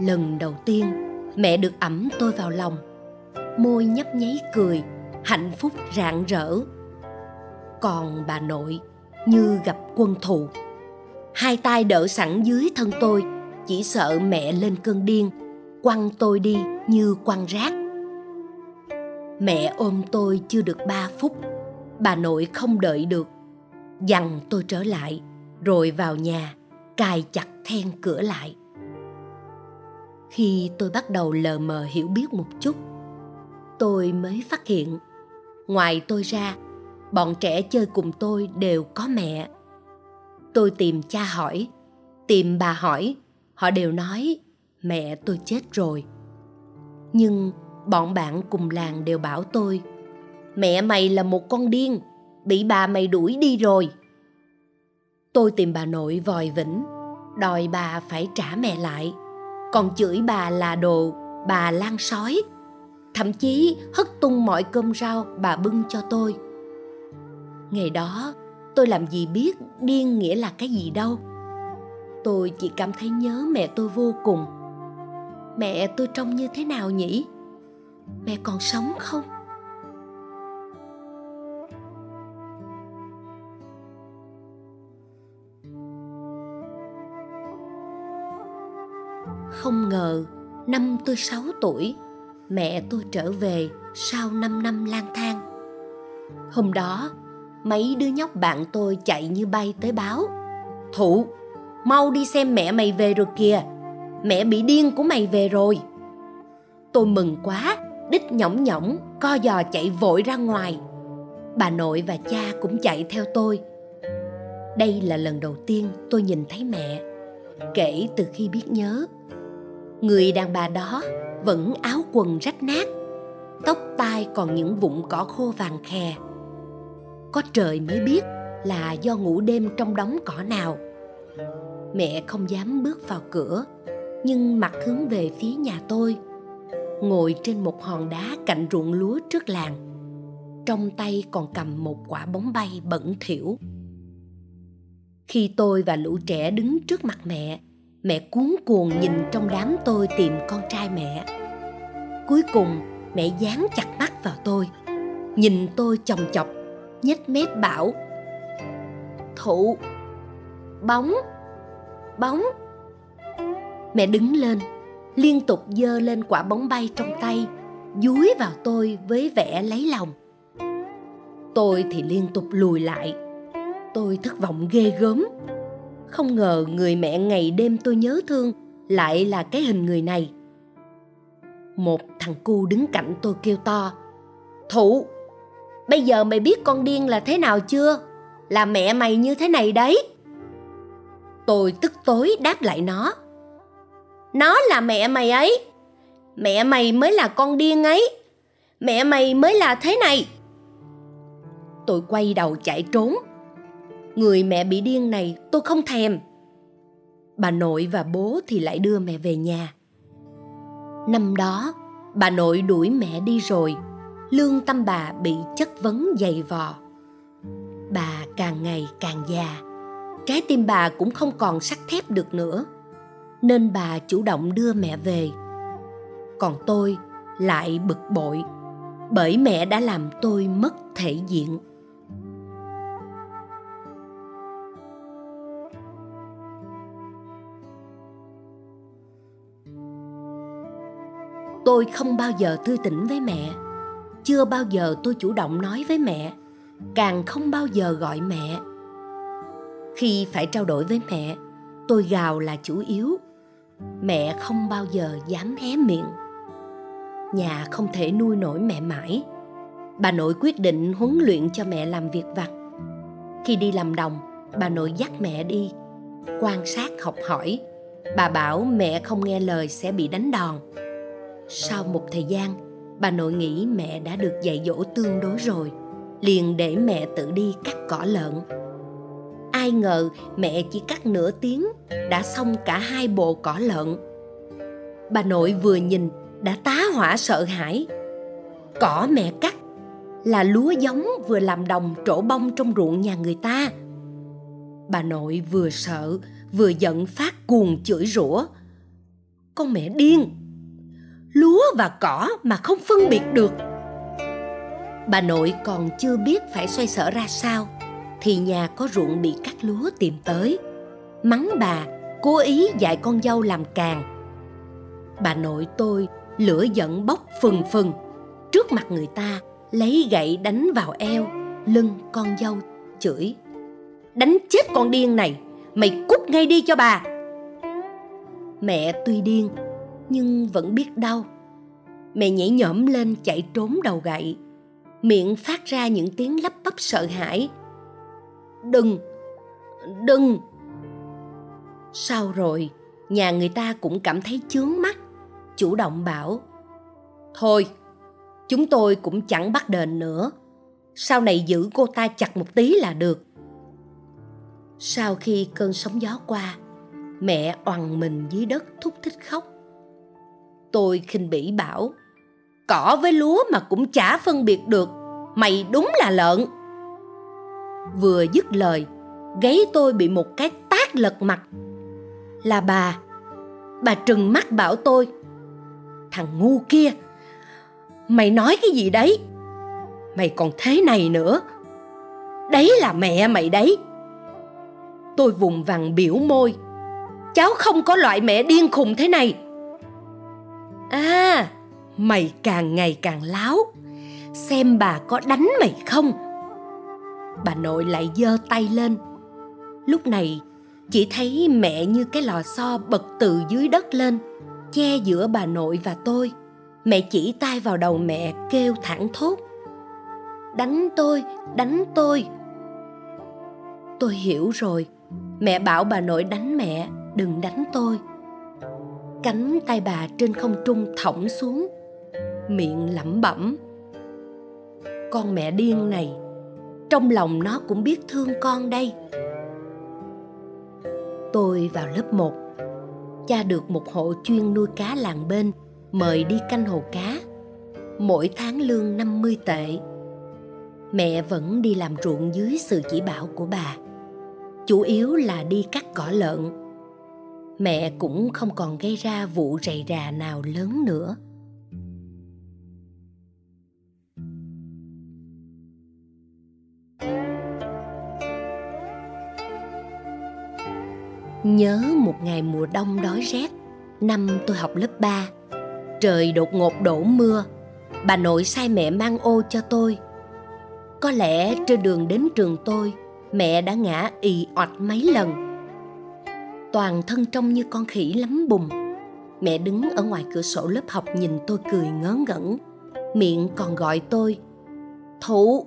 Lần đầu tiên, mẹ được ẩm tôi vào lòng. Môi nhấp nháy cười, hạnh phúc rạng rỡ còn bà nội như gặp quân thù. Hai tay đỡ sẵn dưới thân tôi, chỉ sợ mẹ lên cơn điên, quăng tôi đi như quăng rác. Mẹ ôm tôi chưa được ba phút, bà nội không đợi được, dằn tôi trở lại, rồi vào nhà, cài chặt then cửa lại. Khi tôi bắt đầu lờ mờ hiểu biết một chút, tôi mới phát hiện, ngoài tôi ra bọn trẻ chơi cùng tôi đều có mẹ. Tôi tìm cha hỏi, tìm bà hỏi, họ đều nói, mẹ tôi chết rồi. Nhưng bọn bạn cùng làng đều bảo tôi, mẹ mày là một con điên, bị bà mày đuổi đi rồi. Tôi tìm bà nội vòi vĩnh, đòi bà phải trả mẹ lại, còn chửi bà là đồ, bà lan sói. Thậm chí hất tung mọi cơm rau bà bưng cho tôi ngày đó, tôi làm gì biết điên nghĩa là cái gì đâu. Tôi chỉ cảm thấy nhớ mẹ tôi vô cùng. Mẹ tôi trông như thế nào nhỉ? Mẹ còn sống không? Không ngờ, năm tôi 6 tuổi, mẹ tôi trở về sau 5 năm lang thang. Hôm đó mấy đứa nhóc bạn tôi chạy như bay tới báo. Thụ mau đi xem mẹ mày về rồi kìa. Mẹ bị điên của mày về rồi. Tôi mừng quá, đích nhõng nhõng, co giò chạy vội ra ngoài. Bà nội và cha cũng chạy theo tôi. Đây là lần đầu tiên tôi nhìn thấy mẹ, kể từ khi biết nhớ. Người đàn bà đó vẫn áo quần rách nát, tóc tai còn những vụn cỏ khô vàng khè có trời mới biết là do ngủ đêm trong đống cỏ nào. Mẹ không dám bước vào cửa, nhưng mặt hướng về phía nhà tôi, ngồi trên một hòn đá cạnh ruộng lúa trước làng. Trong tay còn cầm một quả bóng bay bẩn thỉu. Khi tôi và lũ trẻ đứng trước mặt mẹ mẹ cuốn cuồng nhìn trong đám tôi tìm con trai mẹ. Cuối cùng, mẹ dán chặt mắt vào tôi, nhìn tôi chòng chọc nhếch mép bảo, thụ, bóng bóng. Mẹ đứng lên, liên tục giơ lên quả bóng bay trong tay, dúi vào tôi với vẻ lấy lòng. Tôi thì liên tục lùi lại. Tôi thất vọng ghê gớm. Không ngờ người mẹ ngày đêm tôi nhớ thương lại là cái hình người này. Một thằng cu đứng cạnh tôi kêu to, thụ bây giờ mày biết con điên là thế nào chưa? Là mẹ mày như thế này đấy. Tôi tức tối đáp lại nó. Nó là mẹ mày ấy. Mẹ mày mới là con điên ấy. Mẹ mày mới là thế này. Tôi quay đầu chạy trốn. Người mẹ bị điên này tôi không thèm. Bà nội và bố thì lại đưa mẹ về nhà. Năm đó, bà nội đuổi mẹ đi rồi lương tâm bà bị chất vấn dày vò. Bà càng ngày càng già, trái tim bà cũng không còn sắt thép được nữa, nên bà chủ động đưa mẹ về. Còn tôi lại bực bội, bởi mẹ đã làm tôi mất thể diện. Tôi không bao giờ thư tỉnh với mẹ chưa bao giờ tôi chủ động nói với mẹ, càng không bao giờ gọi mẹ. Khi phải trao đổi với mẹ, tôi gào là chủ yếu. Mẹ không bao giờ dám hé miệng. Nhà không thể nuôi nổi mẹ mãi. Bà nội quyết định huấn luyện cho mẹ làm việc vặt. Khi đi làm đồng, bà nội dắt mẹ đi, quan sát, học hỏi. Bà bảo mẹ không nghe lời sẽ bị đánh đòn. Sau một thời gian bà nội nghĩ mẹ đã được dạy dỗ tương đối rồi, liền để mẹ tự đi cắt cỏ lợn. Ai ngờ mẹ chỉ cắt nửa tiếng, đã xong cả hai bộ cỏ lợn. Bà nội vừa nhìn, đã tá hỏa sợ hãi. Cỏ mẹ cắt là lúa giống vừa làm đồng trổ bông trong ruộng nhà người ta. Bà nội vừa sợ, vừa giận phát cuồng chửi rủa. Con mẹ điên lúa và cỏ mà không phân biệt được. Bà nội còn chưa biết phải xoay sở ra sao, thì nhà có ruộng bị cắt lúa tìm tới. Mắng bà, cố ý dạy con dâu làm càng. Bà nội tôi lửa giận bốc phừng phừng. Trước mặt người ta, lấy gậy đánh vào eo, lưng con dâu chửi. Đánh chết con điên này, mày cút ngay đi cho bà. Mẹ tuy điên nhưng vẫn biết đau. Mẹ nhảy nhõm lên chạy trốn đầu gậy. Miệng phát ra những tiếng lắp bắp sợ hãi. Đừng đừng. Sau rồi? Nhà người ta cũng cảm thấy chướng mắt. Chủ động bảo, thôi, chúng tôi cũng chẳng bắt đền nữa. Sau này giữ cô ta chặt một tí là được. Sau khi cơn sóng gió qua, mẹ oằn mình dưới đất thúc thích khóc tôi khinh bỉ bảo, cỏ với lúa mà cũng chả phân biệt được, mày đúng là lợn. Vừa dứt lời, gáy tôi bị một cái tát lật mặt. Là bà bà trừng mắt bảo tôi, thằng ngu kia, mày nói cái gì đấy? Mày còn thế này nữa, đấy là mẹ mày đấy. Tôi vùng vằng biểu môi, cháu không có loại mẹ điên khùng thế này à mày càng ngày càng láo. Xem bà có đánh mày không? Bà nội lại giơ tay lên. Lúc này, chỉ thấy mẹ như cái lò xo bật từ dưới đất lên, che giữa bà nội và tôi. Mẹ chỉ tay vào đầu mẹ, kêu thẳng thốt. Đánh tôi đánh tôi. Tôi hiểu rồi. Mẹ bảo bà nội đánh mẹ, đừng đánh tôi cánh tay bà trên không trung thõng xuống, miệng lẩm bẩm. Con mẹ điên này, trong lòng nó cũng biết thương con đây. Tôi vào lớp 1 cha được một hộ chuyên nuôi cá làng bên mời đi canh hồ cá. Mỗi tháng lương 50 tệ. Mẹ vẫn đi làm ruộng dưới sự chỉ bảo của bà. Chủ yếu là đi cắt cỏ lợn mẹ cũng không còn gây ra vụ rầy rà nào lớn nữa Nhớ một ngày mùa đông đói rét, năm tôi học lớp 3. Trời đột ngột đổ mưa, bà nội sai mẹ mang ô cho tôi. Có lẽ trên đường đến trường tôi, mẹ đã ngã ì oạch mấy lần. Toàn thân trông như con khỉ lắm bùng. Mẹ đứng ở ngoài cửa sổ lớp học nhìn tôi cười ngớ ngẩn, miệng còn gọi tôi. Thụ!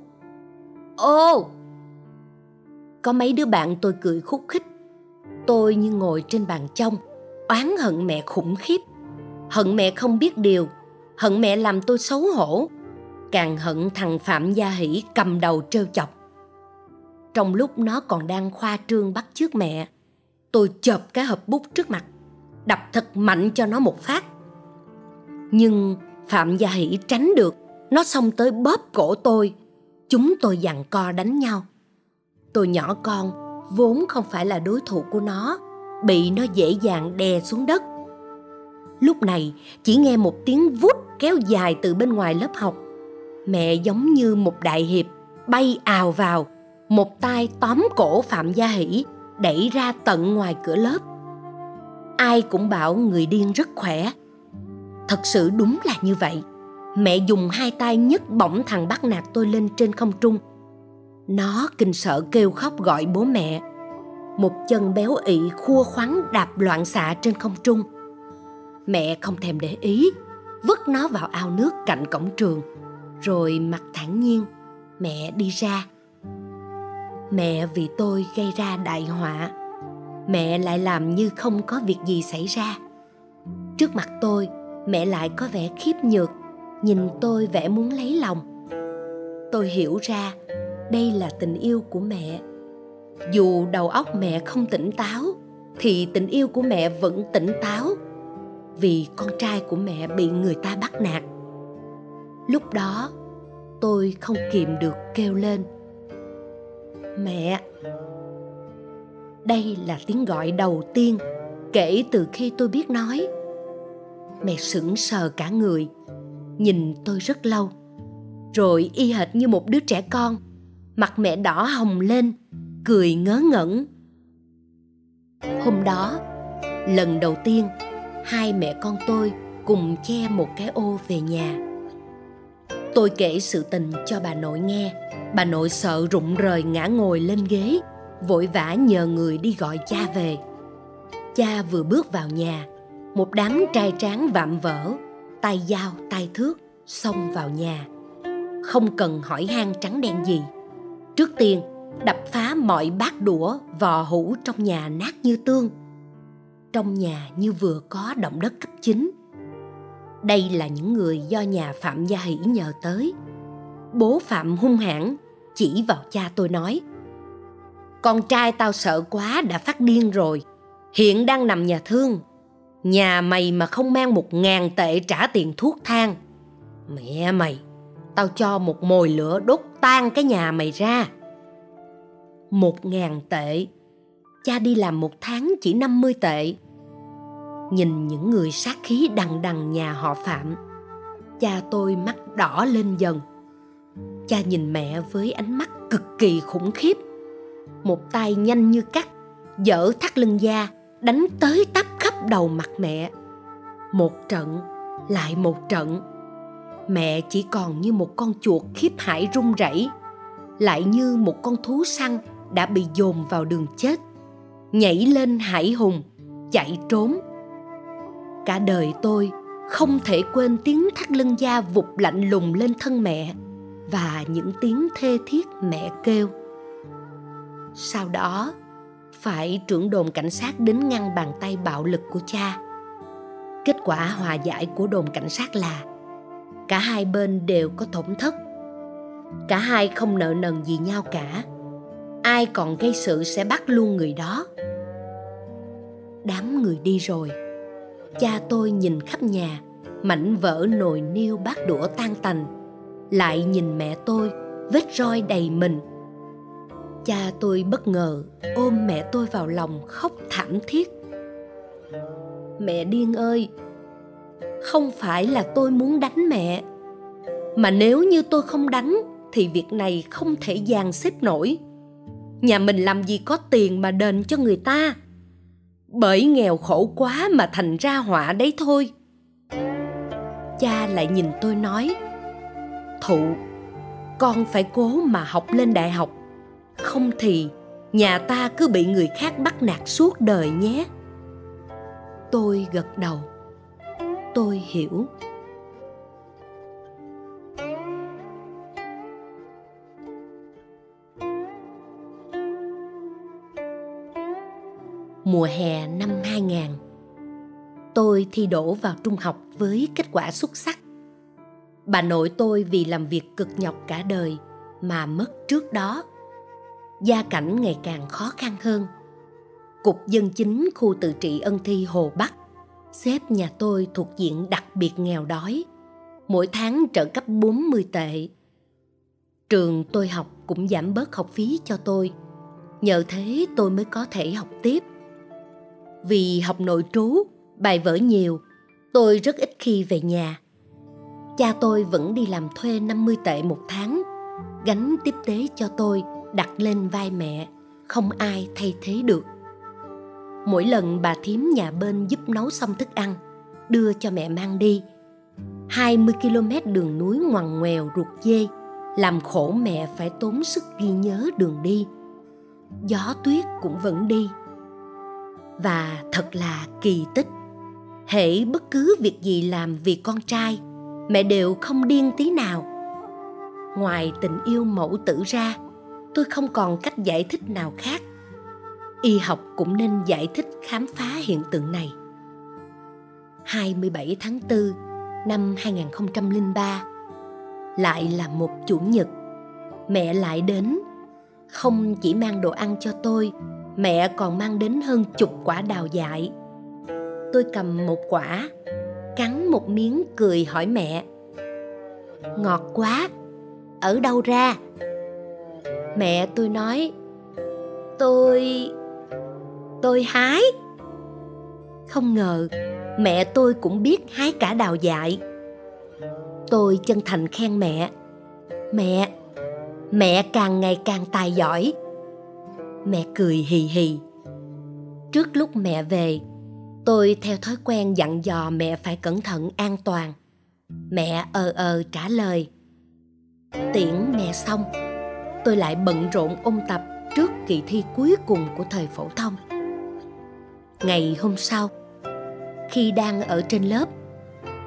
Ô! Có mấy đứa bạn tôi cười khúc khích tôi như ngồi trên bàn trong oán hận mẹ khủng khiếp hận mẹ không biết điều hận mẹ làm tôi xấu hổ càng hận thằng phạm gia hỷ cầm đầu trêu chọc trong lúc nó còn đang khoa trương bắt chước mẹ tôi chộp cái hộp bút trước mặt, đập thật mạnh cho nó một phát. Nhưng phạm gia hỷ tránh được, nó xông tới bóp cổ tôi. Chúng tôi giằng co đánh nhau. Tôi nhỏ con, vốn không phải là đối thủ của nó, bị nó dễ dàng đè xuống đất. Lúc này, chỉ nghe một tiếng vút kéo dài từ bên ngoài lớp học. Mẹ giống như một đại hiệp bay ào vào, một tay tóm cổ phạm gia hỷ đẩy ra tận ngoài cửa lớp ai cũng bảo người điên rất khỏe thật sự đúng là như vậy mẹ dùng hai tay nhấc bổng thằng bắt nạt tôi lên trên không trung nó kinh sợ kêu khóc gọi bố mẹ. Một chân béo ị khua khoắn đạp loạn xạ trên không trung. Mẹ không thèm để ý, vứt nó vào ao nước cạnh cổng trường. Rồi mặt thản nhiên, mẹ đi ra. Mẹ vì tôi gây ra đại họa. Mẹ lại làm như không có việc gì xảy ra. Trước mặt tôi, mẹ lại có vẻ khiếp nhược, nhìn tôi vẻ muốn lấy lòng. Tôi hiểu ra đây là tình yêu của mẹ dù đầu óc mẹ không tỉnh táo thì tình yêu của mẹ vẫn tỉnh táo vì con trai của mẹ bị người ta bắt nạt lúc đó tôi không kìm được kêu lên mẹ, đây là tiếng gọi đầu tiên kể từ khi tôi biết nói. Mẹ sững sờ cả người, nhìn tôi rất lâu, rồi y hệt như một đứa trẻ con, mặt mẹ đỏ hồng lên, cười ngớ ngẩn. Hôm đó, lần đầu tiên, hai mẹ con tôi cùng che một cái ô về nhà. Tôi kể sự tình cho bà nội nghe bà nội sợ rụng rời ngã ngồi lên ghế, vội vã nhờ người đi gọi cha về. Cha vừa bước vào nhà, một đám trai tráng vạm vỡ, tay dao, tay thước, xông vào nhà. Không cần hỏi han trắng đen gì. Trước tiên, đập phá mọi bát đũa, vò hũ trong nhà nát như tương. Trong nhà như vừa có động đất cấp 9 đây là những người do nhà phạm gia hỷ nhờ tới. Bố phạm hung hãn chỉ vào cha tôi nói, con trai tao sợ quá đã phát điên rồi, hiện đang nằm nhà thương. Nhà mày mà không mang một ngàn tệ trả tiền thuốc thang. Mẹ mày, tao cho một mồi lửa đốt tan cái nhà mày ra. Một ngàn tệ? Cha đi làm một tháng chỉ 50 tệ. Nhìn những người sát khí đằng đằng nhà họ phạm, cha tôi mắt đỏ lên dần cha nhìn mẹ với ánh mắt cực kỳ khủng khiếp. Một tay nhanh như cắt, dở thắt lưng da, đánh tới tấp khắp đầu mặt mẹ. Một trận, lại một trận. Mẹ chỉ còn như một con chuột khiếp hãi run rẩy, lại như một con thú săn đã bị dồn vào đường chết, nhảy lên hải hùng, chạy trốn. Cả đời tôi không thể quên tiếng thắt lưng da vụt lạnh lùng lên thân mẹ và những tiếng thê thiết mẹ kêu. Sau đó, phải trưởng đồn cảnh sát đến ngăn bàn tay bạo lực của cha. Kết quả hòa giải của đồn cảnh sát là cả hai bên đều có tổn thất. Cả hai không nợ nần gì nhau cả. Ai còn gây sự sẽ bắt luôn người đó. Đám người đi rồi. Cha tôi nhìn khắp nhà, mảnh vỡ nồi niêu bát đũa tan tành lại nhìn mẹ tôi, vết roi đầy mình. Cha tôi bất ngờ ôm mẹ tôi vào lòng khóc thảm thiết. Mẹ điên ơi, không phải là tôi muốn đánh mẹ, mà nếu như tôi không đánh thì việc này không thể dàn xếp nổi. Nhà mình làm gì có tiền mà đền cho người ta? Bởi nghèo khổ quá mà thành ra họa đấy thôi. Cha lại nhìn tôi nói thụ. Con phải cố mà học lên đại học. Không thì nhà ta cứ bị người khác bắt nạt suốt đời nhé. Tôi gật đầu. Tôi hiểu. Mùa hè năm 2000 tôi thi đỗ vào trung học với kết quả xuất sắc bà nội tôi vì làm việc cực nhọc cả đời mà mất trước đó. Gia cảnh ngày càng khó khăn hơn. Cục dân chính khu tự trị ân thi hồ bắc xếp nhà tôi thuộc diện đặc biệt nghèo đói. Mỗi tháng trợ cấp 40 tệ. Trường tôi học cũng giảm bớt học phí cho tôi. Nhờ thế tôi mới có thể học tiếp. Vì học nội trú, bài vở nhiều, tôi rất ít khi về nhà cha tôi vẫn đi làm thuê 50 tệ một tháng. Gánh tiếp tế cho tôi đặt lên vai mẹ, không ai thay thế được. Mỗi lần bà thím nhà bên giúp nấu xong thức ăn, đưa cho mẹ mang đi. 20 km đường núi ngoằn ngoèo ruột dê, làm khổ mẹ phải tốn sức ghi nhớ đường đi. Gió tuyết cũng vẫn đi. Và thật là kỳ tích. Hễ bất cứ việc gì làm vì con trai mẹ đều không điên tí nào. Ngoài tình yêu mẫu tử ra, tôi không còn cách giải thích nào khác. Y học cũng nên giải thích khám phá hiện tượng này. 27 tháng 4 năm 2003 lại là một chủ nhật. Mẹ lại đến. Không chỉ mang đồ ăn cho tôi, mẹ còn mang đến hơn chục quả đào dại. Tôi cầm một quả cắn một miếng cười hỏi mẹ. Ngọt quá, ở đâu ra? Mẹ tôi nói, tôi tôi hái. Không ngờ, mẹ tôi cũng biết hái cả đào dại. Tôi chân thành khen mẹ. Mẹ mẹ càng ngày càng tài giỏi. Mẹ cười hì hì. Trước lúc mẹ về tôi theo thói quen dặn dò mẹ phải cẩn thận, an toàn. Mẹ ờ ờ trả lời. Tiễn mẹ xong, tôi lại bận rộn ôn tập trước kỳ thi cuối cùng của thời phổ thông. Ngày hôm sau, khi đang ở trên lớp,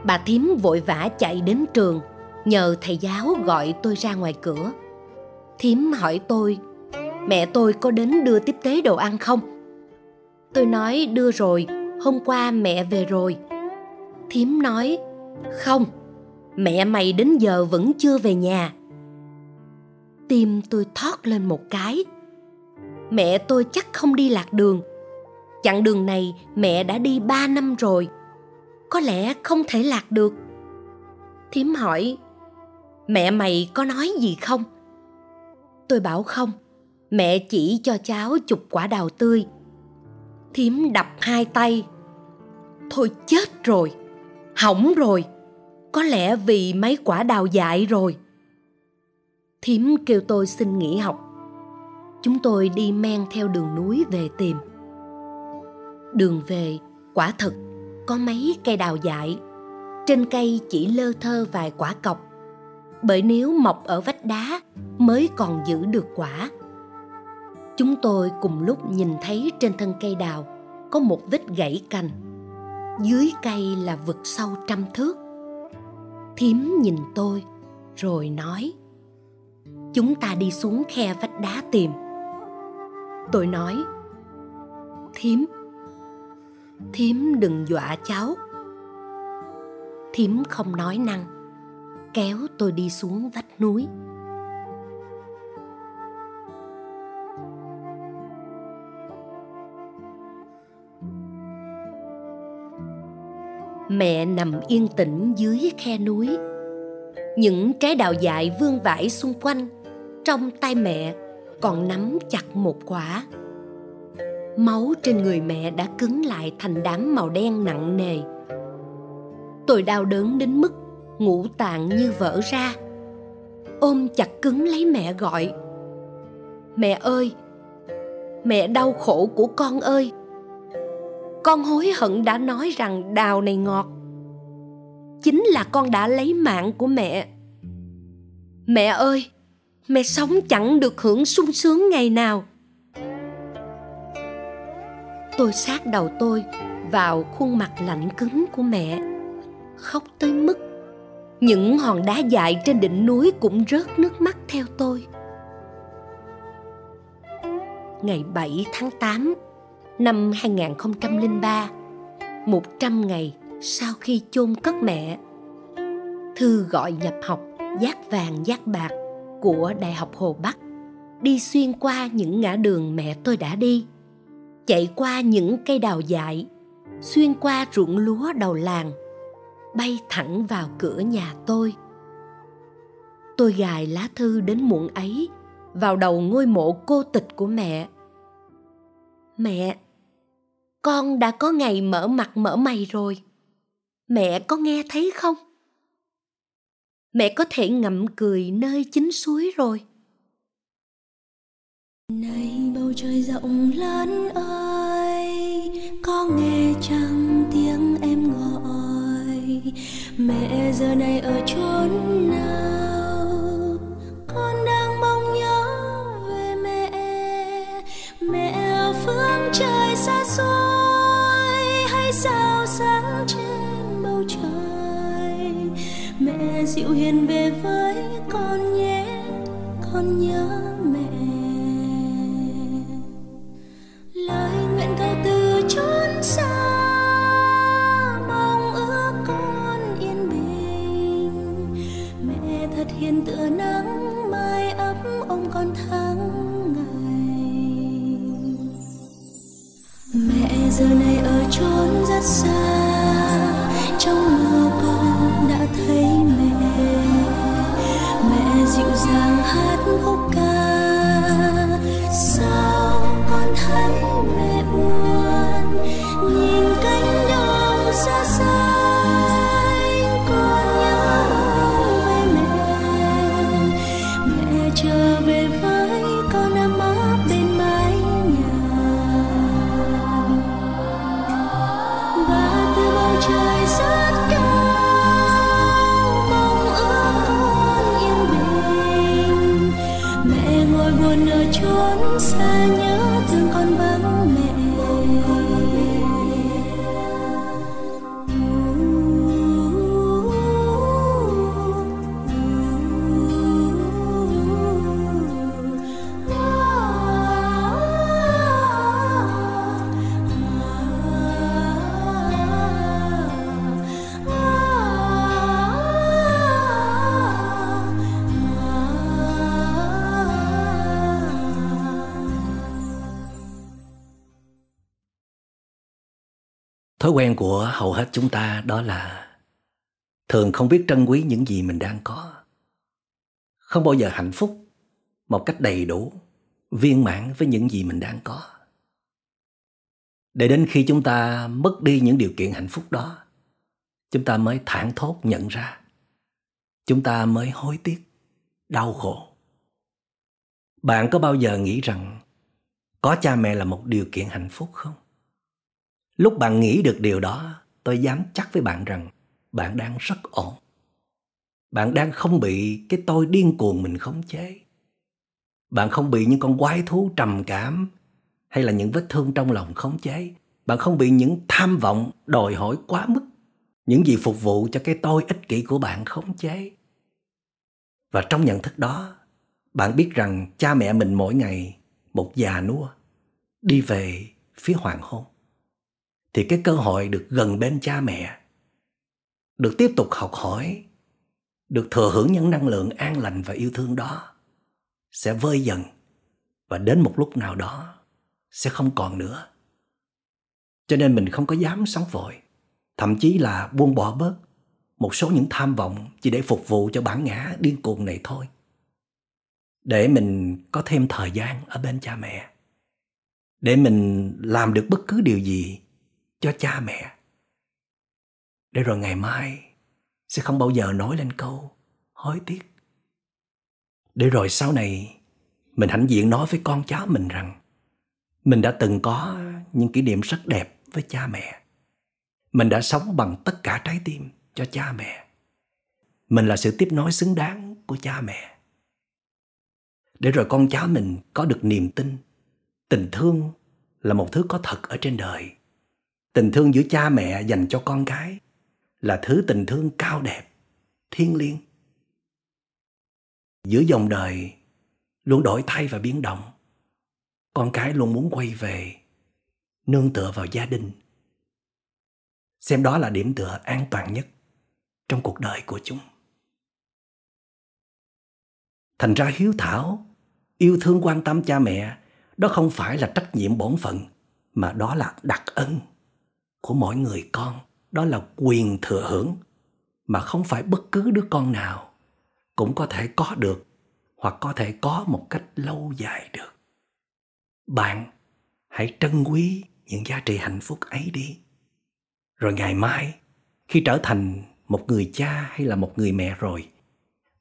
bà thím vội vã chạy đến trường nhờ thầy giáo gọi tôi ra ngoài cửa. Thím hỏi tôi, mẹ tôi có đến đưa tiếp tế đồ ăn không? Tôi nói, đưa rồi hôm qua mẹ về rồi. Thím nói, không, mẹ mày đến giờ vẫn chưa về nhà. Tim tôi thoát lên một cái. Mẹ tôi chắc không đi lạc đường. Chặng đường này mẹ đã đi ba năm rồi. Có lẽ không thể lạc được. Thím hỏi, mẹ mày có nói gì không? Tôi bảo, không, mẹ chỉ cho cháu chụp quả đào tươi thím đập hai tay. Thôi chết rồi, hỏng rồi, có lẽ vì mấy quả đào dại rồi. Thím kêu tôi xin nghỉ học. Chúng tôi đi men theo đường núi về tìm. Đường về, quả thật, có mấy cây đào dại. Trên cây chỉ lơ thơ vài quả cọc. Bởi nếu mọc ở vách đá, mới còn giữ được quả chúng tôi cùng lúc nhìn thấy trên thân cây đào có một vết gãy cành. Dưới cây là vực sâu trăm thước. Thím nhìn tôi rồi nói, chúng ta đi xuống khe vách đá tìm. Tôi nói, thím thím đừng dọa cháu. Thím không nói năng, kéo tôi đi xuống vách núi. Mẹ nằm yên tĩnh dưới khe núi. Những trái đào dại vương vãi xung quanh, trong tay mẹ còn nắm chặt một quả. Máu trên người mẹ đã cứng lại thành đám màu đen nặng nề. Tôi đau đớn đến mức ngũ tạng như vỡ ra. Ôm chặt cứng lấy mẹ gọi, mẹ ơi, mẹ đau khổ của con ơi con hối hận đã nói rằng đào này ngọt. Chính là con đã lấy mạng của mẹ. Mẹ ơi, mẹ sống chẳng được hưởng sung sướng ngày nào. Tôi sát đầu tôi vào khuôn mặt lạnh cứng của mẹ. Khóc tới mức những hòn đá dại trên đỉnh núi cũng rớt nước mắt theo tôi. Ngày 7 tháng 8 năm 2003, 100 ngày sau khi chôn cất mẹ. Thư gọi nhập học giác vàng giác bạc của Đại học Hồ Bắc đi xuyên qua những ngã đường mẹ tôi đã đi, chạy qua những cây đào dại, xuyên qua ruộng lúa đầu làng, bay thẳng vào cửa nhà tôi. Tôi gài lá thư đến muộn ấy vào đầu ngôi mộ cô tịch của mẹ. Mẹ, con đã có ngày mở mặt mở mày rồi. Mẹ có nghe thấy không? Mẹ có thể ngậm cười nơi chính suối rồi. Này bầu trời rộng lớn ơi, có nghe chăng tiếng em gọi? Mẹ giờ này ở chốn nào? Con đang mong nhớ về mẹ. Mẹ ở phương trời xa xôi sao sáng trên bầu trời, mẹ dịu hiền về với con nhé, con nhớ mẹ. Lời nguyện cầu từ chốn xa rất xa trong mơ con đã thấy mẹ. Mẹ dịu dàng hát khúc thói quen của hầu hết chúng ta đó là thường không biết trân quý những gì mình đang có. Không bao giờ hạnh phúc một cách đầy đủ, viên mãn với những gì mình đang có. Để đến khi chúng ta mất đi những điều kiện hạnh phúc đó, chúng ta mới thảng thốt nhận ra. Chúng ta mới hối tiếc, đau khổ. Bạn có bao giờ nghĩ rằng có cha mẹ là một điều kiện hạnh phúc không? Lúc bạn nghĩ được điều đó, tôi dám chắc với bạn rằng bạn đang rất ổn. Bạn đang không bị cái tôi điên cuồng mình khống chế. Bạn không bị những con quái thú trầm cảm hay là những vết thương trong lòng khống chế. Bạn không bị những tham vọng đòi hỏi quá mức, những gì phục vụ cho cái tôi ích kỷ của bạn khống chế. Và trong nhận thức đó, bạn biết rằng cha mẹ mình mỗi ngày một già nua đi về phía hoàng hôn thì cái cơ hội được gần bên cha mẹ, được tiếp tục học hỏi, được thừa hưởng những năng lượng an lành và yêu thương đó sẽ vơi dần và đến một lúc nào đó sẽ không còn nữa. Cho nên mình không có dám sống vội, thậm chí là buông bỏ bớt một số những tham vọng chỉ để phục vụ cho bản ngã điên cuồng này thôi. Để mình có thêm thời gian ở bên cha mẹ, để mình làm được bất cứ điều gì cho cha mẹ. Để rồi ngày mai sẽ không bao giờ nói lên câu, hối tiếc. Để rồi sau này mình hãnh diện nói với con cháu mình rằng, mình đã từng có những kỷ niệm rất đẹp với cha mẹ. Mình đã sống bằng tất cả trái tim cho cha mẹ. Mình là sự tiếp nối xứng đáng của cha mẹ. Để rồi con cháu mình có được niềm tin, tình thương là một thứ có thật ở trên đời tình thương giữa cha mẹ dành cho con cái là thứ tình thương cao đẹp, thiêng liêng. Giữa dòng đời luôn đổi thay và biến động, con cái luôn muốn quay về, nương tựa vào gia đình. Xem đó là điểm tựa an toàn nhất trong cuộc đời của chúng. Thành ra hiếu thảo yêu thương quan tâm cha mẹ, đó không phải là trách nhiệm bổn phận, mà đó là đặc ân của mỗi người con. Đó là quyền thừa hưởng, mà không phải bất cứ đứa con nào cũng có thể có được hoặc có thể có một cách lâu dài được. Bạn hãy trân quý những giá trị hạnh phúc ấy đi. Rồi ngày mai, khi trở thành một người cha hay là một người mẹ rồi,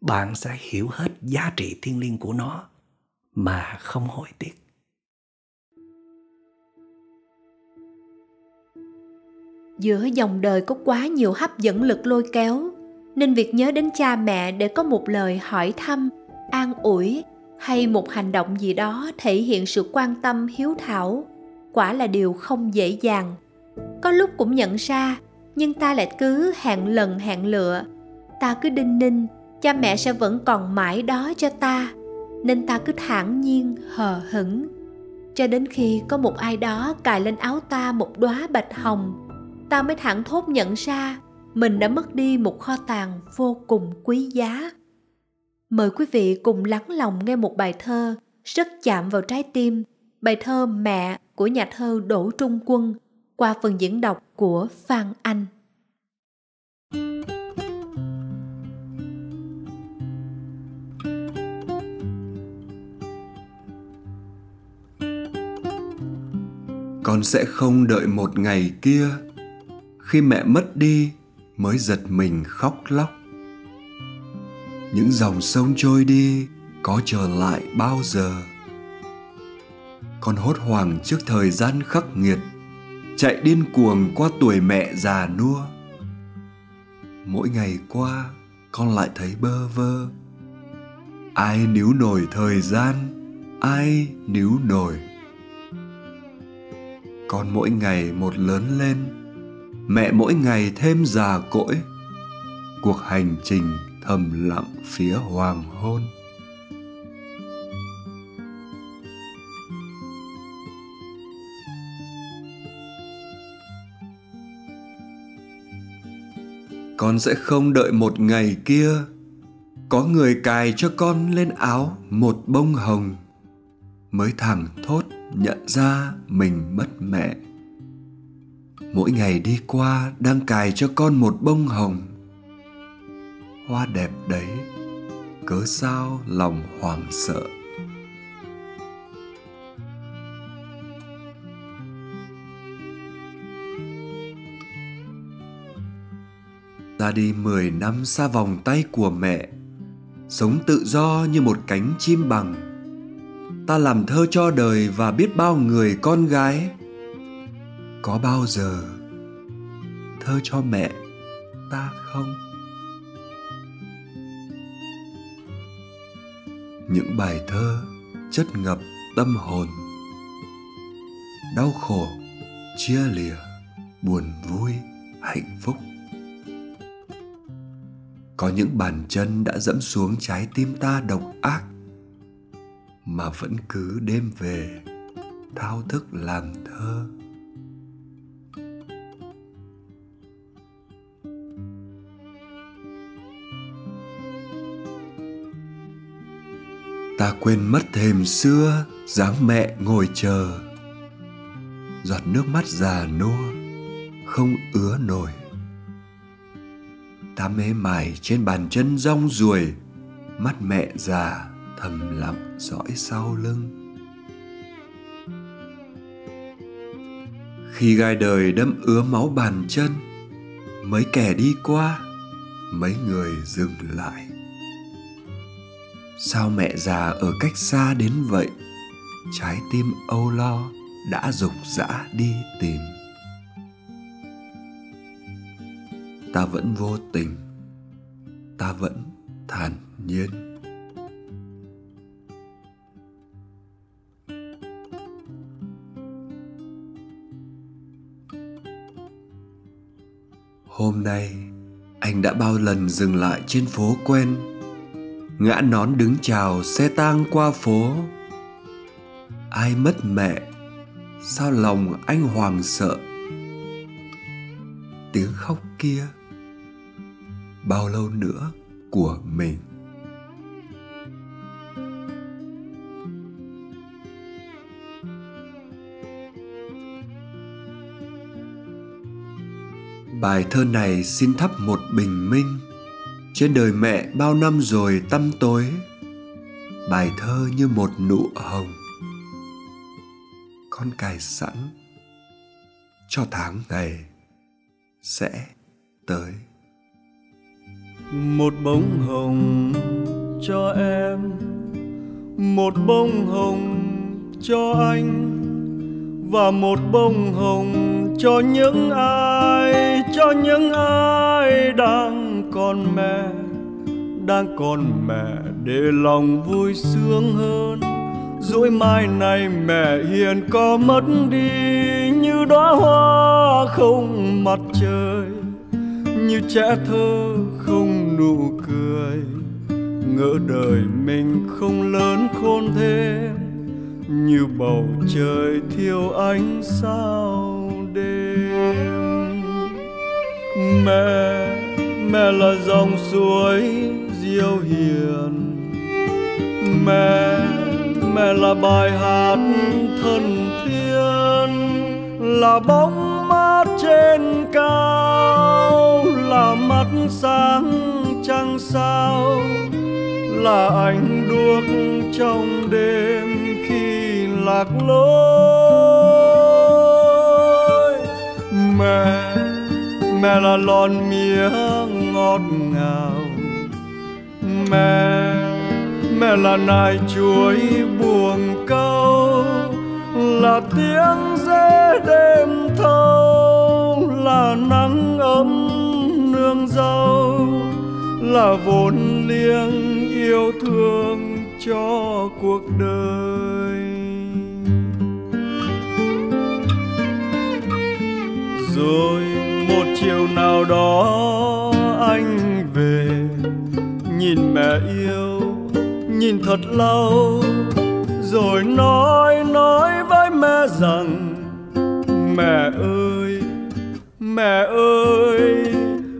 bạn sẽ hiểu hết giá trị thiêng liêng của nó mà không hối tiếc. Giữa dòng đời có quá nhiều hấp dẫn lực lôi kéo, nên việc nhớ đến cha mẹ để có một lời hỏi thăm, an ủi hay một hành động gì đó thể hiện sự quan tâm hiếu thảo quả là điều không dễ dàng. Có lúc cũng nhận ra, nhưng ta lại cứ hẹn lần hẹn lựa. Ta cứ đinh ninh, cha mẹ sẽ vẫn còn mãi đó cho ta, nên ta cứ thản nhiên, hờ hững. Cho đến khi có một ai đó cài lên áo ta một đóa bạch hồng ta mới thẳng thốt nhận ra mình đã mất đi một kho tàng vô cùng quý giá. Mời quý vị cùng lắng lòng nghe một bài thơ rất chạm vào trái tim, bài thơ mẹ của nhà thơ đỗ trung quân qua phần diễn đọc của phan anh. Con sẽ không đợi một ngày kia khi mẹ mất đi mới giật mình khóc lóc. Những dòng sông trôi đi có trở lại bao giờ? Con hốt hoảng trước thời gian khắc nghiệt, chạy điên cuồng qua tuổi mẹ già nua. Mỗi ngày qua, con lại thấy bơ vơ. Ai níu nổi thời gian, ai níu nổi. Con mỗi ngày một lớn lên mẹ mỗi ngày thêm già cỗi. Cuộc hành trình thầm lặng phía hoàng hôn. Con sẽ không đợi một ngày kia. Có người cài cho con lên áo một bông hồng, mới thẳng thốt nhận ra mình mất mẹ mỗi ngày đi qua đang cài cho con một bông hồng. Hoa đẹp đấy, cớ sao lòng hoảng sợ? Ra đi mười năm xa vòng tay của mẹ, sống tự do như một cánh chim bằng. Ta làm thơ cho đời và biết bao người con gái có bao giờ thơ cho mẹ ta không? Những bài thơ chất ngập tâm hồn, đau khổ, chia lìa, buồn vui, hạnh phúc. Có những bàn chân đã dẫm xuống trái tim ta độc ác, mà vẫn cứ đêm về thao thức làm thơ. Ta quên mất thềm xưa, dáng mẹ ngồi chờ. Giọt nước mắt già nua, không ứa nổi. Ta mê mải trên bàn chân rong ruồi, mắt mẹ già thầm lặng dõi sau lưng. Khi gai đời đâm ứa máu bàn chân, mấy kẻ đi qua, mấy người dừng lại sao mẹ già ở cách xa đến vậy? Trái tim âu lo đã dục dã đi tìm. Ta vẫn vô tình, ta vẫn thản nhiên. Hôm nay, anh đã bao lần dừng lại trên phố quen ngã nón đứng chào xe tang qua phố. Ai mất mẹ? Sao lòng anh hoàng sợ? Tiếng khóc kia, bao lâu nữa của mình? Bài thơ này xin thắp một bình minh trên đời mẹ bao năm rồi tăm tối, bài thơ như một nụ hồng. Con cài sẵn cho tháng ngày sẽ tới. Một bông hồng cho em, một bông hồng cho anh, và một bông hồng cho những ai, cho những ai đang còn mẹ, đang còn mẹ để lòng vui sướng hơn. Rồi mai này mẹ hiền có mất đi như đóa hoa không mặt trời, như trẻ thơ không nụ cười. Ngỡ đời mình không lớn khôn thêm, như bầu trời thiếu ánh sao đêm. Mẹ mẹ là dòng suối diêu hiền. Mẹ mẹ là bài hát thân thiên, là bóng mát trên cao, là mắt sáng trăng sao, là ánh đuốc trong đêm khi lạc lối. Mẹ mẹ là lon mía ngọt ngào. Mẹ mẹ là nai chuối buồn câu, là tiếng dê đêm thâu, là nắng ấm nương dâu là vốn liêng yêu thương cho cuộc đời. Rồi một chiều nào đó anh về. Nhìn mẹ yêu, nhìn thật lâu. Rồi nói nói với mẹ rằng, mẹ ơi mẹ ơi,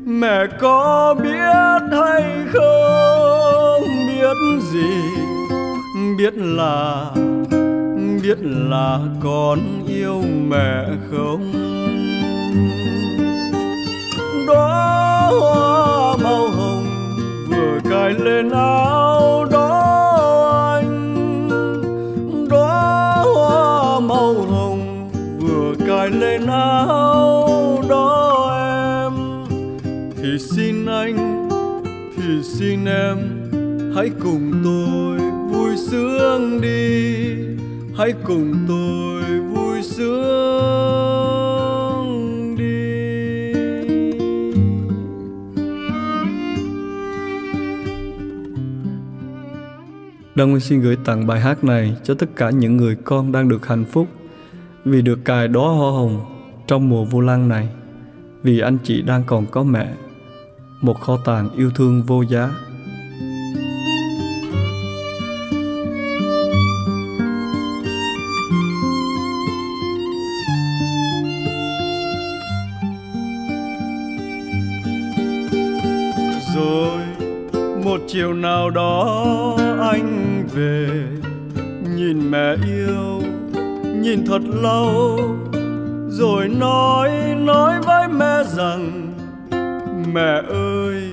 mẹ có biết hay không? Biết gì? Biết là biết là con yêu mẹ không? Đóa hoa màu hồng, vừa cài lên áo đó anh. Đóa hoa màu hồng, vừa cài lên áo đó em. Thì xin anh, thì xin em, hãy cùng tôi vui sướng đi. Hãy cùng tôi vui sướng. Đăng Nguyên xin gửi tặng bài hát này cho tất cả những người con đang được hạnh phúc vì được cài đóa hoa hồng trong mùa vô lan này. Vì anh chị đang còn có mẹ, một kho tàng yêu thương vô giá. rồi một chiều nào đó anh về. Nhìn mẹ yêu, nhìn thật lâu. Rồi nói nói với mẹ rằng, mẹ ơi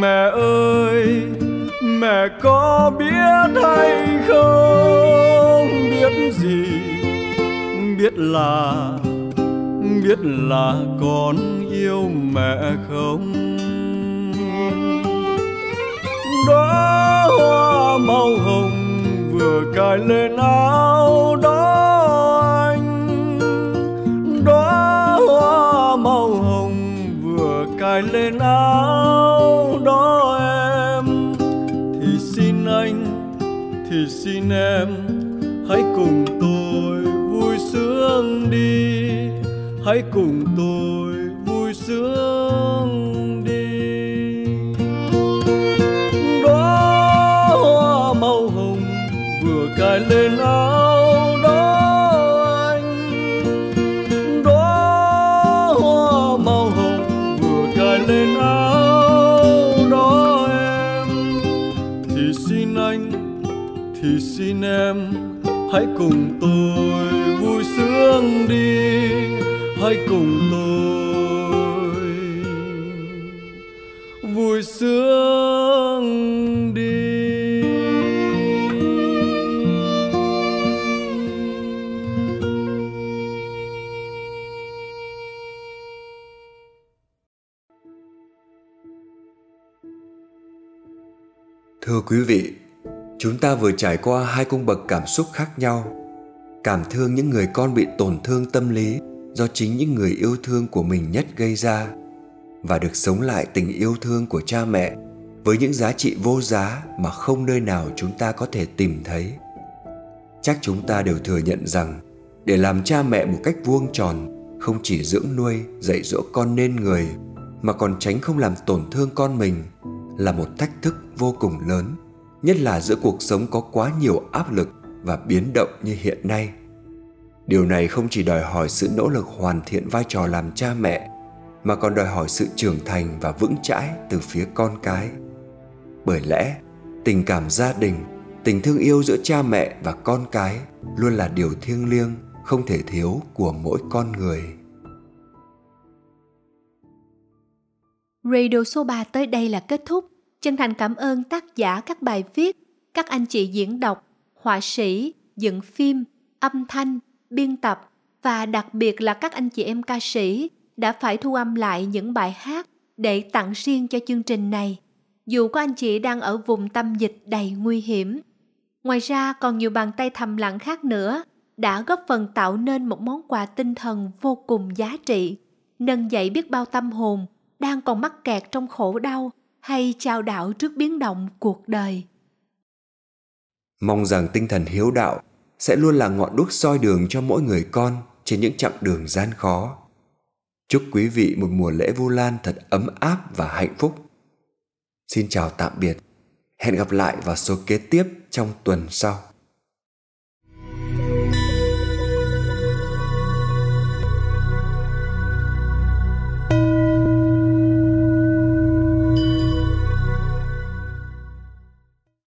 mẹ ơi, mẹ có biết hay không? Biết gì? Biết là biết là con yêu mẹ không? Máu màu hồng vừa cài lên áo đó anh. Đóa hoa màu hồng vừa cài lên áo đó em. Thì xin anh, thì xin em, hãy cùng tôi vui sướng đi. Hãy cùng cùng tôi vui sướng đi. Hãy cùng tôi vui sướng đi. Thưa quý vị, ta vừa trải qua hai cung bậc cảm xúc khác nhau. Cảm thương những người con bị tổn thương tâm lý do chính những người yêu thương của mình nhất gây ra và được sống lại tình yêu thương của cha mẹ với những giá trị vô giá mà không nơi nào chúng ta có thể tìm thấy. Chắc chúng ta đều thừa nhận rằng để làm cha mẹ một cách vuông tròn không chỉ dưỡng nuôi, dạy dỗ con nên người mà còn tránh không làm tổn thương con mình là một thách thức vô cùng lớn, nhất là giữa cuộc sống có quá nhiều áp lực và biến động như hiện nay. Điều này không chỉ đòi hỏi sự nỗ lực hoàn thiện vai trò làm cha mẹ mà còn đòi hỏi sự trưởng thành và vững chãi từ phía con cái. Bởi lẽ, tình cảm gia đình, tình thương yêu giữa cha mẹ và con cái luôn là điều thiêng liêng không thể thiếu của mỗi con người. Radio số 3 tới đây là kết thúc. Chân thành cảm ơn tác giả các bài viết, các anh chị diễn đọc, họa sĩ, dựng phim, âm thanh, biên tập và đặc biệt là các anh chị em ca sĩ đã phải thu âm lại những bài hát để tặng riêng cho chương trình này. Dù có anh chị đang ở vùng tâm dịch đầy nguy hiểm. Ngoài ra còn nhiều bàn tay thầm lặng khác nữa đã góp phần tạo nên một món quà tinh thần vô cùng giá trị, nâng dậy biết bao tâm hồn đang còn mắc kẹt trong khổ đau hay chào đảo trước biến động cuộc đời. Mong rằng tinh thần hiếu đạo sẽ luôn là ngọn đuốc soi đường cho mỗi người con trên những chặng đường gian khó. Chúc quý vị một mùa lễ Vu Lan thật ấm áp và hạnh phúc. Xin chào tạm biệt. Hẹn gặp lại vào số kế tiếp trong tuần sau.